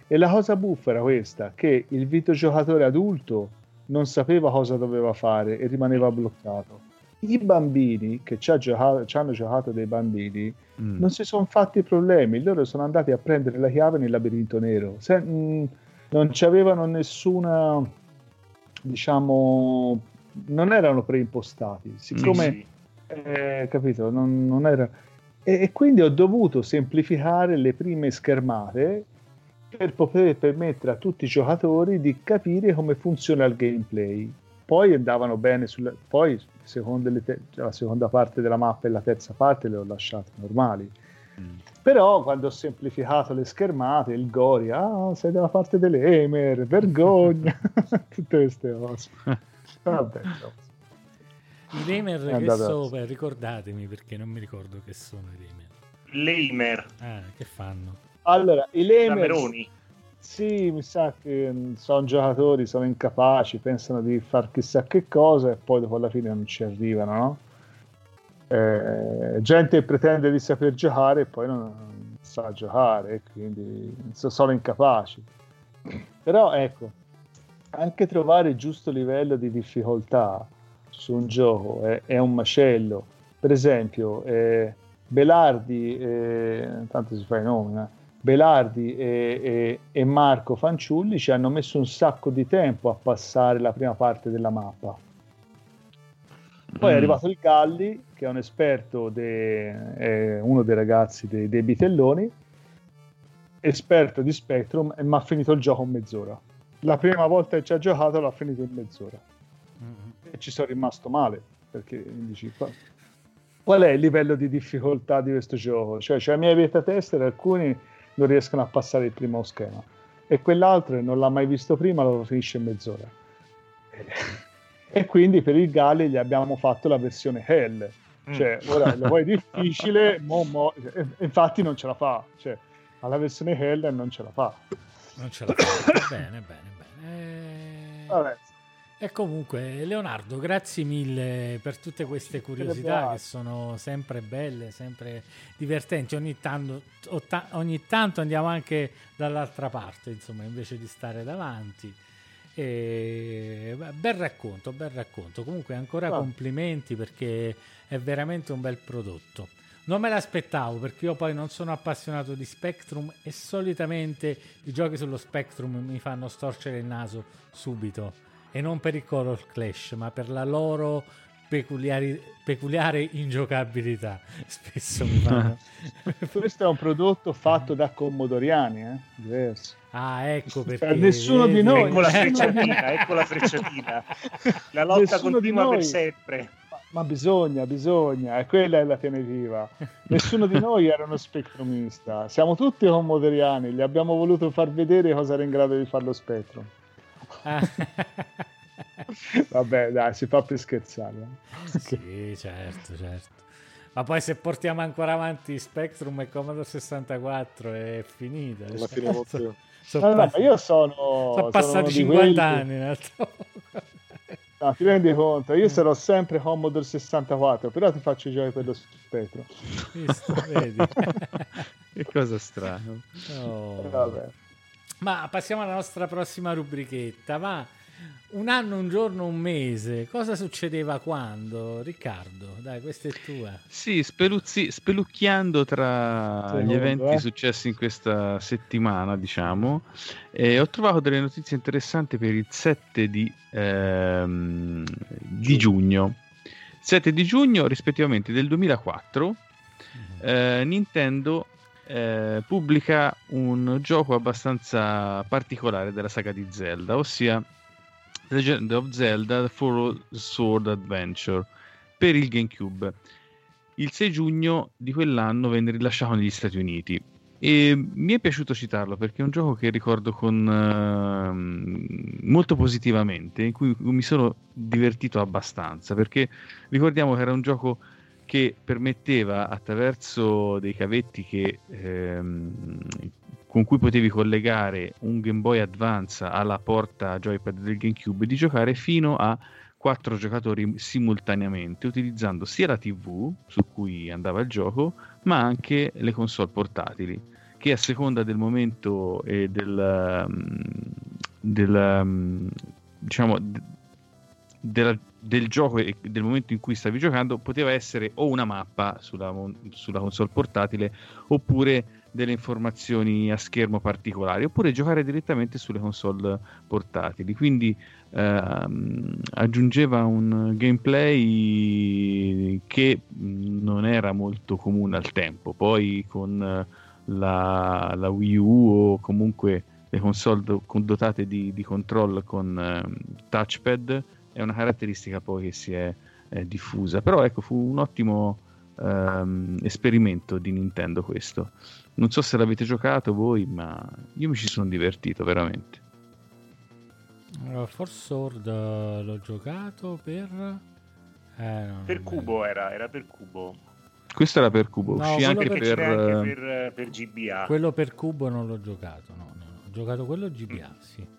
E la cosa buffa era questa, che il videogiocatore adulto non sapeva cosa doveva fare e rimaneva bloccato. I bambini che ci, ha giocato- ci hanno giocato dei bambini Mm. non si sono fatti problemi, loro sono andati a prendere la chiave nel labirinto nero. Se- mh, non c'avevano nessuna, diciamo, non erano preimpostati. Siccome sì. eh, capito? Non, non era... e, e quindi ho dovuto semplificare le prime schermate per poter permettere a tutti i giocatori di capire come funziona il gameplay. Poi andavano bene sulla... poi secondo le te- cioè, la seconda parte della mappa e la terza parte le ho lasciate normali. Però quando ho semplificato le schermate, il Gori, ah, sei dalla parte delle Emer, vergogna, tutte queste cose. Vabbè, insomma. I Lamer È che andata- so, beh, ricordatemi perché non mi ricordo che sono i Lamer. Leimer, Ah, che fanno? Allora, i Cameroni. Sì, mi sa che sono giocatori, sono incapaci, pensano di far chissà che cosa e poi dopo alla fine non ci arrivano, no? Eh, gente pretende di saper giocare e poi non, sa giocare, quindi so- sono incapaci. Però ecco, anche trovare il giusto livello di difficoltà su un gioco è, è un macello. Per esempio, eh, Belardi, eh, tanto si fa i nomi, eh, Belardi e, e- e Marco Fanciulli ci hanno messo un sacco di tempo a passare la prima parte della mappa. Poi è Mm. arrivato il Galli che è un esperto, de, è uno dei ragazzi dei, dei Bitelloni, esperto di Spectrum, e mi ha finito il gioco in mezz'ora. La prima volta che ci ha giocato l'ha finito in mezz'ora. Mm-hmm. E ci sono rimasto male, perché dici, qual è il livello di difficoltà di questo gioco? Cioè, c'è la mia beta tester, alcuni non riescono a passare il primo schema e quell'altro non l'ha mai visto prima, lo finisce in mezz'ora. E quindi per il Gali gli abbiamo fatto la versione Hell, mm. cioè ora lo vuoi difficile, mo, mo, infatti non ce la fa, cioè alla versione Hell non ce la fa. Non ce la fa, bene, bene, bene. Vabbè. E comunque, Leonardo, grazie mille per tutte queste curiosità che sono sempre belle, sempre divertenti. Ogni tanto, ogni tanto andiamo anche dall'altra parte, insomma, invece di stare davanti. E, bel racconto, bel racconto. Comunque, ancora oh. complimenti perché è veramente un bel prodotto. Non me l'aspettavo perché io poi non sono appassionato di Spectrum e solitamente i giochi sullo Spectrum mi fanno storcere il naso subito e non per il Color Clash, ma per la loro peculiare ingiocabilità. Spesso mi fanno. Questo è un prodotto fatto da commodoriani, eh? diverso. Ah, ecco perché. Cioè, nessuno vedi? di noi. Ecco la frecciatina, ecco la frecciatina. La lotta nessuno continua per sempre. Ma, ma bisogna, bisogna, e quella è la teneviva. Nessuno di noi era uno spectrumista. Siamo tutti commodoriani, gli abbiamo voluto far vedere cosa era in grado di fare lo Spectrum. Vabbè, dai, si fa per scherzare. Sì, certo, certo. Ma poi se portiamo ancora avanti Spectrum e Commodore 64 è finita. Alla cioè, fine so, so allora, pass- io sono... Sono passati 50 quelli... anni in realtà. No, ti rendi conto? Io sarò sempre Commodore 64, però ti faccio giocare per lo Spectrum. Visto, vedi? che cosa strana. Oh. Vabbè. Ma passiamo alla nostra prossima rubrichetta. Va un anno, un giorno, un mese. Cosa succedeva quando? Riccardo, dai, questa è tua. Sì, speluzzi, spelucchiando tra Secondo, gli eventi eh? successi in questa settimana, diciamo, eh, ho trovato delle notizie interessanti per il 7 di, ehm, di giugno. 7 di giugno, rispettivamente del 2004, mm-hmm. eh, Nintendo eh, pubblica un gioco abbastanza particolare della saga di Zelda, ossia Legend of Zelda For Sword Adventure per il GameCube. Il 6 giugno di quell'anno venne rilasciato negli Stati Uniti e mi è piaciuto citarlo perché è un gioco che ricordo con, uh, molto positivamente, in cui mi sono divertito abbastanza perché ricordiamo che era un gioco che permetteva attraverso dei cavetti che, ehm, con cui potevi collegare un Game Boy Advance alla porta joypad del GameCube di giocare fino a quattro giocatori simultaneamente utilizzando sia la TV su cui andava il gioco ma anche le console portatili che a seconda del momento e del, um, del um, diciamo della, del gioco e del momento in cui stavi giocando poteva essere o una mappa sulla, sulla console portatile oppure delle informazioni a schermo particolari oppure giocare direttamente sulle console portatili. Quindi ehm, aggiungeva un gameplay che non era molto comune al tempo. Poi con la, la Wii U o comunque le console dotate di, di control con eh, touchpad è una caratteristica poi che si è eh, diffusa. Però ecco, fu un ottimo ehm, esperimento di Nintendo questo. Non so se l'avete giocato voi, ma io mi ci sono divertito veramente. Uh, Force Sword uh, l'ho giocato per... Eh, per cubo era, era per cubo. Questo era per cubo, no, uscì anche per... per... Anche per, per, GBA. Quello per cubo non l'ho giocato, no, no. Ho giocato quello GBA, mm. sì.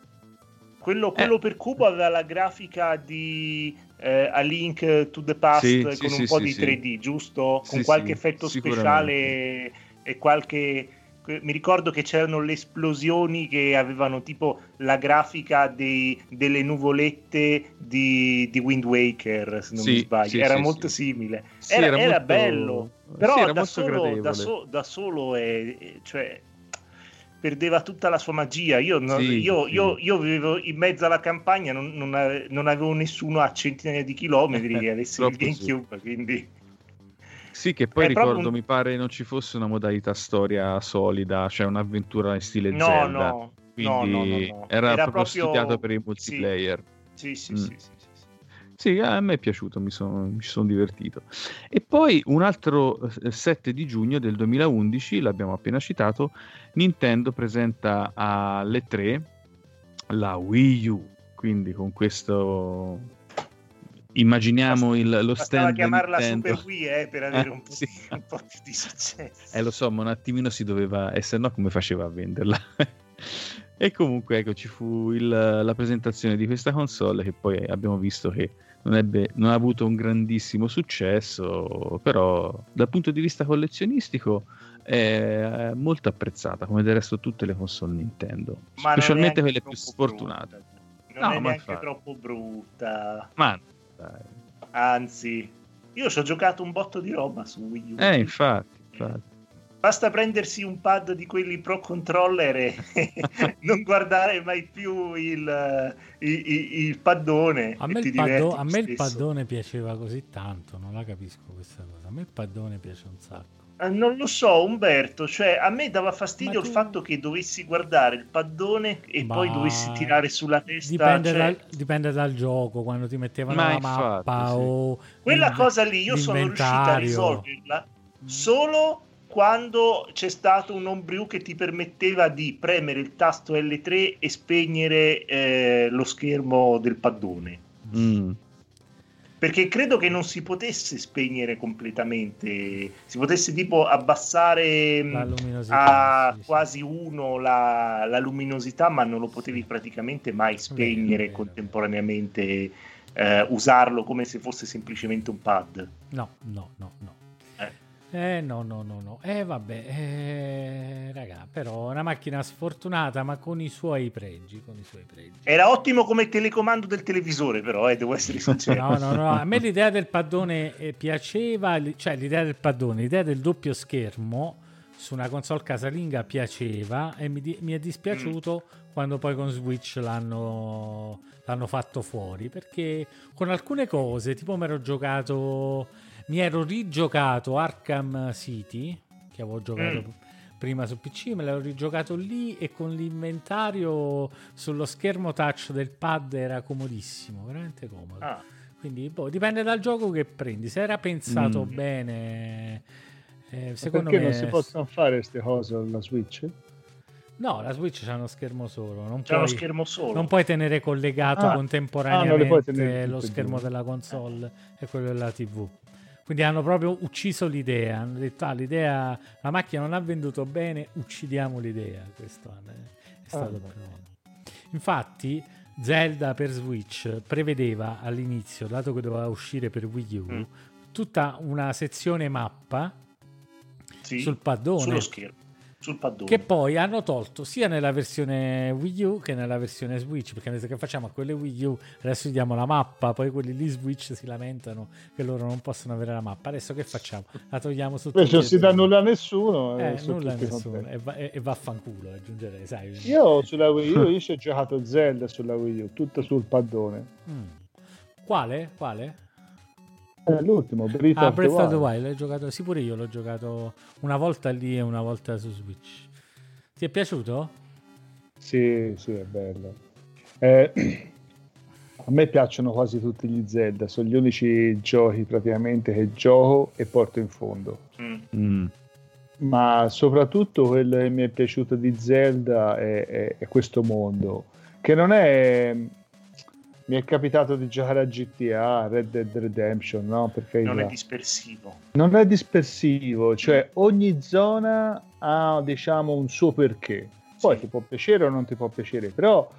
Quello, quello eh. per cubo aveva la grafica di eh, A Link to the Past sì, con sì, un sì, po' di 3D, giusto? Con qualche effetto speciale e qualche mi ricordo che c'erano le esplosioni che avevano tipo la grafica dei, delle nuvolette di, di, Wind Waker, se non sì, mi sbaglio, sì, era sì, molto simile. Era, era, era molto... bello, però era da, solo, da, so, da, solo, è, cioè, perdeva tutta la sua magia. Io, non, sì, io, sì. io, io, vivevo in mezzo alla campagna, non, non, avevo, non avevo nessuno a centinaia di chilometri che avesse il GameCube, sì. quindi... Sì, che poi È ricordo, un- mi pare non ci fosse una modalità storia solida, cioè un'avventura in stile No, Zelda. no, no, Quindi no, no, no. era, Era proprio, studiato per il sì. multiplayer. Sì, sì, Mm. sì, sì, sì, a me è piaciuto, mi sono, mi sono divertito. E poi un altro eh, 7 di giugno del 2011, l'abbiamo appena citato, Nintendo presenta alle 3 la Wii U, quindi con questo immaginiamo il, lo stand chiamarla Nintendo. Super Wii eh, per avere Eh, un po', sì. di, un po' più di successo. Eh lo so, ma un attimino si doveva, e se no come faceva a venderla? e comunque ecco, ci fu il- la presentazione di questa console che poi abbiamo visto che non, ebbe- non ha avuto un grandissimo successo, però dal punto di vista collezionistico è molto apprezzata, come del resto tutte le console Nintendo, Ma specialmente quelle più sfortunate. brutta. Non No, è ma neanche infatti. troppo brutta. Ma dai. Anzi, io ci ho giocato un botto di roba su Wii U. Eh, infatti, infatti. Basta prendersi un pad di quelli pro controller e non guardare mai più il, il- il- paddone. A e me, ti il, paddo- a me il paddone piaceva così tanto, non la capisco questa cosa. A me il paddone piace un sacco. Eh, Non lo so, Umberto, cioè a me dava fastidio Ma il tu- fatto che dovessi guardare il paddone e Ma poi dovessi tirare sulla testa. Dipende, cioè, dal, dipende dal gioco, quando ti mettevano Ma la mappa sì. o Quella cosa lì io sono riuscito a risolverla solo quando c'è stato un homebrew che ti permetteva di premere il tasto L3 e spegnere eh, lo schermo del paddone. Mm. Perché credo che non si potesse spegnere completamente, si potesse tipo abbassare luminosità, a sì, sì. quasi uno la, la luminosità, ma non lo potevi praticamente mai spegnere vero, contemporaneamente, eh, usarlo come se fosse semplicemente un pad. No, no, no, no. Eh. No, no, no, no. Eh vabbè, eh, raga, però una macchina sfortunata, ma con i suoi pregi, con i suoi pregi. Era ottimo come telecomando del televisore, però, eh, devo essere sincero. No, no, no, a me l'idea del paddone eh, piaceva, cioè l'idea del paddone, l'idea del doppio schermo su una console casalinga piaceva e mi, di- mi è dispiaciuto quando poi con Switch l'hanno, l'hanno fatto fuori, perché con alcune cose, tipo mi ero giocato, mi ero rigiocato Arkham City, che avevo giocato Mm. prima su PC, me l'ero rigiocato lì e con l'inventario sullo schermo touch del pad era comodissimo, veramente comodo. Ah, Quindi boh, dipende dal gioco che prendi. Se era pensato Mm. bene, eh, secondo perché me non si possono fare queste cose alla Switch? No, la Switch c'ha uno schermo solo. Non c'è uno puoi, schermo solo. non puoi tenere collegato Ah, contemporaneamente ah, puoi tenere lo schermo della console e quello della TV. Quindi hanno proprio ucciso l'idea. Hanno detto: Ah, l'idea, la macchina non ha venduto bene, uccidiamo l'idea. Questo è è stato Ah, proprio- Infatti, Zelda per Switch prevedeva all'inizio, dato che doveva uscire per Wii U, Mm. tutta una sezione mappa Sì, sullo schermo, sul paddone. Che poi hanno tolto sia nella versione Wii U che nella versione Switch. Perché detto che facciamo a quelle Wii U, adesso gli diamo la mappa. Poi quelli lì Switch si lamentano che loro non possono avere la mappa. Adesso che facciamo? La togliamo su Invece non si dà nulla a nessuno. Eh, nulla a nessuno. E, va- e- e vaffanculo, aggiungerei, sai. Io sulla Wii U io ci ho giocato Zelda sulla Wii U, tutto sul paddone. Mm. Quale? Quale? È l'ultimo, Breath, Ah, of, Breath the of the Wild. Wild, l'hai giocato? Sì, pure io l'ho giocato una volta lì e una volta su Switch. Ti è piaciuto? Sì, sì, è bello. Eh, a me piacciono quasi tutti gli Zelda, sono gli unici giochi praticamente che gioco e porto in fondo. Mm. Mm. Ma soprattutto quello che mi è piaciuto di Zelda è, è- è questo mondo, che non è... Mi è capitato di giocare a GTA, Red Dead Redemption, no? Perché Non è dispersivo. non è dispersivo, cioè ogni zona ha diciamo un suo perché. Poi Sì. ti può piacere o non ti può piacere, però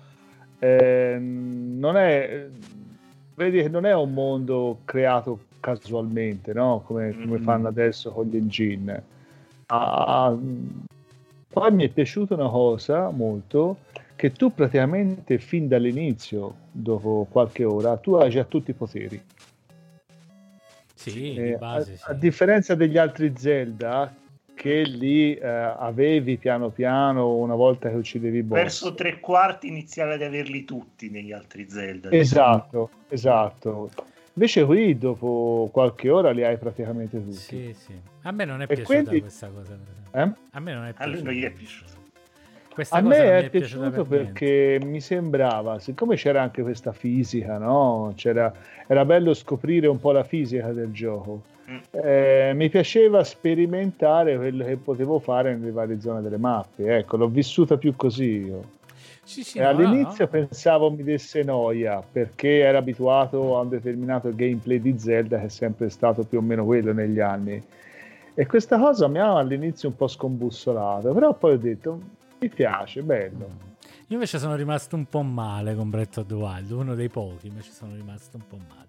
ehm, non è vedi che non è un mondo creato casualmente, no? Come, come Mm. fanno adesso con gli engine. Ah, poi mi è piaciuta una cosa molto che tu praticamente fin dall'inizio, dopo qualche ora, tu hai già tutti i poteri. Sì, Eh, di base. a, sì. a differenza degli altri Zelda, che lì eh, avevi piano piano una volta che uccidevi boss. Verso tre quarti iniziare ad averli tutti negli altri Zelda. Esatto, esatto. Invece qui dopo qualche ora li hai praticamente tutti. Sì, sì. A me non è E piaciuta quindi- questa cosa. Eh? A me non è A lui piaciuta. non gli è piaciuto. Questa A me è piaciuta piaciuto per perché mi sembrava, siccome c'era anche questa fisica, no? C'era, era bello scoprire un po' la fisica del gioco. Mm. Eh, mi piaceva sperimentare quello che potevo fare nelle varie zone delle mappe. Ecco, l'ho vissuta più così io. Sì, sì, E no, all'inizio no, no. pensavo mi desse noia perché ero abituato a un determinato gameplay di Zelda che è sempre stato più o meno quello negli anni. E questa cosa mi ha all'inizio un po' scombussolato, però poi ho detto mi piace, bello. Io invece sono rimasto un po' male con Breath of the Wild, uno dei pochi, invece sono rimasto un po' male.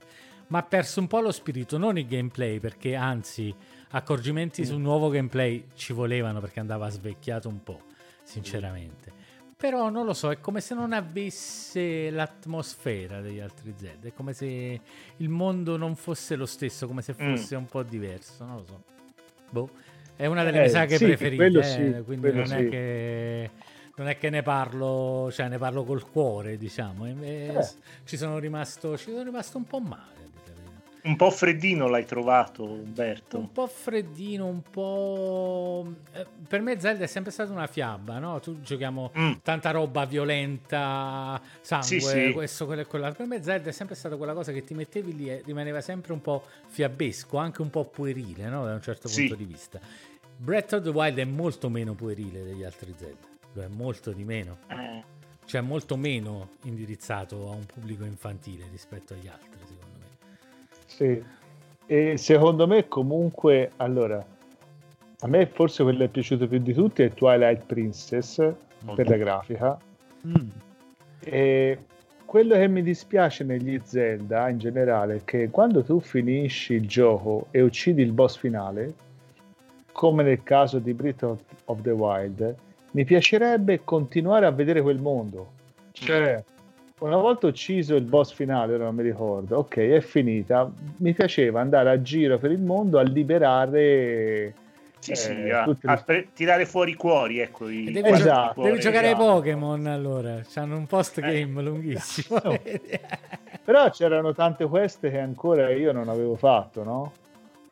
Ma ha perso un po' lo spirito, non il gameplay, perché anzi, accorgimenti sul nuovo gameplay ci volevano perché andava svecchiato un po', sinceramente. Però non lo so, è come se non avesse l'atmosfera degli altri Zelda, è come se il mondo non fosse lo stesso, come se Mm. fosse un po' diverso, non lo so. Boh, è una delle Eh, mie saghe sì, preferite, eh, sì, quindi quello non è sì. che non è che ne parlo, cioè ne parlo col cuore, diciamo. E- Eh. ci sono rimasto ci sono rimasto un po' male. Un po' freddino l'hai trovato, Umberto. Un po' freddino, un po'. eh, Per me Zelda è sempre stata una fiaba, no? Tu giochiamo Mm. tanta roba violenta, sangue, Sì, sì. questo, quello e quell'altro. Per me Zelda è sempre stata quella cosa che ti mettevi lì e rimaneva sempre un po' fiabesco, anche un po' puerile, no? Da un certo Sì. punto di vista. Breath of the Wild è molto meno puerile degli altri Zelda, lo è molto di meno. Eh, Cioè molto meno indirizzato a un pubblico infantile rispetto agli altri, secondo me. Sì. E secondo me comunque, allora, a me forse quello che è piaciuto più di tutti è Twilight Princess per la grafica. E quello che mi dispiace negli Zelda in generale è che quando tu finisci il gioco e uccidi il boss finale, come nel caso di Breath of, of the Wild, mi piacerebbe continuare a vedere quel mondo. Cioè, una volta ucciso il boss finale, ora non mi ricordo, ok, è finita. Mi piaceva andare a giro per il mondo a liberare. sì, eh, sì, a, tutte a le- pre- tirare fuori i cuori, ecco. I devi, Esatto. cuori, devi giocare ai esatto. Pokémon allora, hanno un post game lunghissimo. No. Però c'erano tante queste che ancora io non avevo fatto, no?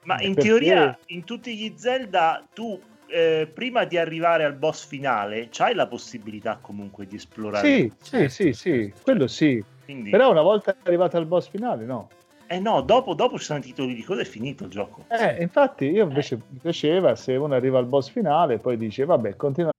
Ma in Perché- teoria, in tutti gli Zelda, tu eh, prima di arrivare al boss finale, c'hai la possibilità comunque di esplorare. Sì, sì, Certo, sì, sì, quello sì. Quindi, Però una volta arrivato al boss finale, no. eh no, dopo, dopo ci sono i titoli di coda, è finito il gioco. Eh, infatti io invece mi piaceva se uno arriva al boss finale e poi dice vabbè, continua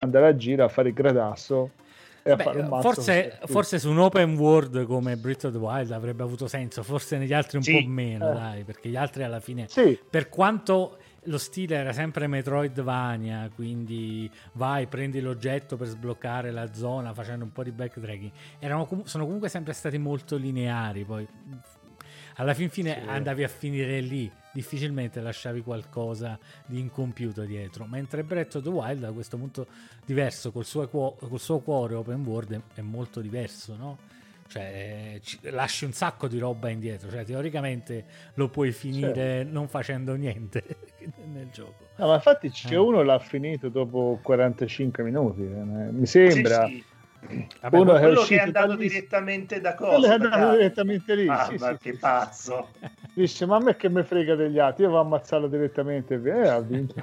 Andare a giro a fare il gradasso e a Vabbè, fare un mazzo forse, forse su un open world come Breath of the Wild avrebbe avuto senso, forse negli altri un Sì. po' meno, Eh. dai, perché gli altri alla fine, Sì, per quanto lo stile era sempre Metroidvania, quindi vai, prendi l'oggetto per sbloccare la zona facendo un po' di backtracking, erano sono comunque sempre stati molto lineari, poi alla fin fine Sì. andavi a finire lì, difficilmente lasciavi qualcosa di incompiuto dietro, mentre Breath of the Wild da questo punto diverso, col suo, cuo- col suo cuore open world è, molto diverso, no? Cioè, ci- lasci un sacco di roba indietro, cioè teoricamente lo puoi finire non facendo niente nel gioco. no, ma infatti c'è Eh. uno l'ha finito dopo 45 minuti, eh, mi sembra. Sì, sì. Vabbè, Uno è Quello che è uscito andato direttamente da Quello è cosa? andato da casa. direttamente lì. Ah, sì, ma sì, che sì. pazzo. Dice, ma a me che me frega degli altri, io vado a ammazzarlo direttamente e via, eh, ha vinto.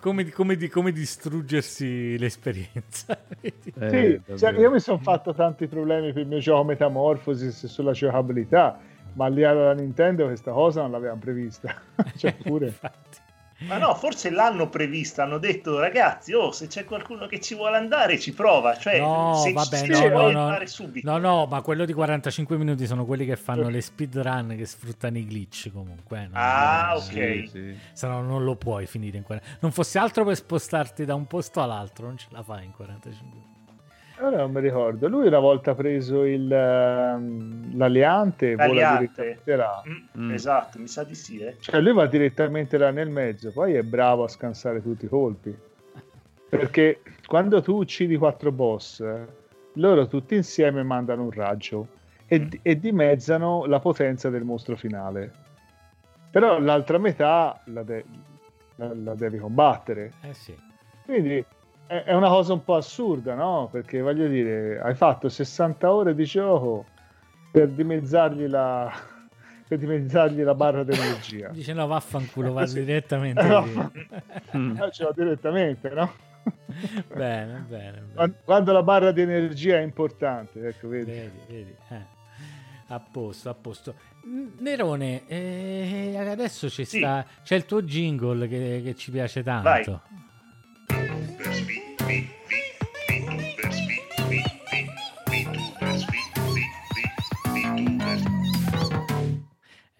come, come di- come distruggersi l'esperienza. Eh, sì, cioè, io mi sono fatto tanti problemi per il mio gioco Metamorphosis sulla giocabilità, ma lì alla Nintendo questa cosa non l'avevano prevista. cioè, pure. Infatti. Ma no, forse l'hanno prevista, hanno detto ragazzi, oh, se c'è qualcuno che ci vuole andare, ci prova. Cioè, No, se, vabbè, se no, ci no, vuole no. andare subito. No, no, ma quello di 45 minuti sono quelli che fanno le speedrun che sfruttano i glitch comunque. eh, Ah, ok. Sì, sì. Se no non lo puoi finire in 40. Non fosse altro per spostarti da un posto all'altro, non ce la fai in 45 minuti. Ora non mi ricordo. Lui una volta ha preso il, um, l'aliante, vola L'aliante. direttamente là. Mm, Esatto, mi sa di sì. Eh. Cioè lui va direttamente là nel mezzo, poi è bravo a scansare tutti i colpi. Perché quando tu uccidi quattro boss, loro tutti insieme mandano un raggio e, e dimezzano la potenza del mostro finale. Però l'altra metà la, de- la- la devi combattere. Eh sì. Quindi è, una cosa un po' assurda, no? Perché voglio dire, hai fatto 60 ore di gioco per dimezzargli la, per dimezzargli la barra d'energia. Dice no, vaffanculo, vado direttamente No. lì. Eh, ce l'ho direttamente, no? bene, bene, bene. Quando- la barra di energia è importante, ecco, vedi. Vedi, vedi. eh. A posto, a posto. Nerone, eh, adesso ci Sì. sta, c'è il tuo jingle che, che ci piace tanto.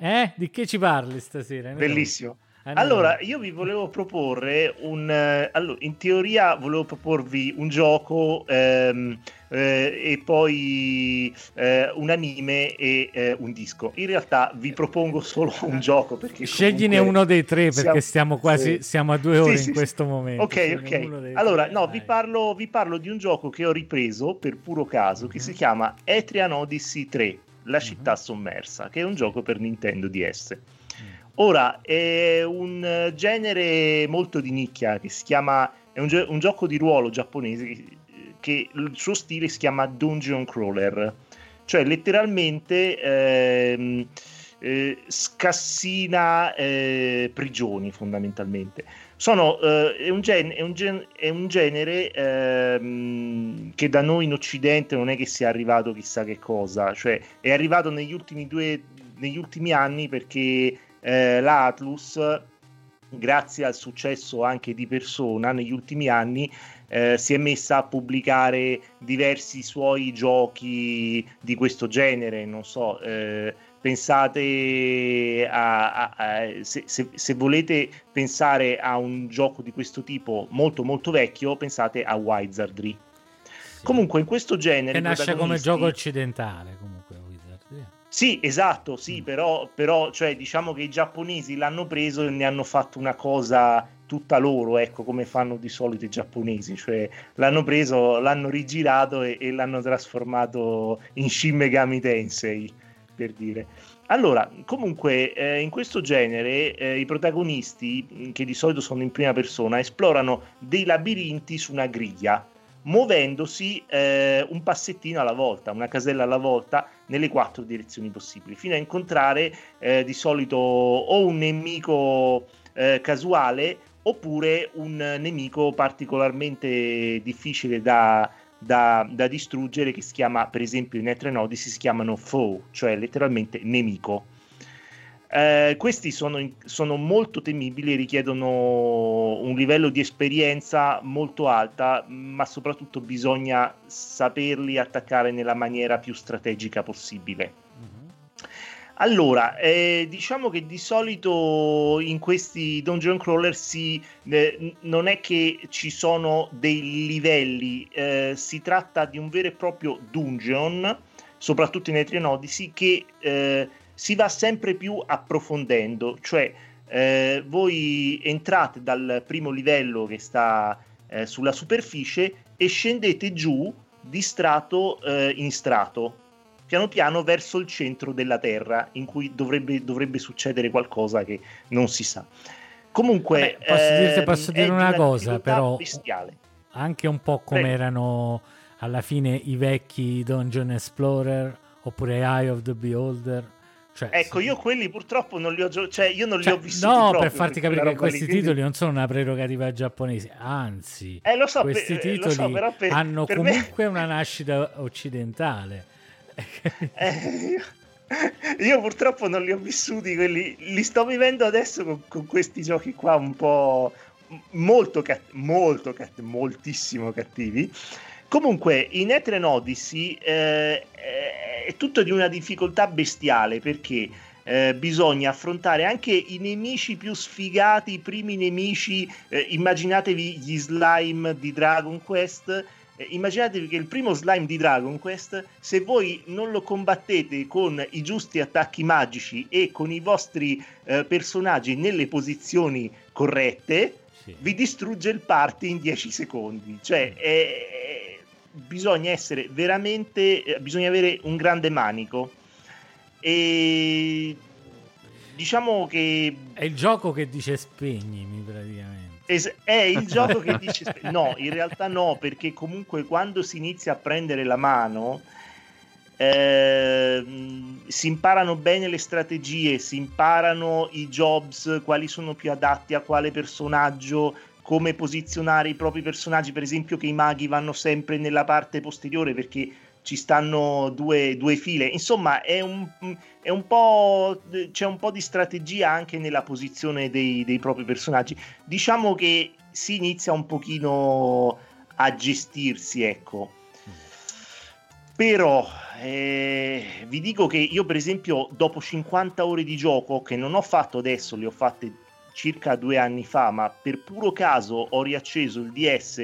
Eh? Di che ci parli stasera? Bellissimo. Eh. Allora, io vi volevo proporre un... eh, allora, in teoria volevo proporvi un gioco ehm, eh, e poi eh, un anime e eh, un disco. In realtà vi propongo solo un gioco perché Scegliene uno dei tre perché siamo- stiamo quasi, sì. siamo a due ore sì, in sì. questo momento. Ok, ok. Allora, no, vi parlo, vi parlo di un gioco che ho ripreso per puro caso, che si chiama Etrian Odyssey 3, La città sommersa, che è un gioco per Nintendo DS. Ora, è un genere molto di nicchia che si chiama, è un, un gioco di ruolo giapponese che il suo stile si chiama Dungeon Crawler, cioè letteralmente ehm, eh, scassina eh, prigioni fondamentalmente. Sono, eh, è, un gen- è un gen- è un genere ehm, che da noi in Occidente non è che sia arrivato chissà che cosa, cioè è arrivato negli ultimi due negli ultimi anni perché eh, la Atlus grazie al successo anche di persona negli ultimi anni eh, si è messa a pubblicare diversi suoi giochi di questo genere. Non so eh, pensate a, a- a- se, se- se volete pensare a un gioco di questo tipo molto molto vecchio pensate a Wizardry. Comunque in questo genere Che nasce come gioco occidentale comunque. Sì, esatto, sì, però, però cioè, diciamo che i giapponesi l'hanno preso e ne hanno fatto una cosa tutta loro, ecco, come fanno di solito i giapponesi, cioè l'hanno preso, l'hanno rigirato e, e l'hanno trasformato in Shin Megami Tensei, per dire. Allora, comunque, eh, in questo genere eh, i protagonisti, che di solito sono in prima persona, esplorano dei labirinti su una griglia, muovendosi eh, un passettino alla volta, una casella alla volta, nelle quattro direzioni possibili, fino a incontrare eh, di solito o un nemico eh, casuale oppure un nemico particolarmente difficile da, da- da distruggere che si chiama, per esempio in Etrian Odyssey si chiamano foe, cioè letteralmente nemico. Eh, questi sono, sono molto temibili e richiedono un livello di esperienza molto alta, ma soprattutto bisogna saperli attaccare nella maniera più strategica possibile. Allora, eh, diciamo che di solito in questi dungeon crawler si, eh, non è che ci sono dei livelli, eh, si tratta di un vero e proprio dungeon, soprattutto in Etrian Odyssey, che eh, si va sempre più approfondendo, cioè eh, voi entrate dal primo livello che sta eh, sulla superficie e scendete giù di strato eh, in strato, piano piano verso il centro della Terra, in cui dovrebbe, dovrebbe succedere qualcosa che non si sa. Comunque, Vabbè, posso, dirti- ehm, posso è dire di una cosa, però, bestiale. anche un po' come Prego. erano alla fine i vecchi Dungeon Explorer oppure Eye of the Beholder. Cioè, Ecco, io quelli purtroppo non li ho gio- cioè io non li cioè, ho vissuti no, per farti capire che roba lì, questi quindi- titoli non sono una prerogativa giapponese, anzi, Eh, lo so, questi per- eh, titoli so, per- hanno per me- comunque una nascita occidentale. Eh, io, io purtroppo non li ho vissuti quelli, li sto vivendo adesso con, con questi giochi qua un po' molto, cat- molto cat- moltissimo cattivi. Comunque, in Etrian Odyssey eh, è tutto di una difficoltà bestiale perché eh, bisogna affrontare anche i nemici più sfigati, i primi nemici, eh, immaginatevi gli slime di Dragon Quest, eh, immaginatevi che il primo slime di Dragon Quest, se voi non lo combattete con i giusti attacchi magici e con i vostri eh, personaggi nelle posizioni corrette, sì. vi distrugge il party in 10 secondi. Cioè, è, bisogna essere veramente, eh, bisogna avere un grande manico. E diciamo che è il gioco che dice spegnimi praticamente. Es- è il gioco che dice spe- no, in realtà no, perché comunque quando si inizia a prendere la mano eh, si imparano bene le strategie, si imparano i jobs, quali sono più adatti a quale personaggio, come posizionare i propri personaggi, per esempio che i maghi vanno sempre nella parte posteriore perché ci stanno due, due file. Insomma, è un, è un, po'. c'è un po' di strategia anche nella posizione dei, dei propri personaggi. Diciamo che si inizia un pochino a gestirsi, ecco. Però eh, vi dico che io, per esempio, dopo 50 ore di gioco, che non ho fatto adesso, le ho fatte circa due anni fa, ma per puro caso ho riacceso il DS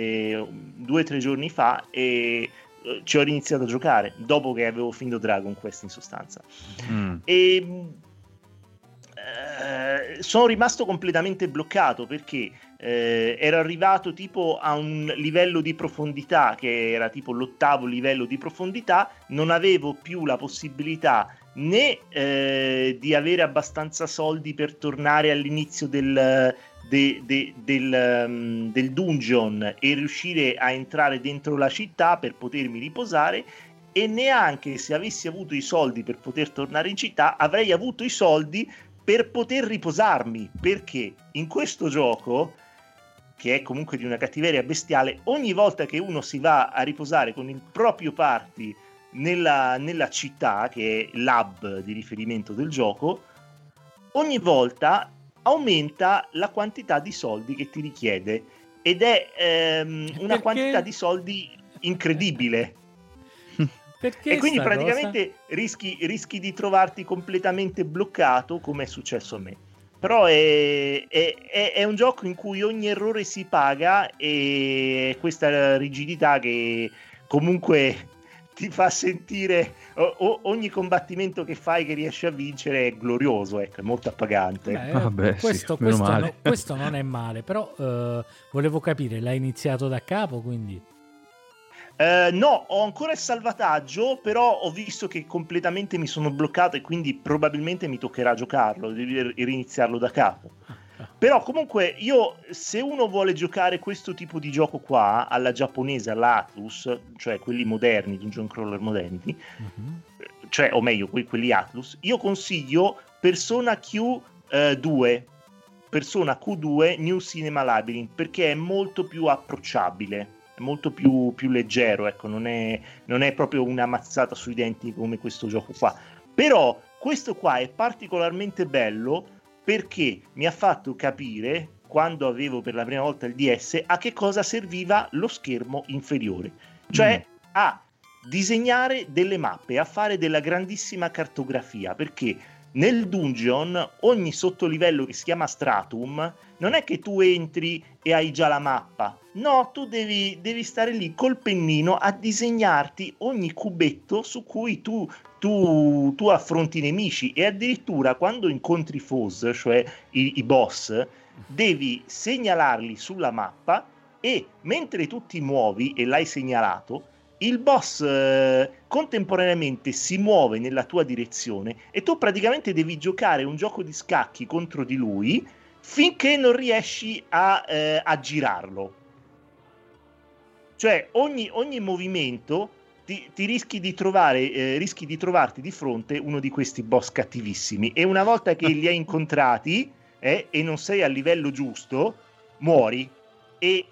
due o tre giorni fa e ci ho iniziato a giocare dopo che avevo finito Dragon Quest in sostanza. Mm. E eh, sono rimasto completamente bloccato perché eh, ero arrivato tipo a un livello di profondità che era tipo l'ottavo livello di profondità, non avevo più la possibilità né eh, di avere abbastanza soldi per tornare all'inizio del, de, de, del, um, del dungeon e riuscire a entrare dentro la città per potermi riposare e neanche se avessi avuto i soldi per poter tornare in città avrei avuto i soldi per poter riposarmi. Perché in questo gioco che è comunque di una cattiveria bestiale ogni volta che uno si va a riposare con il proprio party nella, nella città che è l'hub di riferimento del gioco ogni volta aumenta la quantità di soldi che ti richiede ed è ehm, una Perché? quantità di soldi incredibile. Perché e quindi praticamente rischi, rischi, di trovarti completamente bloccato come è successo a me. Però è, è, è, è, un gioco in cui ogni errore si paga e questa rigidità che comunque ti fa sentire o, ogni combattimento che fai che riesci a vincere è glorioso, ecco, è molto appagante. Beh, Vabbè, questo, sì, questo, no, questo, non è male, però uh, volevo capire, l'hai iniziato da capo, quindi... Uh, no, ho ancora il salvataggio, però ho visto che completamente mi sono bloccato e quindi probabilmente mi toccherà giocarlo, devi riniziarlo da capo. Però comunque io, se uno vuole giocare questo tipo di gioco qua, alla giapponese, all'Atlus, cioè quelli moderni, dungeon crawler moderni, uh-huh. cioè, o meglio, quelli Atlus, io consiglio Persona Q2, eh, Persona Q2 New Cinema Labyrinth, perché è molto più approcciabile è molto più, più leggero, ecco, non è, non è, proprio una mazzata sui denti come questo gioco qua. Però questo qua è particolarmente bello perché mi ha fatto capire quando avevo per la prima volta il DS a che cosa serviva lo schermo inferiore, cioè mm. a disegnare delle mappe, a fare della grandissima cartografia, perché nel dungeon ogni sottolivello che si chiama stratum non è che tu entri e hai già la mappa, no, tu devi, devi stare lì col pennino a disegnarti ogni cubetto su cui tu tu, tu affronti i nemici e addirittura quando incontri foes, cioè i, i boss, devi segnalarli sulla mappa e mentre tu ti muovi e l'hai segnalato, il boss eh, contemporaneamente si muove nella tua direzione e tu praticamente devi giocare un gioco di scacchi contro di lui finché non riesci a, eh, a girarlo. Cioè ogni, ogni movimento ti, ti rischi, di trovare, eh, rischi di trovarti di fronte uno di questi boss cattivissimi e una volta che li hai incontrati eh, e non sei al livello giusto, muori. E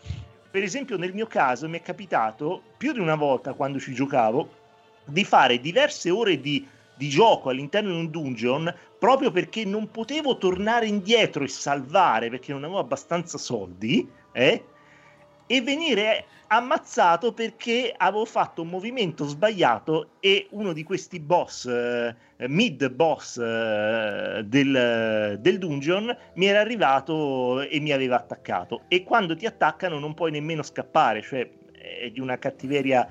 per esempio nel mio caso mi è capitato più di una volta quando ci giocavo di fare diverse ore di, di gioco all'interno di un dungeon proprio perché non potevo tornare indietro e salvare perché non avevo abbastanza soldi eh, e venire ammazzato perché avevo fatto un movimento sbagliato e uno di questi boss, eh, mid boss eh, del, del, dungeon, mi era arrivato e mi aveva attaccato. E quando ti attaccano non puoi nemmeno scappare, cioè è di una cattiveria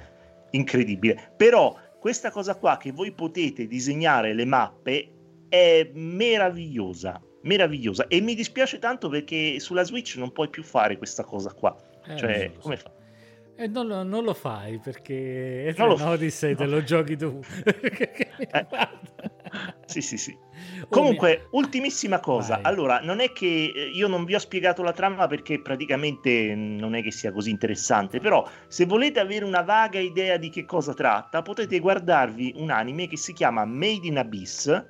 incredibile. Però questa cosa qua che voi potete disegnare le mappe è meravigliosa, meravigliosa e mi dispiace tanto perché sulla Switch non puoi più fare questa cosa qua. Eh, cioè, come fa? E non lo, non lo fai perché Non lo no, Odyssey te no. lo giochi tu. Eh. Sì, sì, sì. Comunque, ultimissima cosa. Vai. Allora, non è che eh, io non vi ho spiegato la trama perché praticamente non è che sia così interessante, però se volete avere una vaga idea di che cosa tratta, potete guardarvi un anime che si chiama Made in Abyss,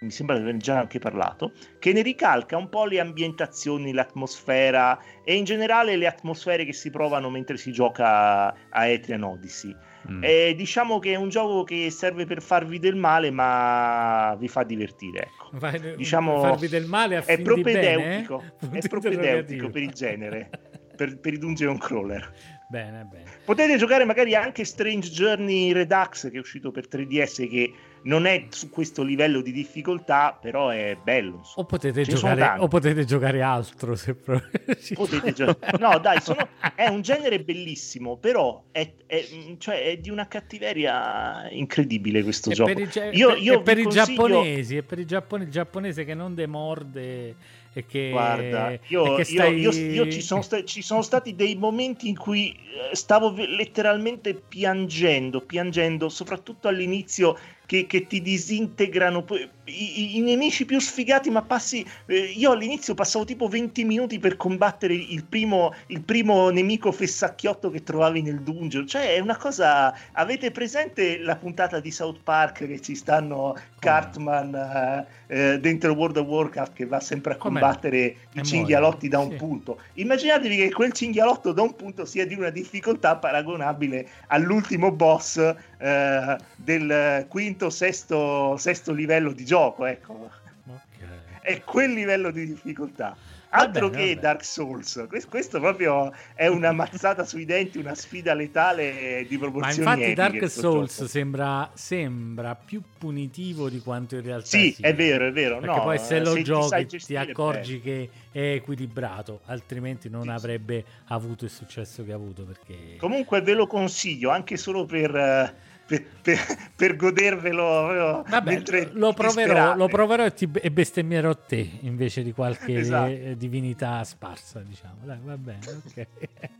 mi sembra di aver già anche parlato, che ne ricalca un po' le ambientazioni, l'atmosfera e in generale le atmosfere che si provano mentre si gioca a Etrian Odyssey. Mm. Eh, diciamo che è un gioco che serve per farvi del male, ma vi fa divertire. Ecco. Vai- Diciamo, farvi del male a è di bene, propedeutico, eh? È propedeutico per il genere, per, per i dungeon crawler. Bene, bene. Potete giocare magari anche Strange Journey Redux che è uscito per 3DS che non è su questo livello di difficoltà, però è bello. O potete, giocare, o potete giocare altro se proprio... Potete giocare. No, dai, sono- è un genere bellissimo, però è, è- cioè, è di una cattiveria incredibile questo E gioco. per i, Io, per- io per vi i consiglio- giapponesi, e per i giappone- il giapponese che non demorde e che, Guarda, io, che io- stai... io- io ci, sono sta- ci sono stati dei momenti in cui eh, stavo letteralmente piangendo, piangendo, soprattutto all'inizio che, che ti disintegrano i, i- nemici più sfigati, ma passi... eh, io all'inizio passavo tipo 20 minuti per combattere il primo, il primo nemico fessacchiotto che trovavi nel dungeon. Cioè è una cosa... Avete presente la puntata di South Park che ci stanno Cartman eh, eh, dentro World of Warcraft che va sempre a combattere E i cinghialotti da un Sì. punto. Immaginatevi che quel cinghialotto da un punto sia di una difficoltà paragonabile all'ultimo boss eh, del quinto, sesto, sesto livello di gioco. Ecco, Ok. è quel livello di difficoltà. Altro bene, che va bene. Dark Souls, questo, proprio è una mazzata sui denti, una sfida letale di Ma proporzioni infatti epiche, Dark Souls gioco. sembra, sembra più punitivo di quanto in realtà Sì, sia. è vero, è vero. Perché no, poi se lo ti sai giochi ti gestire accorgi che è equilibrato, altrimenti non Sì, sì. avrebbe avuto il successo che ha avuto. Perché... Comunque ve lo consiglio anche solo per, eh, per, per- per godervelo Vabbè, mentre lo proverò, lo proverò e, ti, e bestemmierò te invece di qualche Esatto. eh, divinità sparsa, diciamo. Dai, va bene, ok.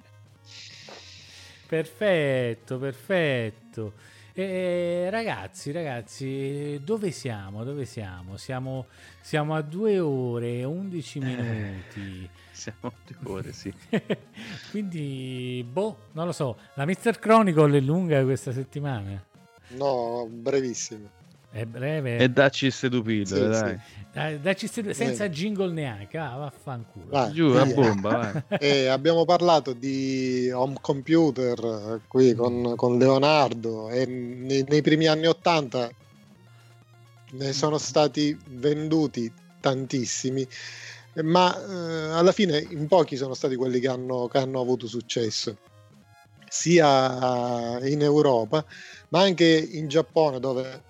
perfetto, perfetto. E, ragazzi, ragazzi, dove siamo? Dove siamo? Siamo, siamo a due ore e 11 minuti. Siamo a due ore, sì. Quindi, boh, non lo so. La Mr. Chronicle è lunga questa settimana. No, brevissimo. È breve. E dacci queste due pillole, Sì, dai. sì. Dacci ste senza Eh. jingle neanche. Ah, vaffanculo. Vai, Giù, a via. bomba, vai. E abbiamo parlato di home computer eh, qui con, con Leonardo e nei, nei primi anni 80 ne sono stati venduti tantissimi, ma eh, alla fine in pochi sono stati quelli che hanno, che hanno avuto successo, sia in Europa ma anche in Giappone dove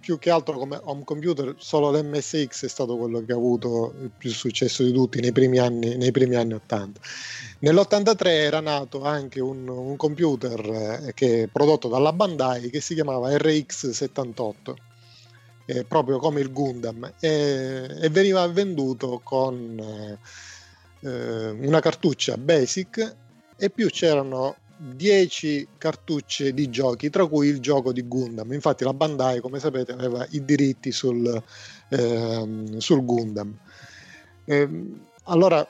più che altro come home computer solo l'MSX è stato quello che ha avuto il più successo di tutti nei primi anni, nei primi anni 80. Nell'83 era nato anche un, un computer eh, che prodotto dalla Bandai che si chiamava RX78, eh, proprio come il Gundam, e, e veniva venduto con eh, eh, una cartuccia basic e più c'erano 10 cartucce di giochi, tra cui il gioco di Gundam. Infatti la Bandai, come sapete, aveva i diritti sul, ehm, sul Gundam. Ehm, allora,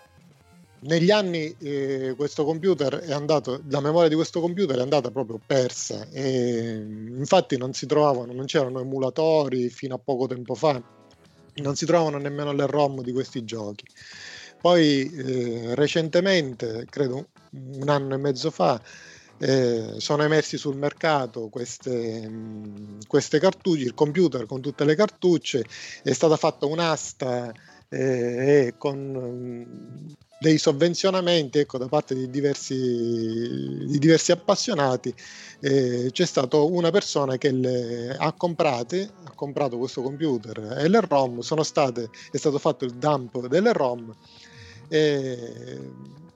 negli anni eh, questo computer è andato, la memoria di questo computer è andata proprio persa e infatti non si trovavano, non c'erano emulatori fino a poco tempo fa, non si trovavano nemmeno le ROM di questi giochi. Poi eh, recentemente, credo un anno e mezzo fa, eh, sono emersi sul mercato queste, queste cartucce, il computer con tutte le cartucce, è stata fatta un'asta eh, e con dei sovvenzionamenti ecco, da parte di diversi, di diversi appassionati eh, c'è stata una persona che le ha comprate ha comprato questo computer e le ROM sono state è stato fatto il dump delle ROM E,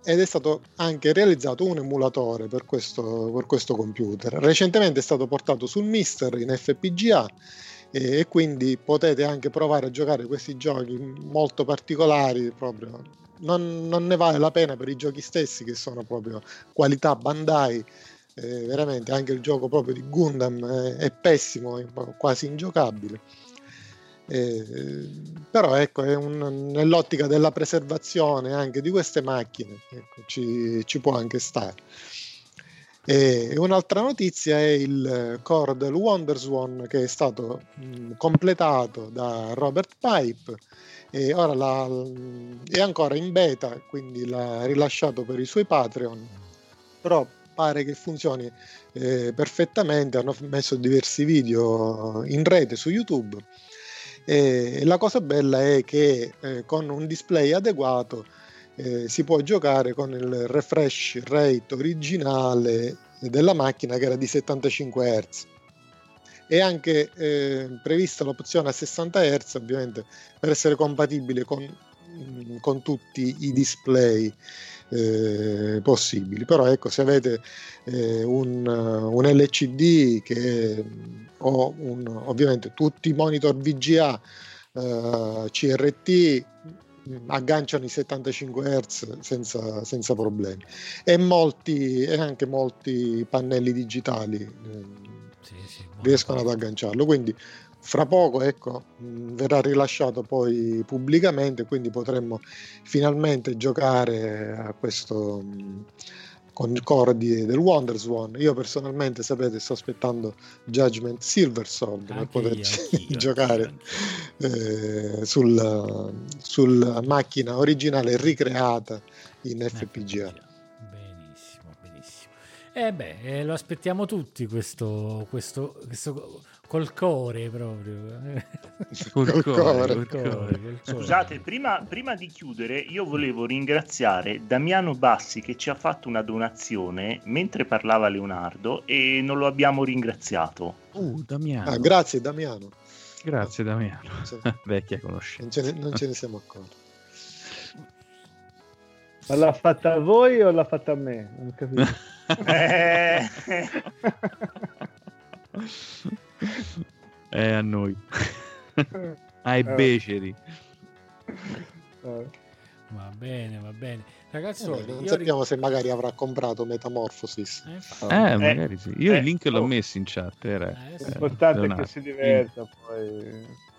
ed è stato anche realizzato un emulatore per questo, per questo computer. Recentemente è stato portato sul Mister in FPGA e, quindi potete anche provare a giocare questi giochi molto particolari proprio non, non, ne vale la pena per i giochi stessi che sono proprio qualità Bandai eh, veramente anche il gioco proprio di Gundam è, è pessimo è quasi ingiocabile. Eh, però ecco un, nell'ottica della preservazione anche di queste macchine ecco, ci, ci può anche stare. E un'altra notizia è il core del WonderSwan che è stato mh, completato da Robert Pipe e ora la, è ancora in beta, quindi l'ha rilasciato per i suoi Patreon, però pare che funzioni eh, perfettamente, hanno messo diversi video in rete su YouTube. E la cosa bella è che eh, con un display adeguato eh, si può giocare con il refresh rate originale della macchina che era di 75 Hz. È anche eh, prevista l'opzione a 60 Hz, ovviamente, per essere compatibile con, mm, con tutti i display eh, possibili. Però ecco, se avete eh, un, un, LCD che, o un, ovviamente tutti i monitor VGA eh, CRT agganciano i 75 Hz senza, senza problemi e, molti, e anche molti pannelli digitali sì, sì, riescono ad agganciarlo quindi fra poco ecco, verrà rilasciato poi pubblicamente quindi potremmo finalmente giocare a questo con di, del WonderSwan. Io personalmente, sapete, sto aspettando Judgment Silver Sword per poterci io, giocare eh, sul, sulla macchina originale ricreata in FPGA. Eh beh, eh, lo aspettiamo tutti questo, questo, questo col core proprio. col, core, col core. Scusate, prima, prima, di chiudere, io volevo ringraziare Damiano Bassi che ci ha fatto una donazione mentre parlava Leonardo e non lo abbiamo ringraziato. Uh, Damiano. Ah, grazie Damiano. Grazie Damiano. Vecchia conoscenza. Non ce, ne, non ce ne siamo accorti. Ma l'ha fatta a voi o l'ha fatta a me? Non capito. eh... È a noi. Ai eh. beceri. Eh. Va bene, va bene. Ragazzi, eh, non sappiamo ri... se magari avrà comprato Metamorphosis. Eh, eh magari sì. Io il link l'ho oh. messo in chat. Era, L'importante è che si diverta poi.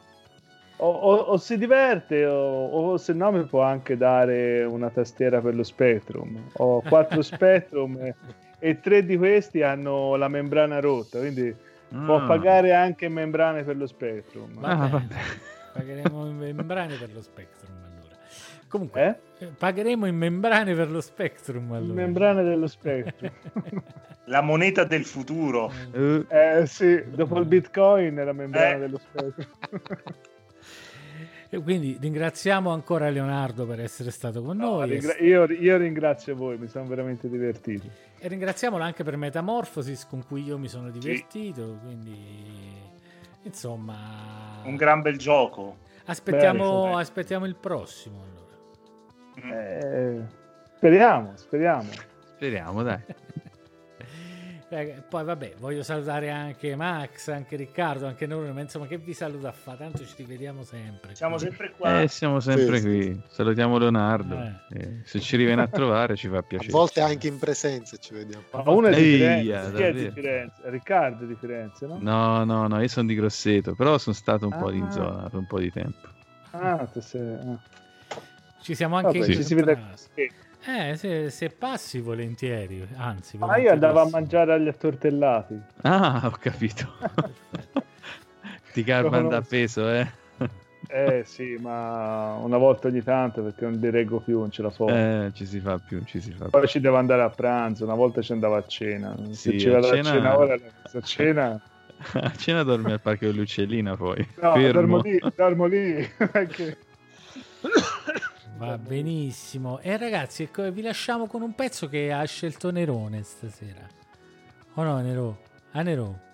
O, o, o, si diverte o, o, se no mi può anche dare una tastiera per lo Spectrum. Ho quattro Spectrum e, e tre di questi hanno la membrana rotta, quindi Può ah. pagare anche membrane per lo Spectrum. Ah. Pagheremo in membrane per lo Spectrum allora. Comunque, eh? pagheremo in membrane per lo Spectrum allora. In membrane dello Spectrum. la moneta del futuro. Eh, eh sì, dopo il Bitcoin è la membrana eh. dello Spectrum. E quindi ringraziamo ancora Leonardo per essere stato con no, noi. Ringra- io, io, ringrazio voi, mi sono veramente divertito. E ringraziamolo anche per Metamorphosis con cui io mi sono divertito. Sì. Quindi, insomma, un gran bel gioco. Aspettiamo, Beh, aspettiamo il prossimo. Allora. Eh, speriamo, speriamo. Speriamo, dai. Eh, poi vabbè, voglio salutare anche Max, anche Riccardo, anche noi, ma insomma che vi saluta a fa, tanto ci rivediamo sempre. Siamo sempre qua. Eh, siamo sempre sì, qui. Sì. Salutiamo Leonardo. Eh. Eh, se ci riviene a trovare ci fa piacere. A volte anche in presenza ci vediamo. Ma uno è di Firenze, chi è di Firenze? Riccardo è di Firenze, no? No, no, no, io sono di Grosseto, però sono stato un ah. po' in zona per un po' di tempo. Ah, sei... ah. Ci siamo anche Vabbè, ci si vede eh, se, se, passi volentieri, anzi. Ma ah, io andavo a mangiare agli attortellati. Ah, ho capito. Ti carmanda a peso, eh? Eh sì, ma una volta ogni tanto perché non li reggo più, non ce la so. Eh, ci si fa più, ci si fa Poi più. ci devo andare a pranzo, una volta ci andavo a cena. Sì, Se ci vado a cena, a cena ora, a cena... a cena dormi al parco dell'Uccellina poi. No, dormo lì, dormo lì. Va benissimo. E ragazzi, ecco, vi lasciamo con un pezzo che ha scelto Nerone stasera. O no, Nero? A Nero?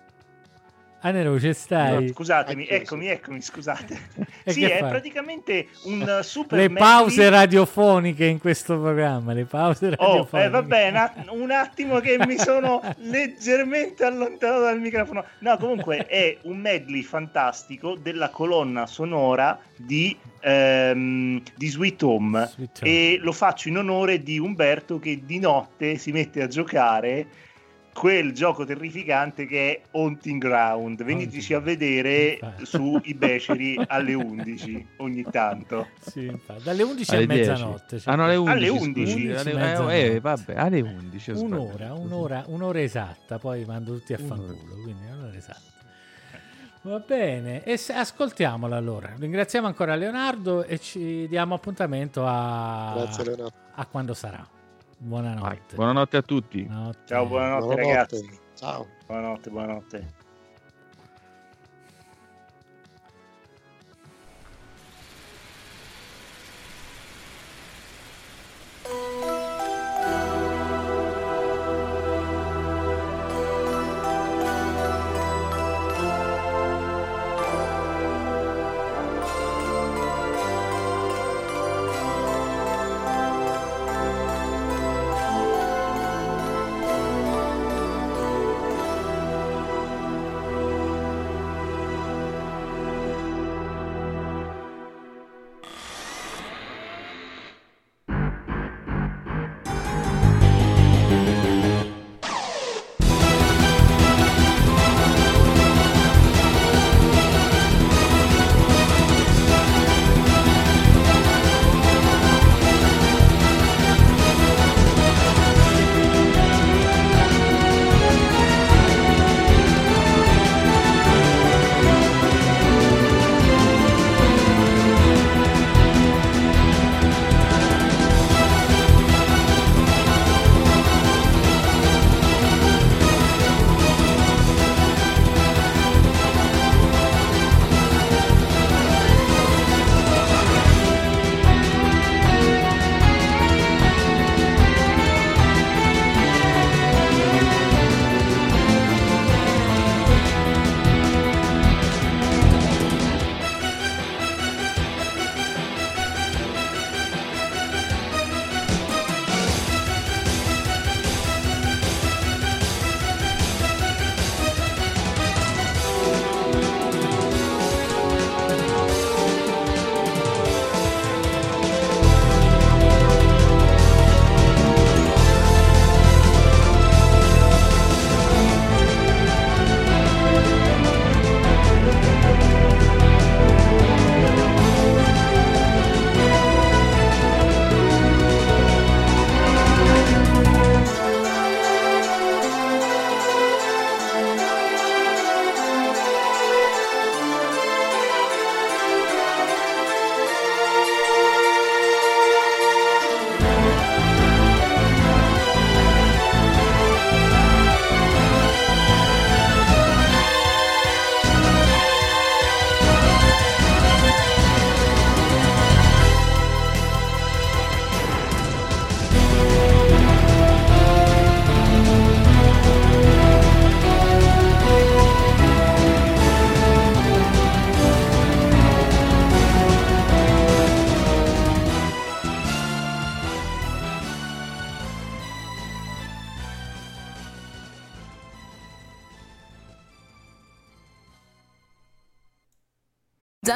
Ah, Nero, ci stai? No, scusatemi, eccomi, eccomi, scusate. Sì, è fai? praticamente un super Le medley- pause radiofoniche in questo programma, le pause Oh, radiofoniche. eh, vabbè, na- un attimo che mi sono leggermente allontanato dal microfono. No, comunque è un medley fantastico della colonna sonora di, ehm, di Sweet Home Sweet Home. e lo faccio in onore di Umberto che di notte si mette a giocare quel gioco terrificante che è Haunting Ground. Veniteci a vedere su i beceri alle 11 ogni tanto. Sì, infatti. Dalle 11 Alle a 10. mezzanotte. cioè, Ah, no, alle 11. Alle scusi. 11. Alle- 11, eh, eh, vabbè, alle 11. ho Un'ora, un'ora, un'ora esatta, poi mando tutti a fanculo, quindi un'ora esatta. Va bene, e se- ascoltiamola allora. Ringraziamo ancora Leonardo e ci diamo appuntamento a, Grazie a quando sarà. Vai, Buonanotte. Buonanotte a tutti. Buonanotte. Ciao, buonanotte, Buonanotte. ragazzi. Ciao. Buonanotte, buonanotte.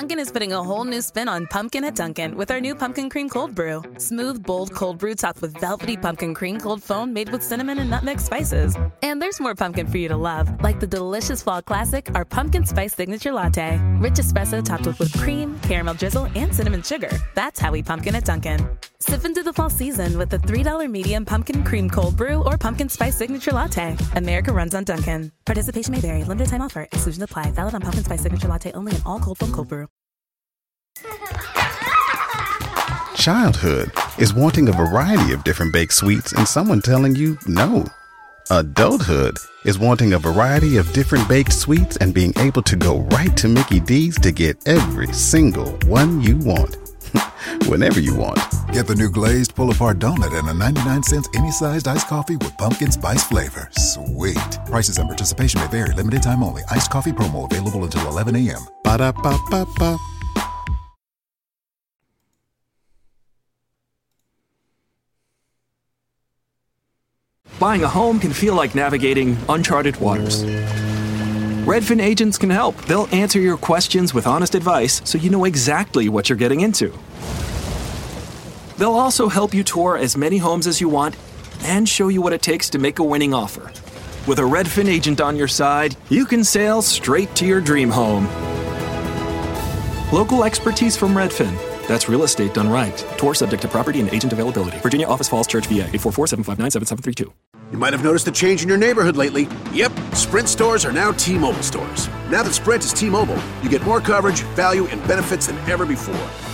Dunkin' is putting a whole new spin on pumpkin at Dunkin' with our new pumpkin cream cold brew. Smooth, bold cold brew topped with velvety pumpkin cream cold foam made with cinnamon and nutmeg spices. And there's more pumpkin for you to love, like the delicious fall classic, our pumpkin spice signature latte. Rich espresso topped with whipped cream, caramel drizzle, and cinnamon sugar. That's how we pumpkin at Dunkin'. Sip into the fall season with the $3 medium pumpkin cream cold brew or pumpkin spice signature latte. America runs on Dunkin'. Participation may vary. Limited time offer. Exclusion apply. Valid on pumpkin spice signature latte only in all cold foam cold brew. Childhood is wanting a variety of different baked sweets and someone telling you no. Adulthood is wanting a variety of different baked sweets and being able to go right to Mickey D's to get every single one you want. Whenever you want. Get the new glazed pull apart donut and a 99 cents any sized iced coffee with pumpkin spice flavor. Sweet. Prices and participation may vary. Limited time only. Iced coffee promo available until 11 a.m. Ba da ba ba ba. Buying a home can feel like navigating uncharted waters. Redfin agents can help. They'll answer your questions with honest advice so you know exactly what you're getting into. They'll also help you tour as many homes as you want and show you what it takes to make a winning offer. With a Redfin agent on your side, you can sail straight to your dream home. Local expertise from Redfin. That's real estate done right. Tour subject to property and agent availability. Virginia Office Falls Church, VA 844 759 7732. You might have noticed a change in your neighborhood lately. Yep, Sprint stores are now T Mobile stores. Now that Sprint is T Mobile, you get more coverage, value, and benefits than ever before.